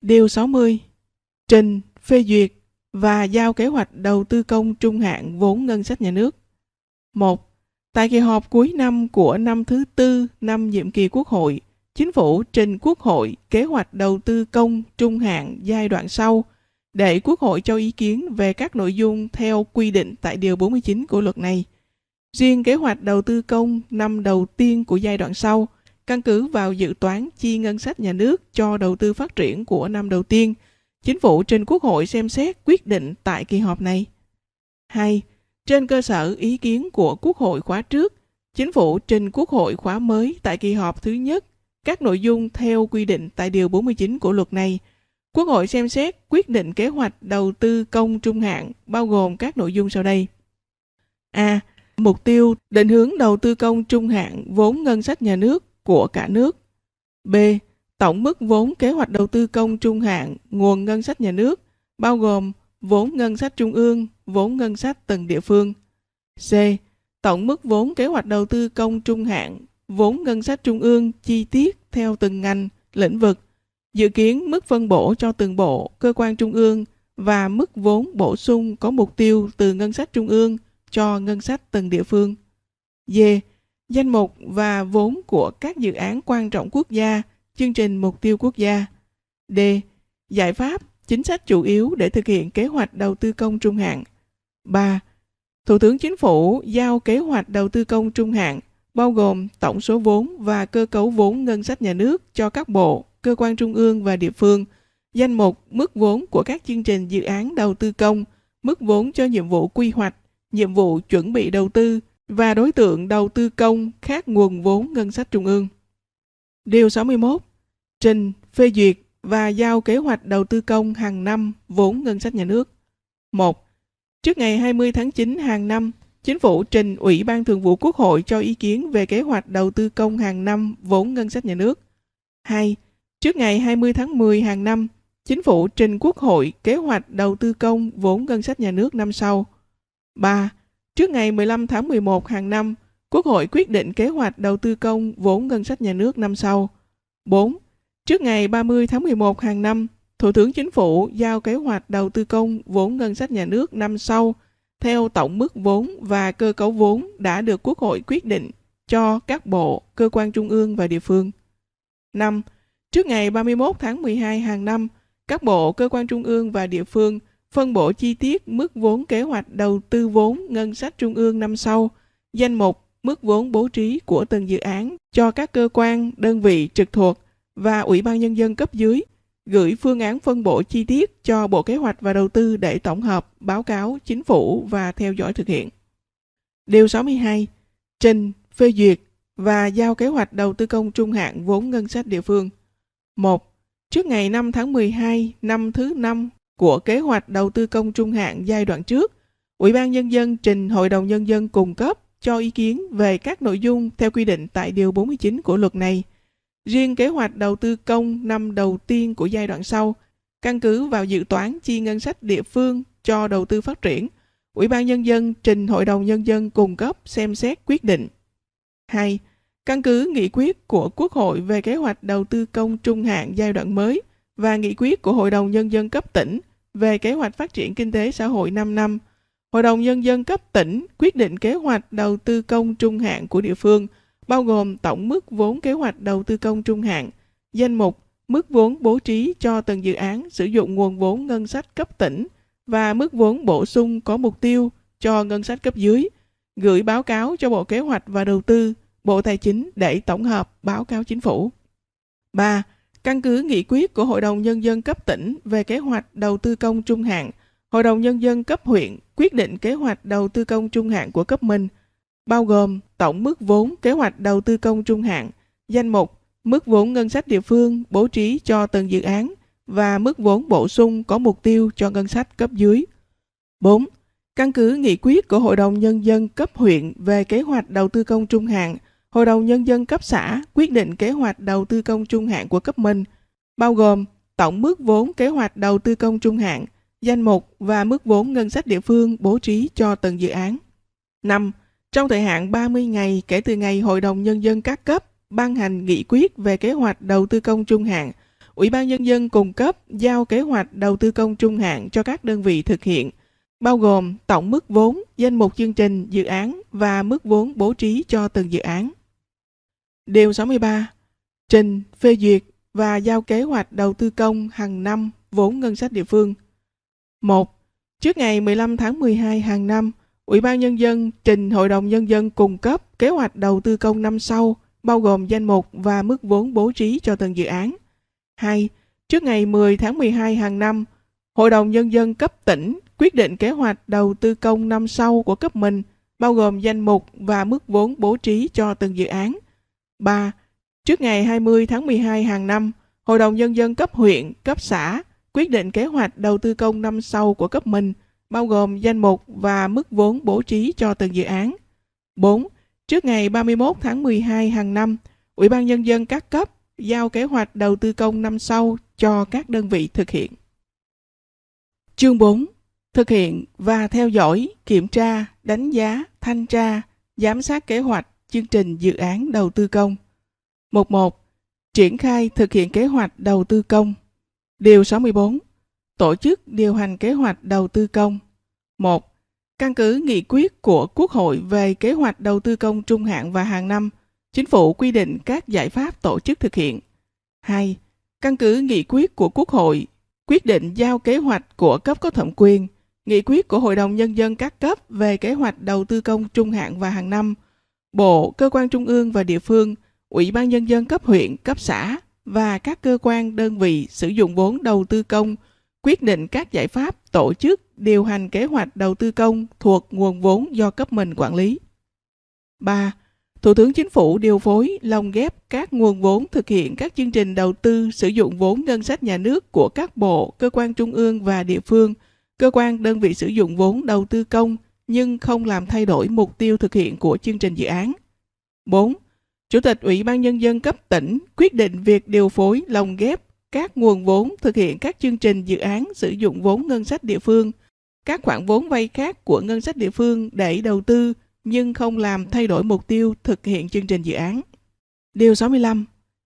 Điều 60. Trình, phê duyệt và giao kế hoạch đầu tư công trung hạn vốn ngân sách nhà nước. 1. Tại kỳ họp cuối năm của năm thứ tư năm nhiệm kỳ Quốc hội, Chính phủ trình Quốc hội kế hoạch đầu tư công trung hạn giai đoạn sau để Quốc hội cho ý kiến về các nội dung theo quy định tại Điều 49 của luật này. Riêng kế hoạch đầu tư công năm đầu tiên của giai đoạn sau, căn cứ vào dự toán chi ngân sách nhà nước cho đầu tư phát triển của năm đầu tiên, Chính phủ trình Quốc hội xem xét quyết định tại kỳ họp này. 2 trên cơ sở ý kiến của Quốc hội khóa trước, Chính phủ trình Quốc hội khóa mới tại kỳ họp thứ nhất các nội dung theo quy định tại Điều 49 của luật này. Quốc hội xem xét quyết định kế hoạch đầu tư công trung hạn bao gồm các nội dung sau đây. A. mục tiêu định hướng đầu tư công trung hạn vốn ngân sách nhà nước của cả nước. B. Tổng mức vốn kế hoạch đầu tư công trung hạn nguồn ngân sách nhà nước bao gồm vốn ngân sách trung ương, vốn ngân sách từng địa phương. C. Tổng mức vốn kế hoạch đầu tư công trung hạn, vốn ngân sách trung ương chi tiết theo từng ngành, lĩnh vực, dự kiến mức phân bổ cho từng bộ, cơ quan trung ương và mức vốn bổ sung có mục tiêu từ ngân sách trung ương cho ngân sách từng địa phương. D. Danh mục và vốn của các dự án quan trọng quốc gia, chương trình mục tiêu quốc gia. D. Giải pháp, chính sách chủ yếu để thực hiện kế hoạch đầu tư công trung hạn. 3. Thủ tướng Chính phủ giao kế hoạch đầu tư công trung hạn bao gồm tổng số vốn và cơ cấu vốn ngân sách nhà nước cho các bộ, cơ quan trung ương và địa phương, danh mục mức vốn của các chương trình dự án đầu tư công, mức vốn cho nhiệm vụ quy hoạch, nhiệm vụ chuẩn bị đầu tư và đối tượng đầu tư công khác nguồn vốn ngân sách trung ương. Điều 61. Trình, phê duyệt và giao kế hoạch đầu tư công hàng năm vốn ngân sách nhà nước. 1. Trước ngày 20 tháng 9 hàng năm, Chính phủ trình Ủy ban Thường vụ Quốc hội cho ý kiến về kế hoạch đầu tư công hàng năm vốn ngân sách nhà nước. 2. Trước ngày 20 tháng 10 hàng năm, Chính phủ trình Quốc hội kế hoạch đầu tư công vốn ngân sách nhà nước năm sau. 3. Trước ngày 15 tháng 11 hàng năm, Quốc hội quyết định kế hoạch đầu tư công vốn ngân sách nhà nước năm sau. 4. Trước ngày 30 tháng 11 hàng năm, Thủ tướng Chính phủ giao kế hoạch đầu tư công vốn ngân sách nhà nước năm sau theo tổng mức vốn và cơ cấu vốn đã được Quốc hội quyết định cho các bộ, cơ quan trung ương và địa phương. 5. Trước ngày 31 tháng 12 hàng năm, các bộ, cơ quan trung ương và địa phương phân bổ chi tiết mức vốn kế hoạch đầu tư vốn ngân sách trung ương năm sau, danh mục mức vốn bố trí của từng dự án cho các cơ quan, đơn vị trực thuộc và Ủy ban Nhân dân cấp dưới, gửi phương án phân bổ chi tiết cho Bộ Kế hoạch và Đầu tư để tổng hợp, báo cáo chính phủ và theo dõi thực hiện. Điều 62. Trình, phê duyệt và giao kế hoạch đầu tư công trung hạn vốn ngân sách địa phương. 1. Trước ngày 5 tháng 12 năm thứ 5 của kế hoạch đầu tư công trung hạn giai đoạn trước, Ủy ban Nhân dân trình Hội đồng Nhân dân cung cấp cho ý kiến về các nội dung theo quy định tại Điều 49 của luật này. Riêng kế hoạch đầu tư công năm đầu tiên của giai đoạn sau, căn cứ vào dự toán chi ngân sách địa phương cho đầu tư phát triển, Ủy ban Nhân dân trình Hội đồng Nhân dân cung cấp xem xét quyết định. 2. Căn cứ nghị quyết của Quốc hội về kế hoạch đầu tư công trung hạn giai đoạn mới và nghị quyết của Hội đồng Nhân dân cấp tỉnh về kế hoạch phát triển kinh tế xã hội 5 năm, Hội đồng Nhân dân cấp tỉnh quyết định kế hoạch đầu tư công trung hạn của địa phương, bao gồm tổng mức vốn kế hoạch đầu tư công trung hạn, danh mục, mức vốn bố trí cho từng dự án sử dụng nguồn vốn ngân sách cấp tỉnh và mức vốn bổ sung có mục tiêu cho ngân sách cấp dưới, gửi báo cáo cho Bộ Kế hoạch và Đầu tư, Bộ Tài chính để tổng hợp báo cáo chính phủ. 3. Căn cứ nghị quyết của Hội đồng Nhân dân cấp tỉnh về kế hoạch đầu tư công trung hạn, Hội đồng Nhân dân cấp huyện quyết định kế hoạch đầu tư công trung hạn của cấp mình, bao gồm tổng mức vốn kế hoạch đầu tư công trung hạn, danh mục, mức vốn ngân sách địa phương bố trí cho từng dự án và mức vốn bổ sung có mục tiêu cho ngân sách cấp dưới. 4. Căn cứ nghị quyết của Hội đồng Nhân dân cấp huyện về kế hoạch đầu tư công trung hạn, Hội đồng Nhân dân cấp xã quyết định kế hoạch đầu tư công trung hạn của cấp mình, bao gồm tổng mức vốn kế hoạch đầu tư công trung hạn, danh mục và mức vốn ngân sách địa phương bố trí cho từng dự án. 5. Trong thời hạn 30 ngày kể từ ngày Hội đồng Nhân dân các cấp ban hành nghị quyết về kế hoạch đầu tư công trung hạn, Ủy ban Nhân dân cung cấp giao kế hoạch đầu tư công trung hạn cho các đơn vị thực hiện, bao gồm tổng mức vốn, danh mục chương trình, dự án và mức vốn bố trí cho từng dự án. Điều 63. Trình, phê duyệt và giao kế hoạch đầu tư công hàng năm vốn ngân sách địa phương. 1. Trước ngày 15 tháng 12 hàng năm, Ủy ban Nhân dân trình Hội đồng Nhân dân cung cấp kế hoạch đầu tư công năm sau, bao gồm danh mục và mức vốn bố trí cho từng dự án. 2. Trước ngày 10 tháng 12 hàng năm, Hội đồng Nhân dân cấp tỉnh quyết định kế hoạch đầu tư công năm sau của cấp mình, bao gồm danh mục và mức vốn bố trí cho từng dự án. 3. Trước ngày 20 tháng 12 hàng năm, Hội đồng Nhân dân cấp huyện, cấp xã quyết định kế hoạch đầu tư công năm sau của cấp mình, bao gồm danh mục và mức vốn bố trí cho từng dự án. 4. Trước ngày 31 tháng 12 hàng năm, Ủy ban Nhân dân các cấp giao kế hoạch đầu tư công năm sau cho các đơn vị thực hiện. Chương 4. Thực hiện và theo dõi, kiểm tra, đánh giá, thanh tra, giám sát kế hoạch, chương trình dự án đầu tư công. Mục 1. Triển khai thực hiện kế hoạch đầu tư công. Điều 64. Tổ chức điều hành kế hoạch đầu tư công. 1. Căn cứ nghị quyết của Quốc hội về kế hoạch đầu tư công trung hạn và hàng năm, Chính phủ quy định các giải pháp tổ chức thực hiện. 2. Căn cứ nghị quyết của Quốc hội quyết định giao kế hoạch của cấp có thẩm quyền, nghị quyết của Hội đồng Nhân dân các cấp về kế hoạch đầu tư công trung hạn và hàng năm, Bộ, cơ quan trung ương và địa phương, Ủy ban Nhân dân cấp huyện, cấp xã và các cơ quan đơn vị sử dụng vốn đầu tư công quyết định các giải pháp tổ chức điều hành kế hoạch đầu tư công thuộc nguồn vốn do cấp mình quản lý. 3. Thủ tướng Chính phủ điều phối lồng ghép các nguồn vốn thực hiện các chương trình đầu tư sử dụng vốn ngân sách nhà nước của các bộ, cơ quan trung ương và địa phương, cơ quan đơn vị sử dụng vốn đầu tư công nhưng không làm thay đổi mục tiêu thực hiện của chương trình dự án. 4. Chủ tịch Ủy ban Nhân dân cấp tỉnh quyết định việc điều phối lồng ghép các nguồn vốn thực hiện các chương trình dự án sử dụng vốn ngân sách địa phương, các khoản vốn vay khác của ngân sách địa phương để đầu tư nhưng không làm thay đổi mục tiêu thực hiện chương trình dự án. Điều 65.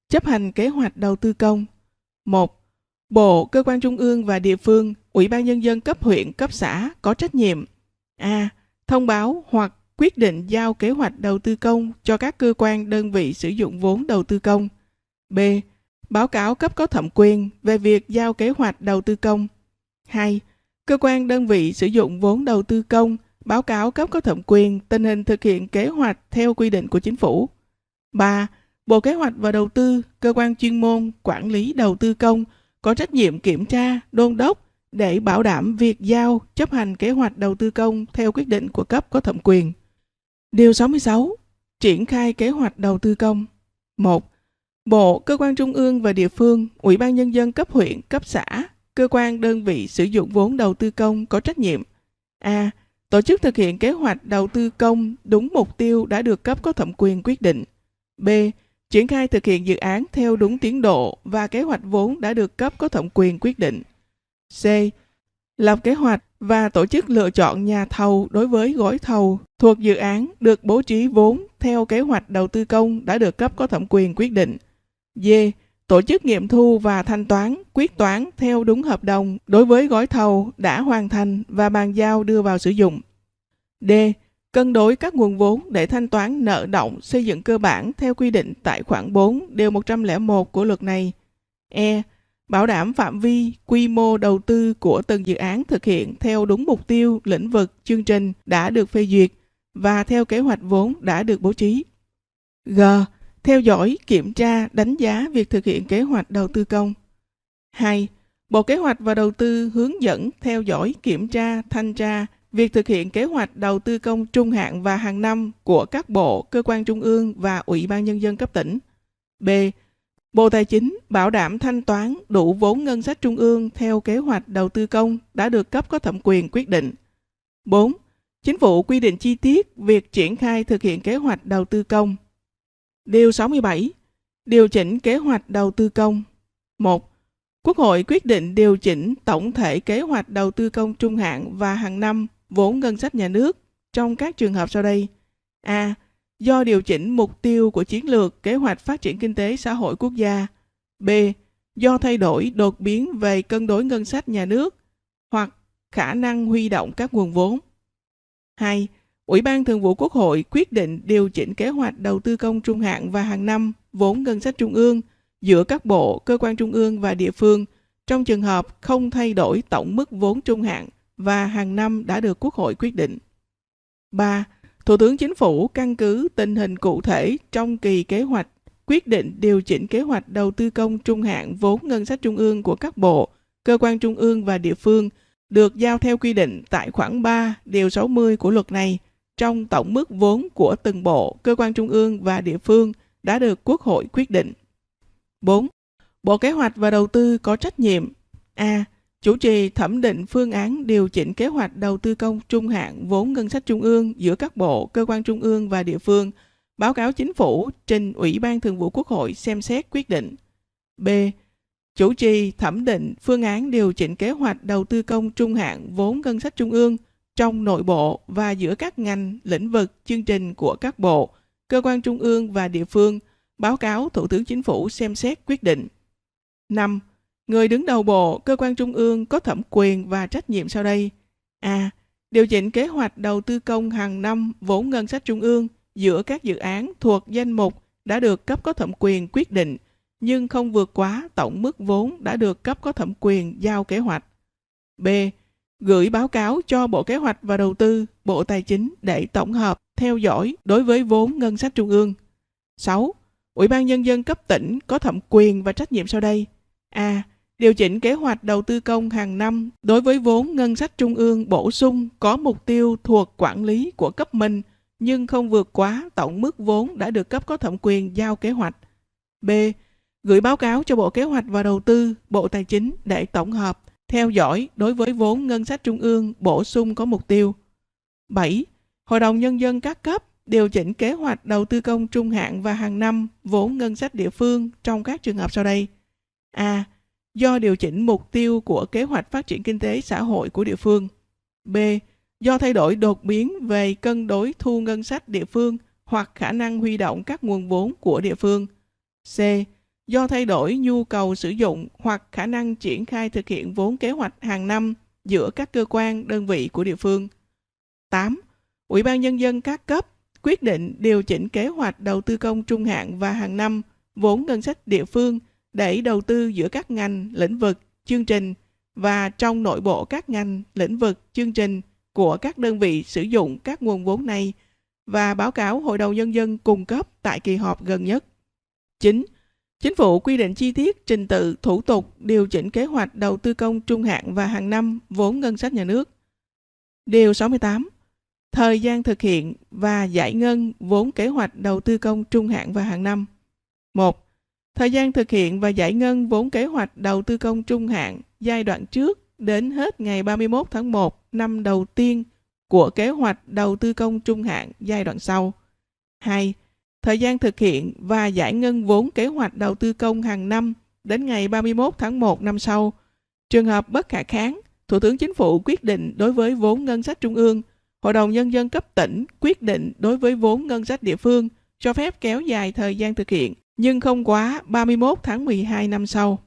Chấp hành kế hoạch đầu tư công. 1. Bộ, cơ quan trung ương và địa phương, Ủy ban nhân dân cấp huyện, cấp xã có trách nhiệm A. Thông báo hoặc quyết định giao kế hoạch đầu tư công cho các cơ quan đơn vị sử dụng vốn đầu tư công. B. Báo cáo cấp có thẩm quyền về việc giao kế hoạch đầu tư công. 2. Cơ quan đơn vị sử dụng vốn đầu tư công báo cáo cấp có thẩm quyền tình hình thực hiện kế hoạch theo quy định của chính phủ. 3. Bộ Kế hoạch và Đầu tư, cơ quan chuyên môn quản lý đầu tư công có trách nhiệm kiểm tra, đôn đốc để bảo đảm việc giao chấp hành kế hoạch đầu tư công theo quyết định của cấp có thẩm quyền. Điều 66. Triển khai kế hoạch đầu tư công. 1. Bộ, cơ quan trung ương và địa phương, Ủy ban nhân dân cấp huyện, cấp xã, cơ quan đơn vị sử dụng vốn đầu tư công có trách nhiệm A. Tổ chức thực hiện kế hoạch đầu tư công đúng mục tiêu đã được cấp có thẩm quyền quyết định. B. Triển khai thực hiện dự án theo đúng tiến độ và kế hoạch vốn đã được cấp có thẩm quyền quyết định. C. Lập kế hoạch và tổ chức lựa chọn nhà thầu đối với gói thầu thuộc dự án được bố trí vốn theo kế hoạch đầu tư công đã được cấp có thẩm quyền quyết định. D. Tổ chức nghiệm thu và thanh toán, quyết toán theo đúng hợp đồng đối với gói thầu đã hoàn thành và bàn giao đưa vào sử dụng. D. Cân đối các nguồn vốn để thanh toán nợ động xây dựng cơ bản theo quy định tại khoản 4 điều 101 của luật này. E. Bảo đảm phạm vi, quy mô đầu tư của từng dự án thực hiện theo đúng mục tiêu, lĩnh vực, chương trình đã được phê duyệt và theo kế hoạch vốn đã được bố trí. G theo dõi, kiểm tra, đánh giá việc thực hiện kế hoạch đầu tư công. 2. Bộ Kế hoạch và Đầu tư hướng dẫn, theo dõi, kiểm tra, thanh tra việc thực hiện kế hoạch đầu tư công trung hạn và hàng năm của các bộ, cơ quan trung ương và Ủy ban Nhân dân cấp tỉnh. B. Bộ Tài chính bảo đảm thanh toán đủ vốn ngân sách trung ương theo kế hoạch đầu tư công đã được cấp có thẩm quyền quyết định. 4. Chính phủ quy định chi tiết việc triển khai thực hiện kế hoạch đầu tư công. Điều 67. Điều chỉnh kế hoạch đầu tư công. 1. Quốc hội quyết định điều chỉnh tổng thể kế hoạch đầu tư công trung hạn và hàng năm vốn ngân sách nhà nước trong các trường hợp sau đây. A. Do điều chỉnh mục tiêu của chiến lược kế hoạch phát triển kinh tế xã hội quốc gia. B. Do thay đổi đột biến về cân đối ngân sách nhà nước hoặc khả năng huy động các nguồn vốn. 2 Ủy ban Thường vụ Quốc hội quyết định điều chỉnh kế hoạch đầu tư công trung hạn và hàng năm vốn ngân sách trung ương giữa các bộ, cơ quan trung ương và địa phương trong trường hợp không thay đổi tổng mức vốn trung hạn và hàng năm đã được Quốc hội quyết định. 3. Thủ tướng Chính phủ căn cứ tình hình cụ thể trong kỳ kế hoạch quyết định điều chỉnh kế hoạch đầu tư công trung hạn vốn ngân sách trung ương của các bộ, cơ quan trung ương và địa phương được giao theo quy định tại khoản 3 điều 60 của luật này – trong tổng mức vốn của từng bộ, cơ quan trung ương và địa phương đã được Quốc hội quyết định. 4. Bộ Kế hoạch và Đầu tư có trách nhiệm A. chủ trì thẩm định phương án điều chỉnh kế hoạch đầu tư công trung hạn vốn ngân sách trung ương giữa các bộ, cơ quan trung ương và địa phương, báo cáo chính phủ trình Ủy ban Thường vụ Quốc hội xem xét quyết định. B. Chủ trì thẩm định phương án điều chỉnh kế hoạch đầu tư công trung hạn vốn ngân sách trung ương trong nội bộ và giữa các ngành, lĩnh vực, chương trình của các bộ, cơ quan trung ương và địa phương, báo cáo Thủ tướng Chính phủ xem xét quyết định. 5 Người đứng đầu bộ, cơ quan trung ương có thẩm quyền và trách nhiệm sau đây. A. Điều chỉnh kế hoạch đầu tư công hàng năm vốn ngân sách trung ương giữa các dự án thuộc danh mục đã được cấp có thẩm quyền quyết định nhưng không vượt quá tổng mức vốn đã được cấp có thẩm quyền giao kế hoạch. B. Gửi báo cáo cho Bộ Kế hoạch và Đầu tư, Bộ Tài chính để tổng hợp, theo dõi đối với vốn ngân sách trung ương. 6. Ủy ban Nhân dân cấp tỉnh có thẩm quyền và trách nhiệm sau đây. A điều chỉnh kế hoạch đầu tư công hàng năm đối với vốn ngân sách trung ương bổ sung có mục tiêu thuộc quản lý của cấp mình nhưng không vượt quá tổng mức vốn đã được cấp có thẩm quyền giao kế hoạch. B. Gửi báo cáo cho Bộ Kế hoạch và Đầu tư, Bộ Tài chính để tổng hợp, theo dõi đối với vốn ngân sách trung ương bổ sung có mục tiêu. 7. Hội đồng Nhân dân các cấp điều chỉnh kế hoạch đầu tư công trung hạn và hàng năm vốn ngân sách địa phương trong các trường hợp sau đây. A, do điều chỉnh mục tiêu của kế hoạch phát triển kinh tế xã hội của địa phương. B. Do thay đổi đột biến về cân đối thu ngân sách địa phương hoặc khả năng huy động các nguồn vốn của địa phương. C. Do thay đổi nhu cầu sử dụng hoặc khả năng triển khai thực hiện vốn kế hoạch hàng năm giữa các cơ quan, đơn vị của địa phương. 8. Ủy ban Nhân dân các cấp quyết định điều chỉnh kế hoạch đầu tư công trung hạn và hàng năm vốn ngân sách địa phương để đầu tư giữa các ngành, lĩnh vực, chương trình và trong nội bộ các ngành, lĩnh vực, chương trình của các đơn vị sử dụng các nguồn vốn này và báo cáo Hội đồng Nhân dân cung cấp tại kỳ họp gần nhất. 9. Chính phủ quy định chi tiết, trình tự, thủ tục, điều chỉnh kế hoạch đầu tư công trung hạn và hàng năm vốn ngân sách nhà nước. Điều 68. Thời gian thực hiện và giải ngân vốn kế hoạch đầu tư công trung hạn và hàng năm. 1. Thời gian thực hiện và giải ngân vốn kế hoạch đầu tư công trung hạn giai đoạn trước đến hết ngày 31 tháng 1 năm đầu tiên của kế hoạch đầu tư công trung hạn giai đoạn sau. 2. Thời gian thực hiện và giải ngân vốn kế hoạch đầu tư công hàng năm đến ngày 31 tháng 1 năm sau. Trường hợp bất khả kháng, Thủ tướng Chính phủ quyết định đối với vốn ngân sách trung ương, Hội đồng Nhân dân cấp tỉnh quyết định đối với vốn ngân sách địa phương, cho phép kéo dài thời gian thực hiện nhưng không quá 31 tháng 12 năm sau.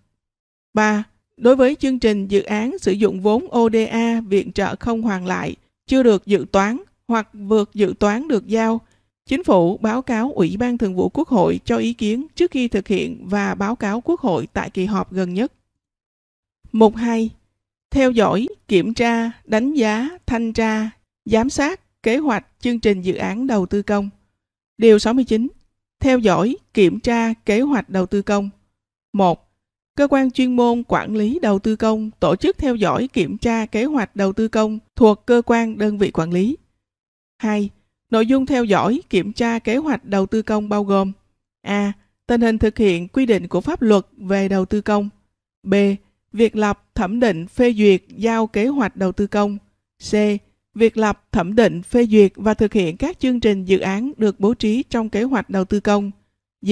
3. Đối với chương trình dự án sử dụng vốn ODA viện trợ không hoàn lại chưa được dự toán hoặc vượt dự toán được giao, Chính phủ báo cáo Ủy ban Thường vụ Quốc hội cho ý kiến trước khi thực hiện và báo cáo Quốc hội tại kỳ họp gần nhất. Mục 2. Theo dõi, kiểm tra, đánh giá, thanh tra, giám sát, kế hoạch, chương trình dự án đầu tư công. Điều 69 theo dõi, kiểm tra kế hoạch đầu tư công. 1. Cơ quan chuyên môn quản lý đầu tư công tổ chức theo dõi kiểm tra kế hoạch đầu tư công thuộc cơ quan đơn vị quản lý. 2. Nội dung theo dõi kiểm tra kế hoạch đầu tư công bao gồm A. Tình hình thực hiện quy định của pháp luật về đầu tư công. B. Việc lập, thẩm định, phê duyệt, giao kế hoạch đầu tư công. C Việc lập, thẩm định, phê duyệt và thực hiện các chương trình dự án được bố trí trong kế hoạch đầu tư công. D.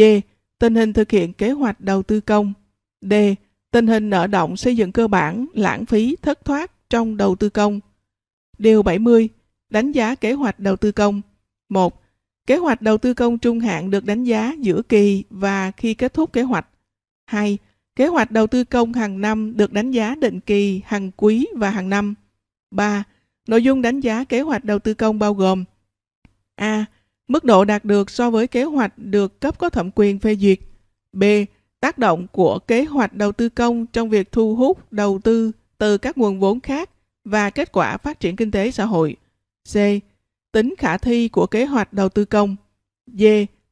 Tình hình thực hiện kế hoạch đầu tư công. D. Tình hình nợ động xây dựng cơ bản, lãng phí, thất thoát trong đầu tư công. Điều 70. Đánh giá kế hoạch đầu tư công. 1. Kế hoạch đầu tư công trung hạn được đánh giá giữa kỳ và khi kết thúc kế hoạch. 2. Kế hoạch đầu tư công hàng năm được đánh giá định kỳ, hàng quý và hàng năm. 3 Nội dung đánh giá kế hoạch đầu tư công bao gồm A. Mức độ đạt được so với kế hoạch được cấp có thẩm quyền phê duyệt. B. Tác động của kế hoạch đầu tư công trong việc thu hút đầu tư từ các nguồn vốn khác và kết quả phát triển kinh tế xã hội. C. Tính khả thi của kế hoạch đầu tư công. D.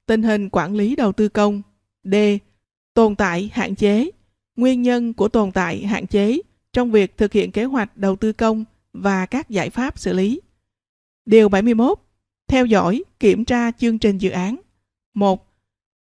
Tình hình quản lý đầu tư công. D. Tồn tại hạn chế. Nguyên nhân của tồn tại hạn chế trong việc thực hiện kế hoạch đầu tư công và các giải pháp xử lý. Điều 71. Theo dõi, kiểm tra chương trình dự án. 1.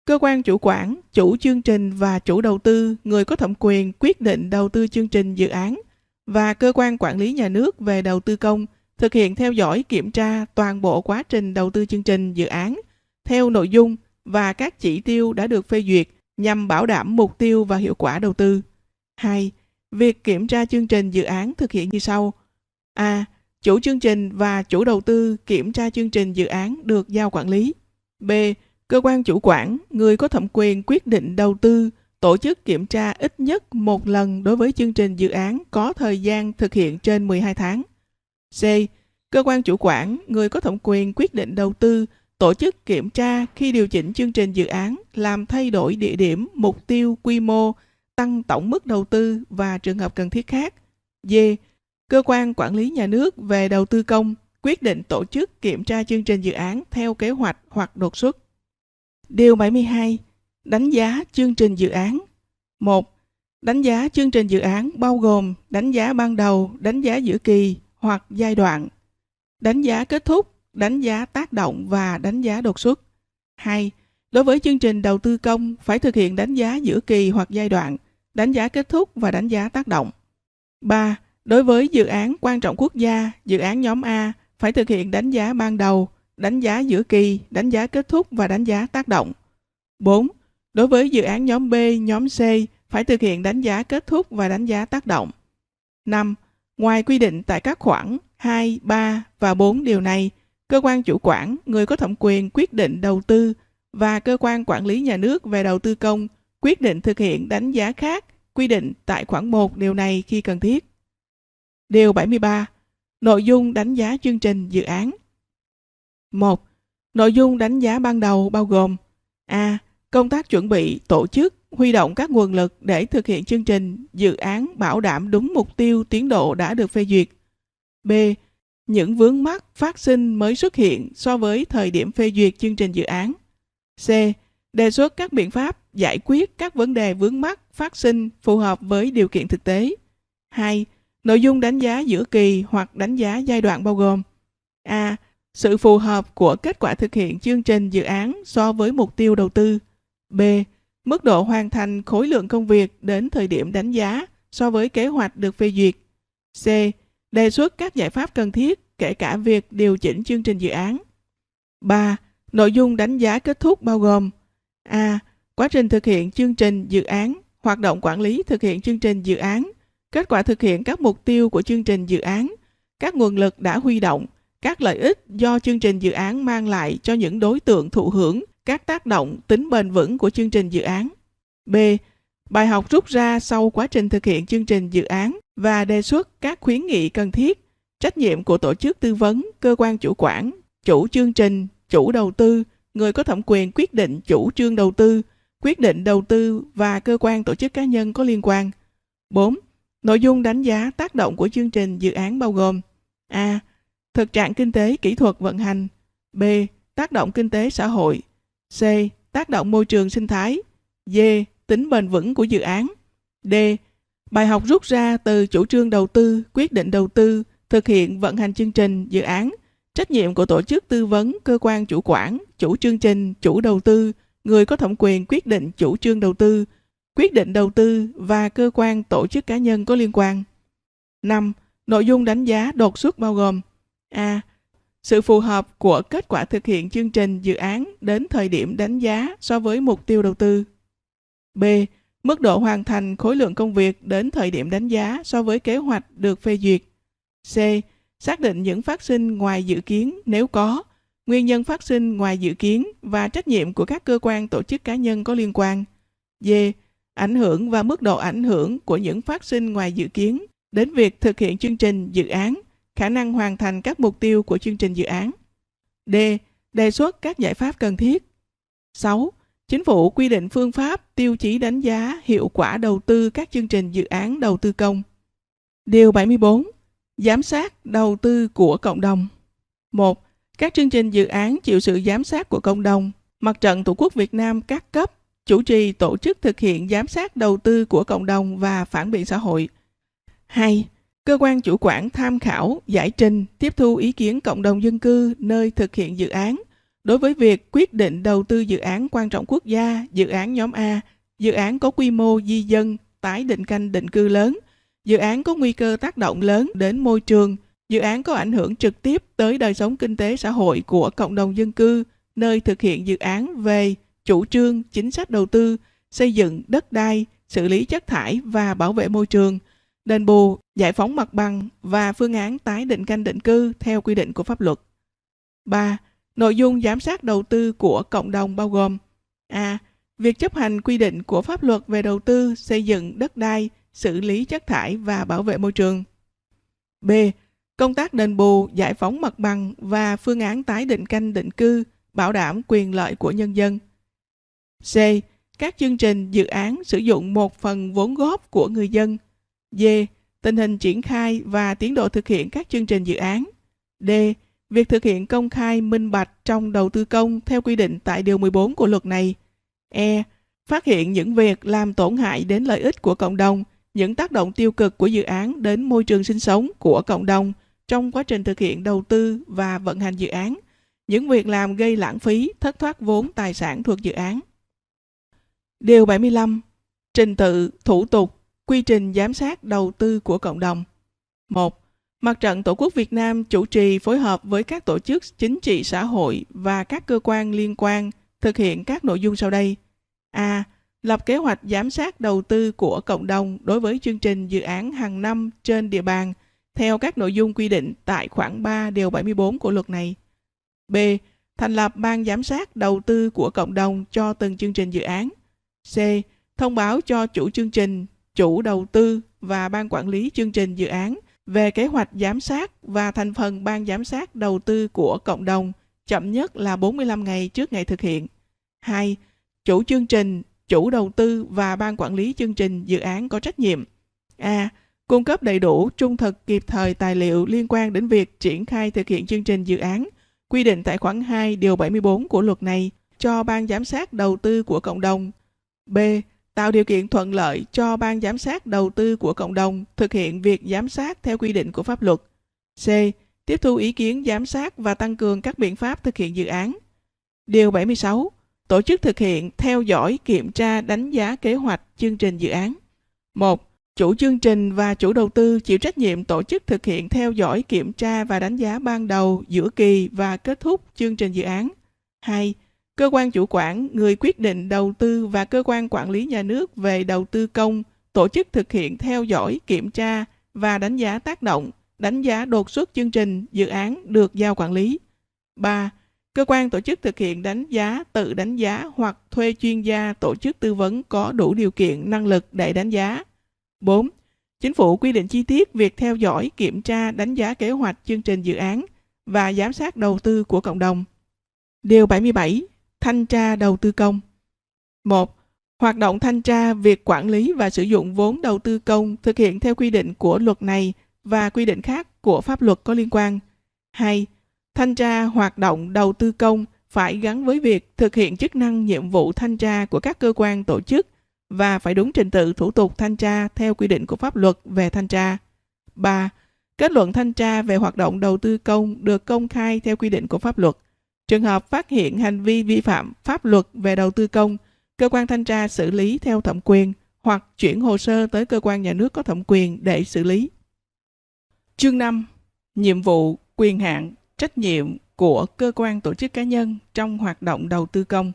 Cơ quan chủ quản, chủ chương trình và chủ đầu tư, người có thẩm quyền quyết định đầu tư chương trình dự án và cơ quan quản lý nhà nước về đầu tư công thực hiện theo dõi kiểm tra toàn bộ quá trình đầu tư chương trình dự án theo nội dung và các chỉ tiêu đã được phê duyệt nhằm bảo đảm mục tiêu và hiệu quả đầu tư. 2. Việc kiểm tra chương trình dự án thực hiện như sau. A. Chủ chương trình và chủ đầu tư kiểm tra chương trình dự án được giao quản lý. B. Cơ quan chủ quản, người có thẩm quyền quyết định đầu tư, tổ chức kiểm tra ít nhất một lần đối với chương trình dự án có thời gian thực hiện trên 12 tháng. C. Cơ quan chủ quản, người có thẩm quyền quyết định đầu tư, tổ chức kiểm tra khi điều chỉnh chương trình dự án làm thay đổi địa điểm, mục tiêu, quy mô, tăng tổng mức đầu tư và trường hợp cần thiết khác. D. Cơ quan quản lý nhà nước về đầu tư công quyết định tổ chức kiểm tra chương trình dự án theo kế hoạch hoặc đột xuất. Điều 72. Đánh giá chương trình dự án 1. Đánh giá chương trình dự án bao gồm đánh giá ban đầu, đánh giá giữa kỳ hoặc giai đoạn, đánh giá kết thúc, đánh giá tác động và đánh giá đột xuất. 2. Đối với chương trình đầu tư công phải thực hiện đánh giá giữa kỳ hoặc giai đoạn, đánh giá kết thúc và đánh giá tác động. 3. Đối với dự án quan trọng quốc gia, dự án nhóm A phải thực hiện đánh giá ban đầu, đánh giá giữa kỳ, đánh giá kết thúc và đánh giá tác động. 4. Đối với dự án nhóm B, nhóm C phải thực hiện đánh giá kết thúc và đánh giá tác động. 5. Ngoài quy định tại các khoản 2, 3 và 4 điều này, cơ quan chủ quản, người có thẩm quyền quyết định đầu tư và cơ quan quản lý nhà nước về đầu tư công quyết định thực hiện đánh giá khác quy định tại khoản 1 điều này khi cần thiết. Điều 73. Nội dung đánh giá chương trình dự án 1. Nội dung đánh giá ban đầu bao gồm A. Công tác chuẩn bị, tổ chức, huy động các nguồn lực để thực hiện chương trình, dự án bảo đảm đúng mục tiêu tiến độ đã được phê duyệt. B. Những vướng mắc phát sinh mới xuất hiện so với thời điểm phê duyệt chương trình dự án. C. Đề xuất các biện pháp giải quyết các vấn đề vướng mắc phát sinh phù hợp với điều kiện thực tế. 2. Nội dung đánh giá giữa kỳ hoặc đánh giá giai đoạn bao gồm A. Sự phù hợp của kết quả thực hiện chương trình dự án so với mục tiêu đầu tư. B. Mức độ hoàn thành khối lượng công việc đến thời điểm đánh giá so với kế hoạch được phê duyệt. C. Đề xuất các giải pháp cần thiết, kể cả việc điều chỉnh chương trình dự án. 3. Nội dung đánh giá kết thúc bao gồm A. Quá trình thực hiện chương trình dự án, hoạt động quản lý thực hiện chương trình dự án, kết quả thực hiện các mục tiêu của chương trình dự án, các nguồn lực đã huy động, các lợi ích do chương trình dự án mang lại cho những đối tượng thụ hưởng các tác động tính bền vững của chương trình dự án. B. Bài học rút ra sau quá trình thực hiện chương trình dự án và đề xuất các khuyến nghị cần thiết, trách nhiệm của tổ chức tư vấn, cơ quan chủ quản, chủ chương trình, chủ đầu tư, người có thẩm quyền quyết định chủ trương đầu tư, quyết định đầu tư và cơ quan tổ chức cá nhân có liên quan. 4. Nội dung đánh giá tác động của chương trình dự án bao gồm A. Thực trạng kinh tế kỹ thuật vận hành B. Tác động kinh tế xã hội C. Tác động môi trường sinh thái D. Tính bền vững của dự án D. Bài học rút ra từ chủ trương đầu tư, quyết định đầu tư, thực hiện vận hành chương trình, dự án, trách nhiệm của tổ chức tư vấn, cơ quan chủ quản, chủ chương trình, chủ đầu tư, người có thẩm quyền quyết định chủ trương đầu tư, quyết định đầu tư và cơ quan tổ chức cá nhân có liên quan. 5. Nội dung đánh giá đột xuất bao gồm A. Sự phù hợp của kết quả thực hiện chương trình dự án đến thời điểm đánh giá so với mục tiêu đầu tư. B. Mức độ hoàn thành khối lượng công việc đến thời điểm đánh giá so với kế hoạch được phê duyệt. C. Xác định những phát sinh ngoài dự kiến nếu có, nguyên nhân phát sinh ngoài dự kiến và trách nhiệm của các cơ quan tổ chức cá nhân có liên quan. D. Ảnh hưởng và mức độ ảnh hưởng của những phát sinh ngoài dự kiến đến việc thực hiện chương trình dự án khả năng hoàn thành các mục tiêu của chương trình dự án. D. Đề xuất các giải pháp cần thiết. 6. Chính phủ quy định phương pháp, tiêu chí đánh giá hiệu quả đầu tư các chương trình dự án đầu tư công. Điều 74. Giám sát đầu tư của cộng đồng. 1. Các chương trình dự án chịu sự giám sát của cộng đồng. Mặt trận Tổ quốc Việt Nam các cấp chủ trì tổ chức thực hiện giám sát đầu tư của cộng đồng và phản biện xã hội. 2. Cơ quan chủ quản tham khảo, giải trình, tiếp thu ý kiến cộng đồng dân cư nơi thực hiện dự án. Đối với việc quyết định đầu tư dự án quan trọng quốc gia, dự án nhóm A, dự án có quy mô di dân, tái định canh định cư lớn, Dự án có nguy cơ tác động lớn đến môi trường, dự án có ảnh hưởng trực tiếp tới đời sống kinh tế xã hội của cộng đồng dân cư, nơi thực hiện dự án về chủ trương, chính sách đầu tư, xây dựng đất đai, xử lý chất thải và bảo vệ môi trường, đền bù, giải phóng mặt bằng và phương án tái định canh định cư theo quy định của pháp luật. 3. Nội dung giám sát đầu tư của cộng đồng bao gồm A. Việc chấp hành quy định của pháp luật về đầu tư, xây dựng đất đai, xử lý chất thải và bảo vệ môi trường. B. Công tác đền bù, giải phóng mặt bằng và phương án tái định canh định cư, bảo đảm quyền lợi của nhân dân. C. Các chương trình, dự án sử dụng một phần vốn góp của người dân. D. Tình hình triển khai và tiến độ thực hiện các chương trình dự án. D. Việc thực hiện công khai minh bạch trong đầu tư công theo quy định tại Điều 14 của luật này. E. Phát hiện những việc làm tổn hại đến lợi ích của cộng đồng, những tác động tiêu cực của dự án đến môi trường sinh sống của cộng đồng trong quá trình thực hiện đầu tư và vận hành dự án, những việc làm gây lãng phí, thất thoát vốn tài sản thuộc dự án. Điều 75. Trình tự, thủ tục, quy trình giám sát đầu tư của cộng đồng. 1. Mặt trận Tổ quốc Việt Nam chủ trì phối hợp với các tổ chức chính trị xã hội và các cơ quan liên quan thực hiện các nội dung sau đây. A. Lập kế hoạch giám sát đầu tư của cộng đồng đối với chương trình dự án hàng năm trên địa bàn theo các nội dung quy định tại khoản 3 điều 74 của luật này. B. Thành lập ban giám sát đầu tư của cộng đồng cho từng chương trình dự án. C. Thông báo cho chủ chương trình, chủ đầu tư và ban quản lý chương trình dự án về kế hoạch giám sát và thành phần ban giám sát đầu tư của cộng đồng chậm nhất là 45 ngày trước ngày thực hiện. 2. Chủ chương trình, chủ đầu tư và ban quản lý chương trình dự án có trách nhiệm A. Cung cấp đầy đủ, trung thực, kịp thời tài liệu liên quan đến việc triển khai thực hiện chương trình dự án quy định tại khoản 2 điều 74 của luật này cho ban giám sát đầu tư của cộng đồng. B tạo điều kiện thuận lợi cho ban giám sát đầu tư của cộng đồng thực hiện việc giám sát theo quy định của pháp luật. C. Tiếp thu ý kiến giám sát và tăng cường các biện pháp thực hiện dự án. Điều 76. Tổ chức thực hiện, theo dõi, kiểm tra, đánh giá kế hoạch, chương trình dự án. 1. Chủ chương trình và chủ đầu tư chịu trách nhiệm tổ chức thực hiện theo dõi, kiểm tra và đánh giá ban đầu, giữa kỳ và kết thúc chương trình dự án. 2 cơ quan chủ quản, người quyết định đầu tư và cơ quan quản lý nhà nước về đầu tư công tổ chức thực hiện theo dõi, kiểm tra và đánh giá tác động, đánh giá đột xuất chương trình, dự án được giao quản lý. 3. Cơ quan tổ chức thực hiện đánh giá, tự đánh giá hoặc thuê chuyên gia tổ chức tư vấn có đủ điều kiện năng lực để đánh giá. 4. Chính phủ quy định chi tiết việc theo dõi, kiểm tra, đánh giá kế hoạch chương trình dự án và giám sát đầu tư của cộng đồng. Điều 77 thanh tra đầu tư công. 1. Hoạt động thanh tra việc quản lý và sử dụng vốn đầu tư công thực hiện theo quy định của luật này và quy định khác của pháp luật có liên quan. 2. Thanh tra hoạt động đầu tư công phải gắn với việc thực hiện chức năng nhiệm vụ thanh tra của các cơ quan tổ chức và phải đúng trình tự thủ tục thanh tra theo quy định của pháp luật về thanh tra. 3. Kết luận thanh tra về hoạt động đầu tư công được công khai theo quy định của pháp luật. Trường hợp phát hiện hành vi vi phạm pháp luật về đầu tư công, cơ quan thanh tra xử lý theo thẩm quyền hoặc chuyển hồ sơ tới cơ quan nhà nước có thẩm quyền để xử lý. Chương 5. Nhiệm vụ, quyền hạn, trách nhiệm của cơ quan tổ chức cá nhân trong hoạt động đầu tư công.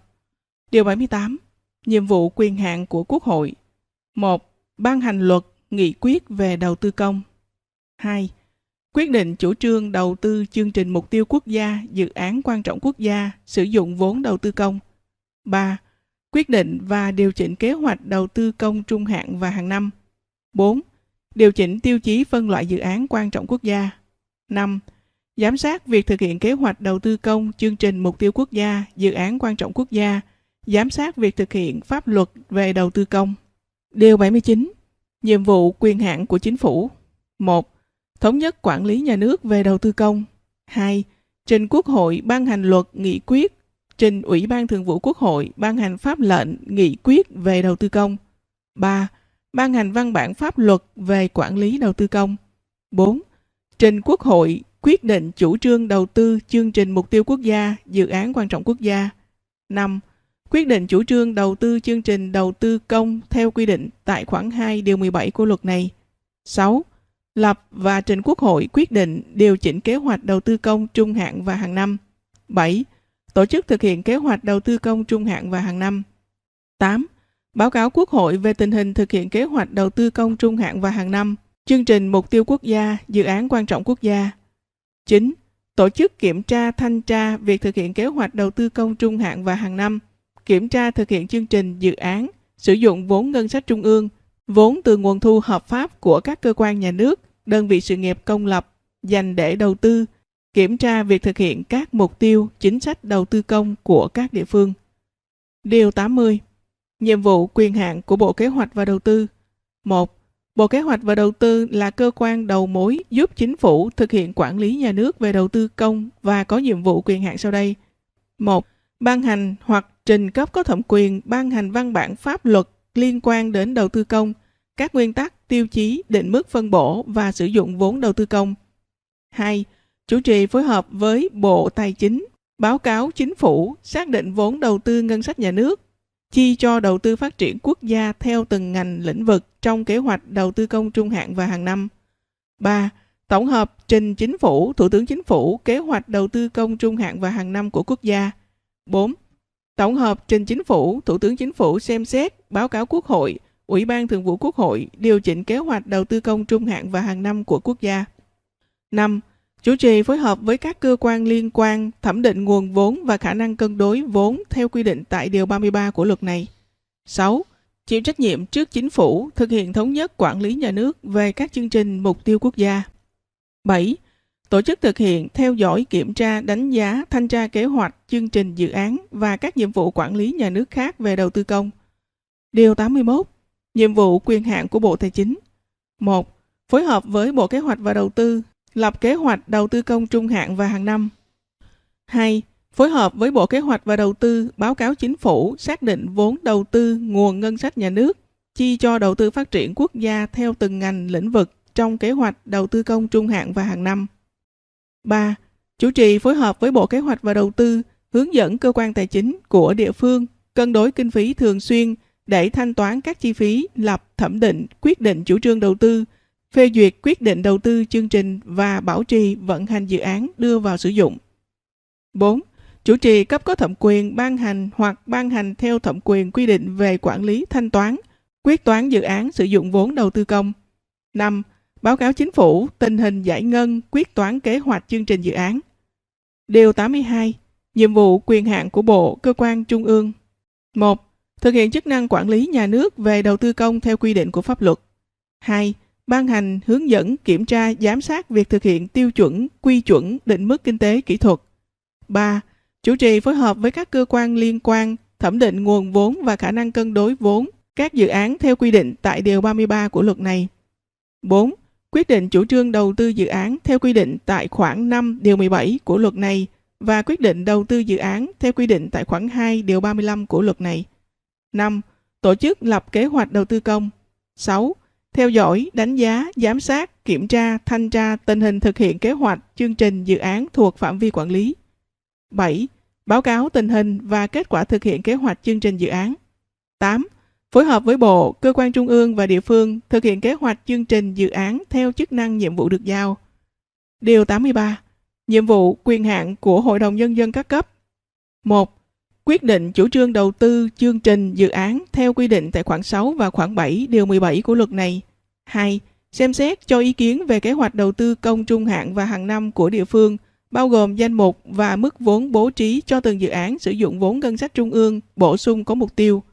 Điều 78. Nhiệm vụ quyền hạn của Quốc hội. 1. Ban hành luật, nghị quyết về đầu tư công. 2 quyết định chủ trương đầu tư chương trình mục tiêu quốc gia, dự án quan trọng quốc gia, sử dụng vốn đầu tư công. 3. Quyết định và điều chỉnh kế hoạch đầu tư công trung hạn và hàng năm. 4. Điều chỉnh tiêu chí phân loại dự án quan trọng quốc gia. 5. Giám sát việc thực hiện kế hoạch đầu tư công, chương trình mục tiêu quốc gia, dự án quan trọng quốc gia, giám sát việc thực hiện pháp luật về đầu tư công. Điều 79. Nhiệm vụ quyền hạn của chính phủ. 1 thống nhất quản lý nhà nước về đầu tư công. 2. Trình Quốc hội ban hành luật nghị quyết, trình Ủy ban Thường vụ Quốc hội ban hành pháp lệnh nghị quyết về đầu tư công. 3. Ban hành văn bản pháp luật về quản lý đầu tư công. 4. Trình Quốc hội quyết định chủ trương đầu tư chương trình mục tiêu quốc gia, dự án quan trọng quốc gia. 5. Quyết định chủ trương đầu tư chương trình đầu tư công theo quy định tại khoản 2 điều 17 của luật này. 6. Lập và trình Quốc hội quyết định điều chỉnh kế hoạch đầu tư công trung hạn và hàng năm. 7. Tổ chức thực hiện kế hoạch đầu tư công trung hạn và hàng năm. 8. Báo cáo Quốc hội về tình hình thực hiện kế hoạch đầu tư công trung hạn và hàng năm, chương trình mục tiêu quốc gia, dự án quan trọng quốc gia. 9. Tổ chức kiểm tra thanh tra việc thực hiện kế hoạch đầu tư công trung hạn và hàng năm, kiểm tra thực hiện chương trình dự án, sử dụng vốn ngân sách trung ương, vốn từ nguồn thu hợp pháp của các cơ quan nhà nước, đơn vị sự nghiệp công lập dành để đầu tư, kiểm tra việc thực hiện các mục tiêu, chính sách đầu tư công của các địa phương. Điều 80. Nhiệm vụ quyền hạn của Bộ Kế hoạch và Đầu tư 1. Bộ Kế hoạch và Đầu tư là cơ quan đầu mối giúp chính phủ thực hiện quản lý nhà nước về đầu tư công và có nhiệm vụ quyền hạn sau đây. 1. Ban hành hoặc trình cấp có thẩm quyền ban hành văn bản pháp luật liên quan đến đầu tư công, các nguyên tắc, tiêu chí, định mức phân bổ và sử dụng vốn đầu tư công. 2. Chủ trì phối hợp với Bộ Tài chính, báo cáo chính phủ xác định vốn đầu tư ngân sách nhà nước, chi cho đầu tư phát triển quốc gia theo từng ngành lĩnh vực trong kế hoạch đầu tư công trung hạn và hàng năm. 3. Tổng hợp trình chính phủ, Thủ tướng Chính phủ kế hoạch đầu tư công trung hạn và hàng năm của quốc gia. 4. Tổng hợp trình chính phủ, Thủ tướng Chính phủ xem xét, báo cáo Quốc hội, Ủy ban Thường vụ Quốc hội điều chỉnh kế hoạch đầu tư công trung hạn và hàng năm của quốc gia. 5. Chủ trì phối hợp với các cơ quan liên quan thẩm định nguồn vốn và khả năng cân đối vốn theo quy định tại Điều 33 của luật này. 6. Chịu trách nhiệm trước chính phủ thực hiện thống nhất quản lý nhà nước về các chương trình mục tiêu quốc gia. 7. Tổ chức thực hiện, theo dõi, kiểm tra, đánh giá, thanh tra kế hoạch, chương trình dự án và các nhiệm vụ quản lý nhà nước khác về đầu tư công. Điều 81. Nhiệm vụ quyền hạn của Bộ Tài chính. 1. Phối hợp với Bộ Kế hoạch và Đầu tư lập kế hoạch đầu tư công trung hạn và hàng năm. 2. Phối hợp với Bộ Kế hoạch và Đầu tư báo cáo chính phủ xác định vốn đầu tư nguồn ngân sách nhà nước, chi cho đầu tư phát triển quốc gia theo từng ngành lĩnh vực trong kế hoạch đầu tư công trung hạn và hàng năm. 3. Chủ trì phối hợp với Bộ Kế hoạch và Đầu tư hướng dẫn cơ quan tài chính của địa phương cân đối kinh phí thường xuyên để thanh toán các chi phí lập thẩm định quyết định chủ trương đầu tư phê duyệt quyết định đầu tư chương trình và bảo trì vận hành dự án đưa vào sử dụng. 4. Chủ trì cấp có thẩm quyền ban hành hoặc ban hành theo thẩm quyền quy định về quản lý thanh toán, quyết toán dự án sử dụng vốn đầu tư công. 5. Báo cáo chính phủ tình hình giải ngân quyết toán kế hoạch chương trình dự án. Điều 82. Nhiệm vụ quyền hạn của Bộ, cơ quan trung ương. 1. Thực hiện chức năng quản lý nhà nước về đầu tư công theo quy định của pháp luật. 2 ban hành hướng dẫn kiểm tra giám sát việc thực hiện tiêu chuẩn, quy chuẩn, định mức kinh tế kỹ thuật. 3. Chủ trì phối hợp với các cơ quan liên quan thẩm định nguồn vốn và khả năng cân đối vốn các dự án theo quy định tại Điều 33 của luật này. 4. Quyết định chủ trương đầu tư dự án theo quy định tại khoản 5 Điều 17 của luật này và quyết định đầu tư dự án theo quy định tại khoản 2 Điều 35 của luật này. 5. Tổ chức lập kế hoạch đầu tư công. 6 theo dõi, đánh giá, giám sát, kiểm tra, thanh tra tình hình thực hiện kế hoạch, chương trình, dự án thuộc phạm vi quản lý. 7. Báo cáo tình hình và kết quả thực hiện kế hoạch chương trình dự án. 8. Phối hợp với Bộ, cơ quan trung ương và địa phương thực hiện kế hoạch chương trình dự án theo chức năng nhiệm vụ được giao. Điều 83. Nhiệm vụ quyền hạn của Hội đồng Nhân dân các cấp. 1 quyết định chủ trương đầu tư chương trình dự án theo quy định tại khoản 6 và khoản 7 điều 17 của luật này. 2. Xem xét cho ý kiến về kế hoạch đầu tư công trung hạn và hàng năm của địa phương, bao gồm danh mục và mức vốn bố trí cho từng dự án sử dụng vốn ngân sách trung ương bổ sung có mục tiêu.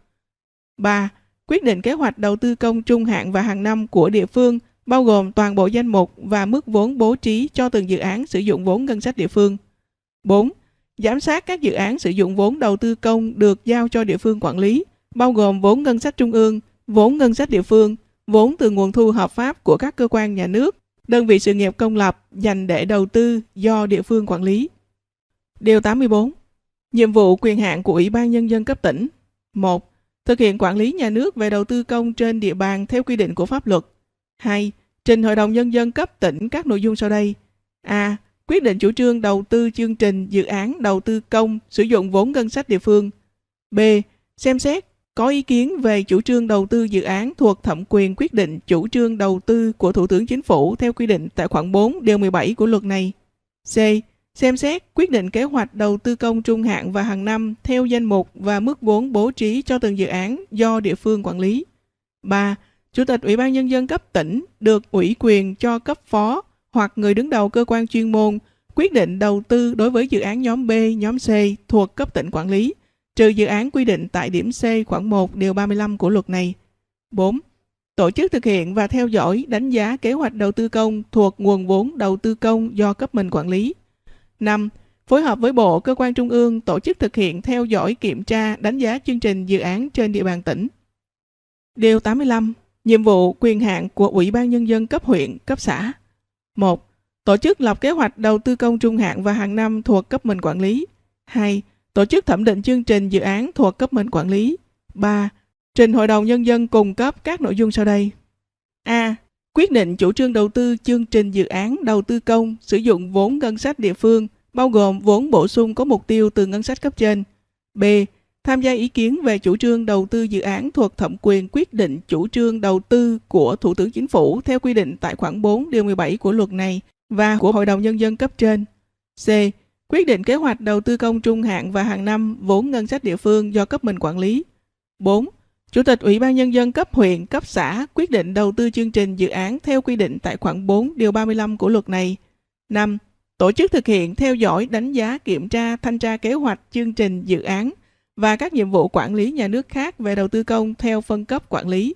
3. Quyết định kế hoạch đầu tư công trung hạn và hàng năm của địa phương, bao gồm toàn bộ danh mục và mức vốn bố trí cho từng dự án sử dụng vốn ngân sách địa phương. 4 giám sát các dự án sử dụng vốn đầu tư công được giao cho địa phương quản lý, bao gồm vốn ngân sách trung ương, vốn ngân sách địa phương, vốn từ nguồn thu hợp pháp của các cơ quan nhà nước, đơn vị sự nghiệp công lập dành để đầu tư do địa phương quản lý. Điều 84. Nhiệm vụ quyền hạn của Ủy ban Nhân dân cấp tỉnh 1. Thực hiện quản lý nhà nước về đầu tư công trên địa bàn theo quy định của pháp luật. 2. Trình Hội đồng Nhân dân cấp tỉnh các nội dung sau đây. A, quyết định chủ trương đầu tư chương trình dự án đầu tư công sử dụng vốn ngân sách địa phương. B. Xem xét có ý kiến về chủ trương đầu tư dự án thuộc thẩm quyền quyết định chủ trương đầu tư của Thủ tướng Chính phủ theo quy định tại khoản 4 điều 17 của luật này. C. Xem xét quyết định kế hoạch đầu tư công trung hạn và hàng năm theo danh mục và mức vốn bố trí cho từng dự án do địa phương quản lý. 3. Chủ tịch Ủy ban Nhân dân cấp tỉnh được ủy quyền cho cấp phó hoặc người đứng đầu cơ quan chuyên môn quyết định đầu tư đối với dự án nhóm B, nhóm C thuộc cấp tỉnh quản lý, trừ dự án quy định tại điểm C khoảng 1 điều 35 của luật này. 4. Tổ chức thực hiện và theo dõi đánh giá kế hoạch đầu tư công thuộc nguồn vốn đầu tư công do cấp mình quản lý. 5. Phối hợp với Bộ, cơ quan trung ương tổ chức thực hiện theo dõi kiểm tra đánh giá chương trình dự án trên địa bàn tỉnh. Điều 85. Nhiệm vụ quyền hạn của Ủy ban Nhân dân cấp huyện, cấp xã. 1. Tổ chức lập kế hoạch đầu tư công trung hạn và hàng năm thuộc cấp mình quản lý. 2. Tổ chức thẩm định chương trình dự án thuộc cấp mình quản lý. 3. Trình Hội đồng Nhân dân cung cấp các nội dung sau đây. A. Quyết định chủ trương đầu tư chương trình dự án đầu tư công sử dụng vốn ngân sách địa phương, bao gồm vốn bổ sung có mục tiêu từ ngân sách cấp trên. B. Tham gia ý kiến về chủ trương đầu tư dự án thuộc thẩm quyền quyết định chủ trương đầu tư của Thủ tướng Chính phủ theo quy định tại khoản 4 điều 17 của luật này và của Hội đồng Nhân dân cấp trên. C. Quyết định kế hoạch đầu tư công trung hạn và hàng năm vốn ngân sách địa phương do cấp mình quản lý. 4. Chủ tịch Ủy ban Nhân dân cấp huyện, cấp xã quyết định đầu tư chương trình dự án theo quy định tại khoản 4 điều 35 của luật này. 5. Tổ chức thực hiện theo dõi, đánh giá, kiểm tra, thanh tra kế hoạch, chương trình, dự án và các nhiệm vụ quản lý nhà nước khác về đầu tư công theo phân cấp quản lý.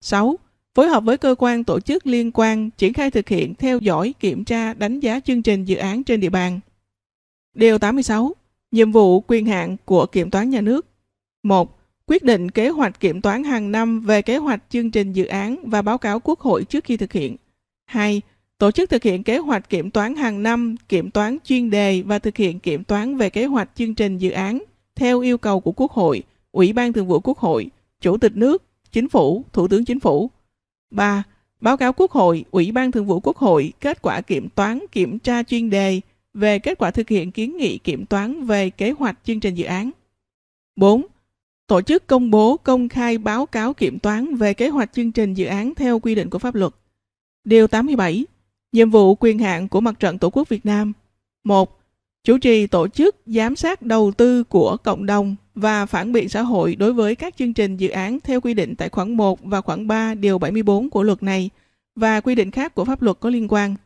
6 phối hợp với cơ quan tổ chức liên quan triển khai thực hiện theo dõi, kiểm tra, đánh giá chương trình dự án trên địa bàn. Điều 86. Nhiệm vụ quyền hạn của kiểm toán nhà nước. 1. Quyết định kế hoạch kiểm toán hàng năm về kế hoạch chương trình dự án và báo cáo Quốc hội trước khi thực hiện. 2. Tổ chức thực hiện kế hoạch kiểm toán hàng năm, kiểm toán chuyên đề và thực hiện kiểm toán về kế hoạch chương trình dự án theo yêu cầu của Quốc hội, Ủy ban Thường vụ Quốc hội, Chủ tịch nước, Chính phủ, Thủ tướng Chính phủ. 3. Báo cáo Quốc hội, Ủy ban Thường vụ Quốc hội kết quả kiểm toán, kiểm tra chuyên đề về kết quả thực hiện kiến nghị kiểm toán về kế hoạch chương trình dự án. 4. Tổ chức công bố, công khai báo cáo kiểm toán về kế hoạch chương trình dự án theo quy định của pháp luật. Điều 87. Nhiệm vụ quyền hạn của Mặt trận Tổ quốc Việt Nam. 1. Chủ trì tổ chức giám sát đầu tư của cộng đồng và phản biện xã hội đối với các chương trình dự án theo quy định tại khoản 1 và khoản 3 điều 74 của luật này và quy định khác của pháp luật có liên quan.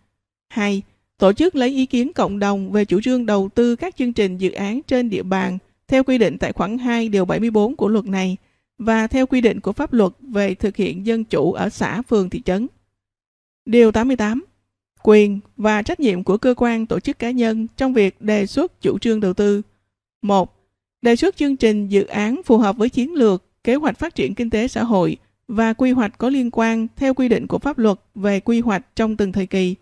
2. Tổ chức lấy ý kiến cộng đồng về chủ trương đầu tư các chương trình dự án trên địa bàn theo quy định tại khoản 2 điều 74 của luật này và theo quy định của pháp luật về thực hiện dân chủ ở xã, phường, thị trấn. Điều 88. Quyền và trách nhiệm của cơ quan tổ chức cá nhân trong việc đề xuất chủ trương đầu tư. 1 đề xuất chương trình dự án phù hợp với chiến lược, kế hoạch phát triển kinh tế xã hội và quy hoạch có liên quan theo quy định của pháp luật về quy hoạch trong từng thời kỳ.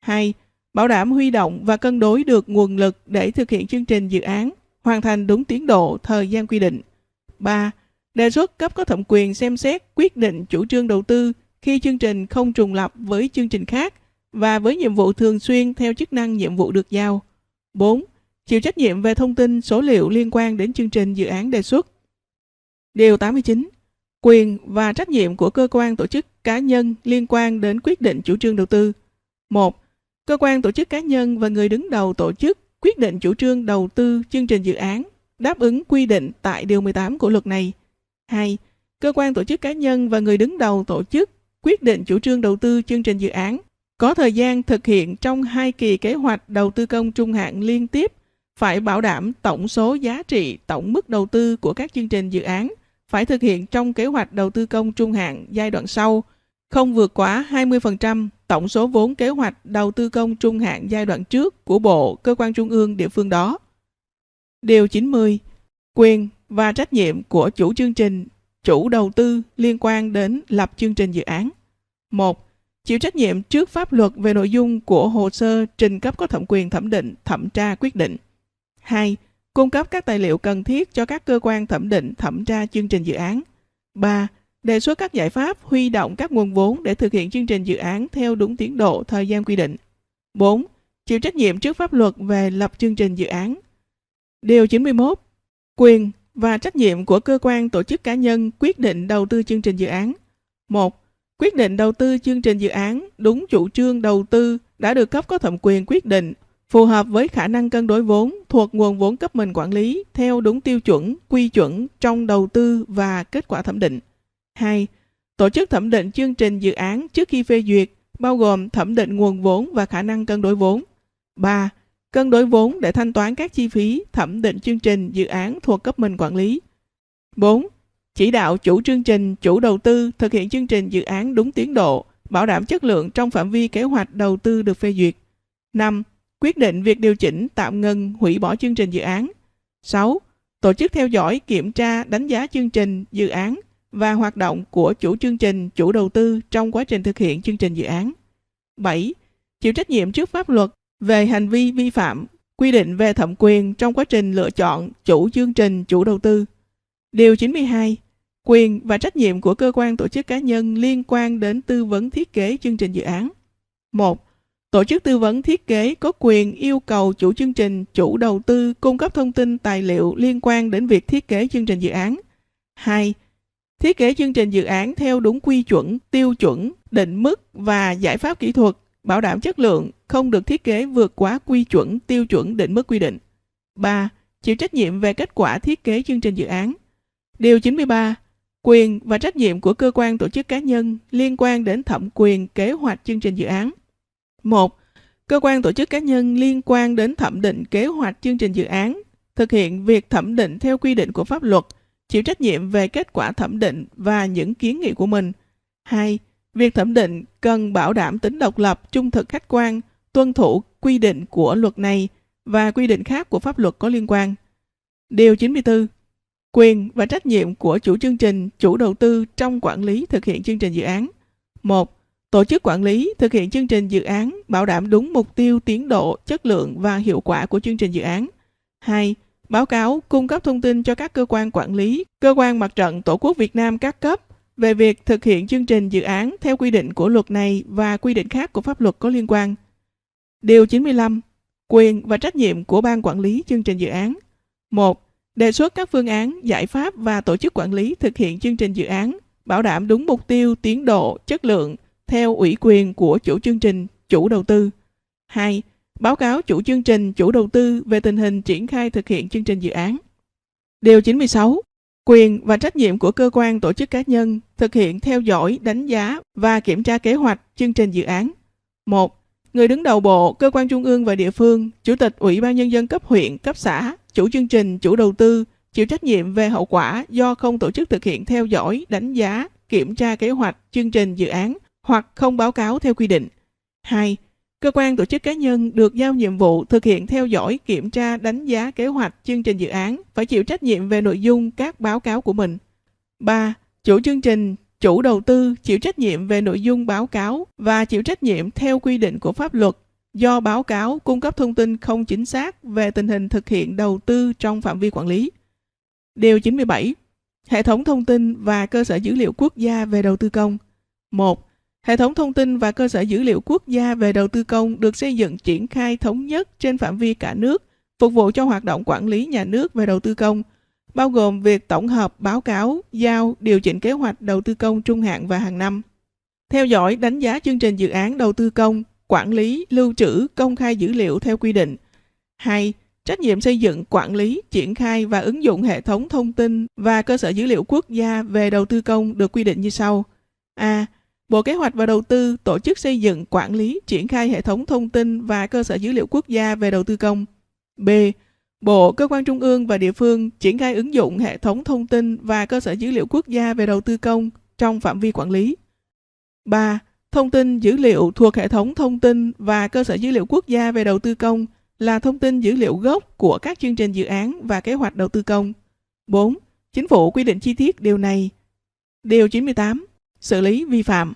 2. Bảo đảm huy động và cân đối được nguồn lực để thực hiện chương trình dự án, hoàn thành đúng tiến độ, thời gian quy định. 3. Đề xuất cấp có thẩm quyền xem xét quyết định chủ trương đầu tư khi chương trình không trùng lập với chương trình khác và với nhiệm vụ thường xuyên theo chức năng nhiệm vụ được giao. 4 chịu trách nhiệm về thông tin, số liệu liên quan đến chương trình dự án đề xuất. Điều 89. Quyền và trách nhiệm của cơ quan tổ chức cá nhân liên quan đến quyết định chủ trương đầu tư. 1. Cơ quan tổ chức cá nhân và người đứng đầu tổ chức quyết định chủ trương đầu tư chương trình dự án đáp ứng quy định tại điều 18 của luật này. 2. Cơ quan tổ chức cá nhân và người đứng đầu tổ chức quyết định chủ trương đầu tư chương trình dự án có thời gian thực hiện trong hai kỳ kế hoạch đầu tư công trung hạn liên tiếp phải bảo đảm tổng số giá trị tổng mức đầu tư của các chương trình dự án phải thực hiện trong kế hoạch đầu tư công trung hạn giai đoạn sau, không vượt quá 20% tổng số vốn kế hoạch đầu tư công trung hạn giai đoạn trước của Bộ, cơ quan trung ương địa phương đó. Điều 90. Quyền và trách nhiệm của chủ chương trình, chủ đầu tư liên quan đến lập chương trình dự án. 1. Chịu trách nhiệm trước pháp luật về nội dung của hồ sơ trình cấp có thẩm quyền thẩm định, thẩm tra quyết định. 2. Cung cấp các tài liệu cần thiết cho các cơ quan thẩm định thẩm tra chương trình dự án. 3. Đề xuất các giải pháp huy động các nguồn vốn để thực hiện chương trình dự án theo đúng tiến độ thời gian quy định. 4. Chịu trách nhiệm trước pháp luật về lập chương trình dự án. Điều 91. Quyền và trách nhiệm của cơ quan tổ chức cá nhân quyết định đầu tư chương trình dự án. 1. Quyết định đầu tư chương trình dự án đúng chủ trương đầu tư đã được cấp có thẩm quyền quyết định phù hợp với khả năng cân đối vốn thuộc nguồn vốn cấp mình quản lý theo đúng tiêu chuẩn, quy chuẩn trong đầu tư và kết quả thẩm định. 2. Tổ chức thẩm định chương trình dự án trước khi phê duyệt, bao gồm thẩm định nguồn vốn và khả năng cân đối vốn. 3. Cân đối vốn để thanh toán các chi phí thẩm định chương trình dự án thuộc cấp mình quản lý. 4. Chỉ đạo chủ chương trình, chủ đầu tư thực hiện chương trình dự án đúng tiến độ, bảo đảm chất lượng trong phạm vi kế hoạch đầu tư được phê duyệt. 5 quyết định việc điều chỉnh, tạm ngừng, hủy bỏ chương trình dự án. 6. Tổ chức theo dõi, kiểm tra, đánh giá chương trình, dự án và hoạt động của chủ chương trình, chủ đầu tư trong quá trình thực hiện chương trình dự án. 7. Chịu trách nhiệm trước pháp luật về hành vi vi phạm, quy định về thẩm quyền trong quá trình lựa chọn chủ chương trình, chủ đầu tư. Điều 92. Quyền và trách nhiệm của cơ quan tổ chức cá nhân liên quan đến tư vấn thiết kế chương trình dự án. 1 Tổ chức tư vấn thiết kế có quyền yêu cầu chủ chương trình, chủ đầu tư cung cấp thông tin tài liệu liên quan đến việc thiết kế chương trình dự án. 2. Thiết kế chương trình dự án theo đúng quy chuẩn, tiêu chuẩn, định mức và giải pháp kỹ thuật, bảo đảm chất lượng, không được thiết kế vượt quá quy chuẩn, tiêu chuẩn, định mức quy định. 3. Chịu trách nhiệm về kết quả thiết kế chương trình dự án. Điều 93. Quyền và trách nhiệm của cơ quan tổ chức cá nhân liên quan đến thẩm quyền kế hoạch chương trình dự án. 1. Cơ quan tổ chức cá nhân liên quan đến thẩm định kế hoạch chương trình dự án, thực hiện việc thẩm định theo quy định của pháp luật, chịu trách nhiệm về kết quả thẩm định và những kiến nghị của mình. 2. Việc thẩm định cần bảo đảm tính độc lập, trung thực khách quan, tuân thủ quy định của luật này và quy định khác của pháp luật có liên quan. Điều 94. Quyền và trách nhiệm của chủ chương trình, chủ đầu tư trong quản lý thực hiện chương trình dự án. 1 Tổ chức quản lý thực hiện chương trình dự án bảo đảm đúng mục tiêu tiến độ, chất lượng và hiệu quả của chương trình dự án. 2. Báo cáo cung cấp thông tin cho các cơ quan quản lý, cơ quan mặt trận Tổ quốc Việt Nam các cấp về việc thực hiện chương trình dự án theo quy định của luật này và quy định khác của pháp luật có liên quan. Điều 95. Quyền và trách nhiệm của ban quản lý chương trình dự án. 1. Đề xuất các phương án, giải pháp và tổ chức quản lý thực hiện chương trình dự án, bảo đảm đúng mục tiêu, tiến độ, chất lượng, theo ủy quyền của chủ chương trình, chủ đầu tư. 2. Báo cáo chủ chương trình, chủ đầu tư về tình hình triển khai thực hiện chương trình dự án. Điều 96. Quyền và trách nhiệm của cơ quan tổ chức cá nhân thực hiện theo dõi, đánh giá và kiểm tra kế hoạch chương trình dự án. 1. Người đứng đầu bộ, cơ quan trung ương và địa phương, chủ tịch Ủy ban nhân dân cấp huyện, cấp xã, chủ chương trình, chủ đầu tư chịu trách nhiệm về hậu quả do không tổ chức thực hiện theo dõi, đánh giá, kiểm tra kế hoạch chương trình dự án hoặc không báo cáo theo quy định. 2. Cơ quan tổ chức cá nhân được giao nhiệm vụ thực hiện theo dõi, kiểm tra, đánh giá kế hoạch, chương trình dự án phải chịu trách nhiệm về nội dung các báo cáo của mình. 3. Chủ chương trình, chủ đầu tư chịu trách nhiệm về nội dung báo cáo và chịu trách nhiệm theo quy định của pháp luật do báo cáo cung cấp thông tin không chính xác về tình hình thực hiện đầu tư trong phạm vi quản lý. Điều 97. Hệ thống thông tin và cơ sở dữ liệu quốc gia về đầu tư công. 1. Hệ thống thông tin và cơ sở dữ liệu quốc gia về đầu tư công được xây dựng triển khai thống nhất trên phạm vi cả nước, phục vụ cho hoạt động quản lý nhà nước về đầu tư công, bao gồm việc tổng hợp báo cáo, giao, điều chỉnh kế hoạch đầu tư công trung hạn và hàng năm. Theo dõi, đánh giá chương trình dự án đầu tư công, quản lý, lưu trữ, công khai dữ liệu theo quy định. 2. Trách nhiệm xây dựng, quản lý, triển khai và ứng dụng hệ thống thông tin và cơ sở dữ liệu quốc gia về đầu tư công được quy định như sau. A. Bộ Kế hoạch và Đầu tư tổ chức xây dựng, quản lý, triển khai hệ thống thông tin và cơ sở dữ liệu quốc gia về đầu tư công. B. Bộ, cơ quan trung ương và địa phương triển khai ứng dụng hệ thống thông tin và cơ sở dữ liệu quốc gia về đầu tư công trong phạm vi quản lý. 3. Thông tin dữ liệu thuộc hệ thống thông tin và cơ sở dữ liệu quốc gia về đầu tư công là thông tin dữ liệu gốc của các chương trình dự án và kế hoạch đầu tư công. 4. Chính phủ quy định chi tiết điều này. Điều 98 xử lý vi phạm.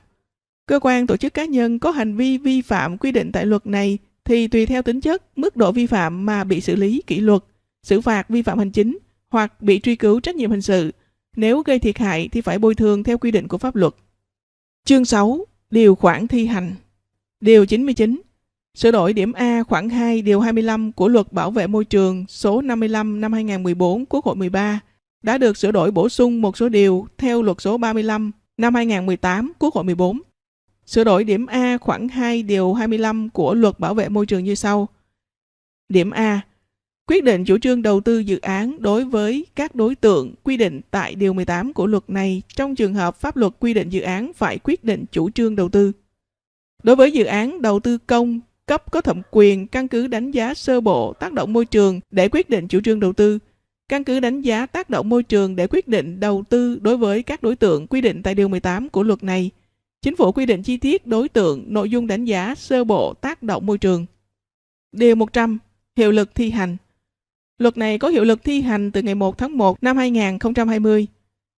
Cơ quan tổ chức cá nhân có hành vi vi phạm quy định tại luật này thì tùy theo tính chất, mức độ vi phạm mà bị xử lý kỷ luật, xử phạt vi phạm hành chính hoặc bị truy cứu trách nhiệm hình sự. Nếu gây thiệt hại thì phải bồi thường theo quy định của pháp luật. Chương 6. Điều khoản thi hành Điều 99 Sửa đổi điểm A khoảng 2 điều 25 của Luật Bảo vệ môi trường số 55 năm 2014 Quốc hội 13 đã được sửa đổi bổ sung một số điều theo luật số 35 năm 2018 Quốc hội 14. Sửa đổi điểm A khoảng 2 điều 25 của luật bảo vệ môi trường như sau. Điểm A. Quyết định chủ trương đầu tư dự án đối với các đối tượng quy định tại Điều 18 của luật này trong trường hợp pháp luật quy định dự án phải quyết định chủ trương đầu tư. Đối với dự án đầu tư công, cấp có thẩm quyền căn cứ đánh giá sơ bộ tác động môi trường để quyết định chủ trương đầu tư, căn cứ đánh giá tác động môi trường để quyết định đầu tư đối với các đối tượng quy định tại Điều 18 của luật này. Chính phủ quy định chi tiết đối tượng, nội dung đánh giá sơ bộ tác động môi trường. Điều 100. Hiệu lực thi hành Luật này có hiệu lực thi hành từ ngày 1 tháng 1 năm 2020.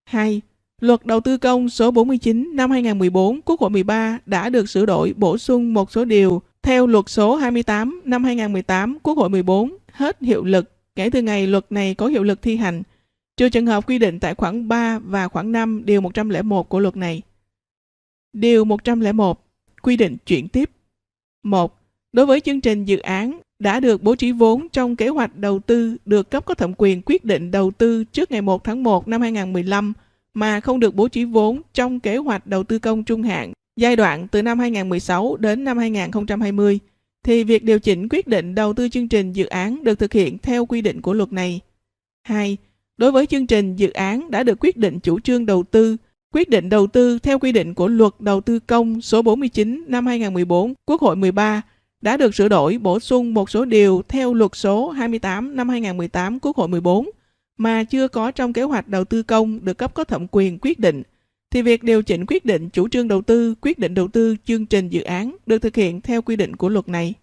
2. Luật đầu tư công số 49 năm 2014 Quốc hội 13 đã được sửa đổi bổ sung một số điều theo luật số 28 năm 2018 Quốc hội 14 hết hiệu lực kể từ ngày luật này có hiệu lực thi hành, trừ trường hợp quy định tại khoản 3 và khoản 5 điều 101 của luật này. Điều 101 quy định chuyển tiếp. 1. Đối với chương trình dự án đã được bố trí vốn trong kế hoạch đầu tư được cấp có thẩm quyền quyết định đầu tư trước ngày 1 tháng 1 năm 2015 mà không được bố trí vốn trong kế hoạch đầu tư công trung hạn giai đoạn từ năm 2016 đến năm 2020 thì việc điều chỉnh quyết định đầu tư chương trình dự án được thực hiện theo quy định của luật này. 2. Đối với chương trình dự án đã được quyết định chủ trương đầu tư, quyết định đầu tư theo quy định của luật đầu tư công số 49 năm 2014, Quốc hội 13 đã được sửa đổi bổ sung một số điều theo luật số 28 năm 2018 Quốc hội 14 mà chưa có trong kế hoạch đầu tư công được cấp có thẩm quyền quyết định thì việc điều chỉnh quyết định chủ trương đầu tư, quyết định đầu tư chương trình dự án được thực hiện theo quy định của luật này.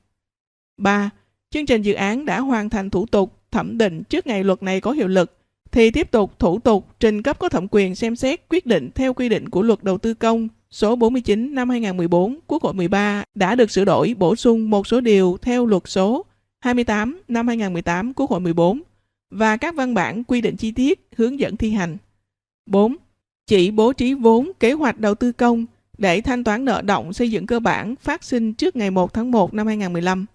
3. Chương trình dự án đã hoàn thành thủ tục thẩm định trước ngày luật này có hiệu lực thì tiếp tục thủ tục trình cấp có thẩm quyền xem xét quyết định theo quy định của luật đầu tư công số 49 năm 2014 Quốc hội 13 đã được sửa đổi bổ sung một số điều theo luật số 28 năm 2018 Quốc hội 14 và các văn bản quy định chi tiết hướng dẫn thi hành. 4. Chỉ bố trí vốn kế hoạch đầu tư công để thanh toán nợ động xây dựng cơ bản phát sinh trước ngày 1 tháng 1 năm 2015.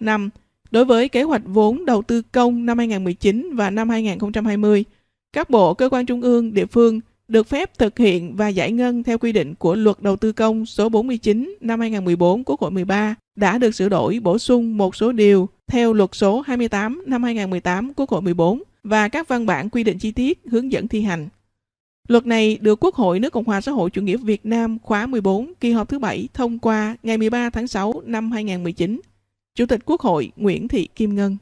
5. Đối với kế hoạch vốn đầu tư công năm 2019 và năm 2020, các bộ cơ quan trung ương, địa phương được phép thực hiện và giải ngân theo quy định của Luật Đầu tư công số 49 năm 2014 của hội 13 đã được sửa đổi bổ sung một số điều theo Luật số 28 năm 2018 của hội 14 và các văn bản quy định chi tiết hướng dẫn thi hành. Luật này được Quốc hội nước Cộng hòa xã hội chủ nghĩa Việt Nam khóa 14 kỳ họp thứ 7 thông qua ngày 13 tháng 6 năm 2019. Chủ tịch Quốc hội Nguyễn Thị Kim Ngân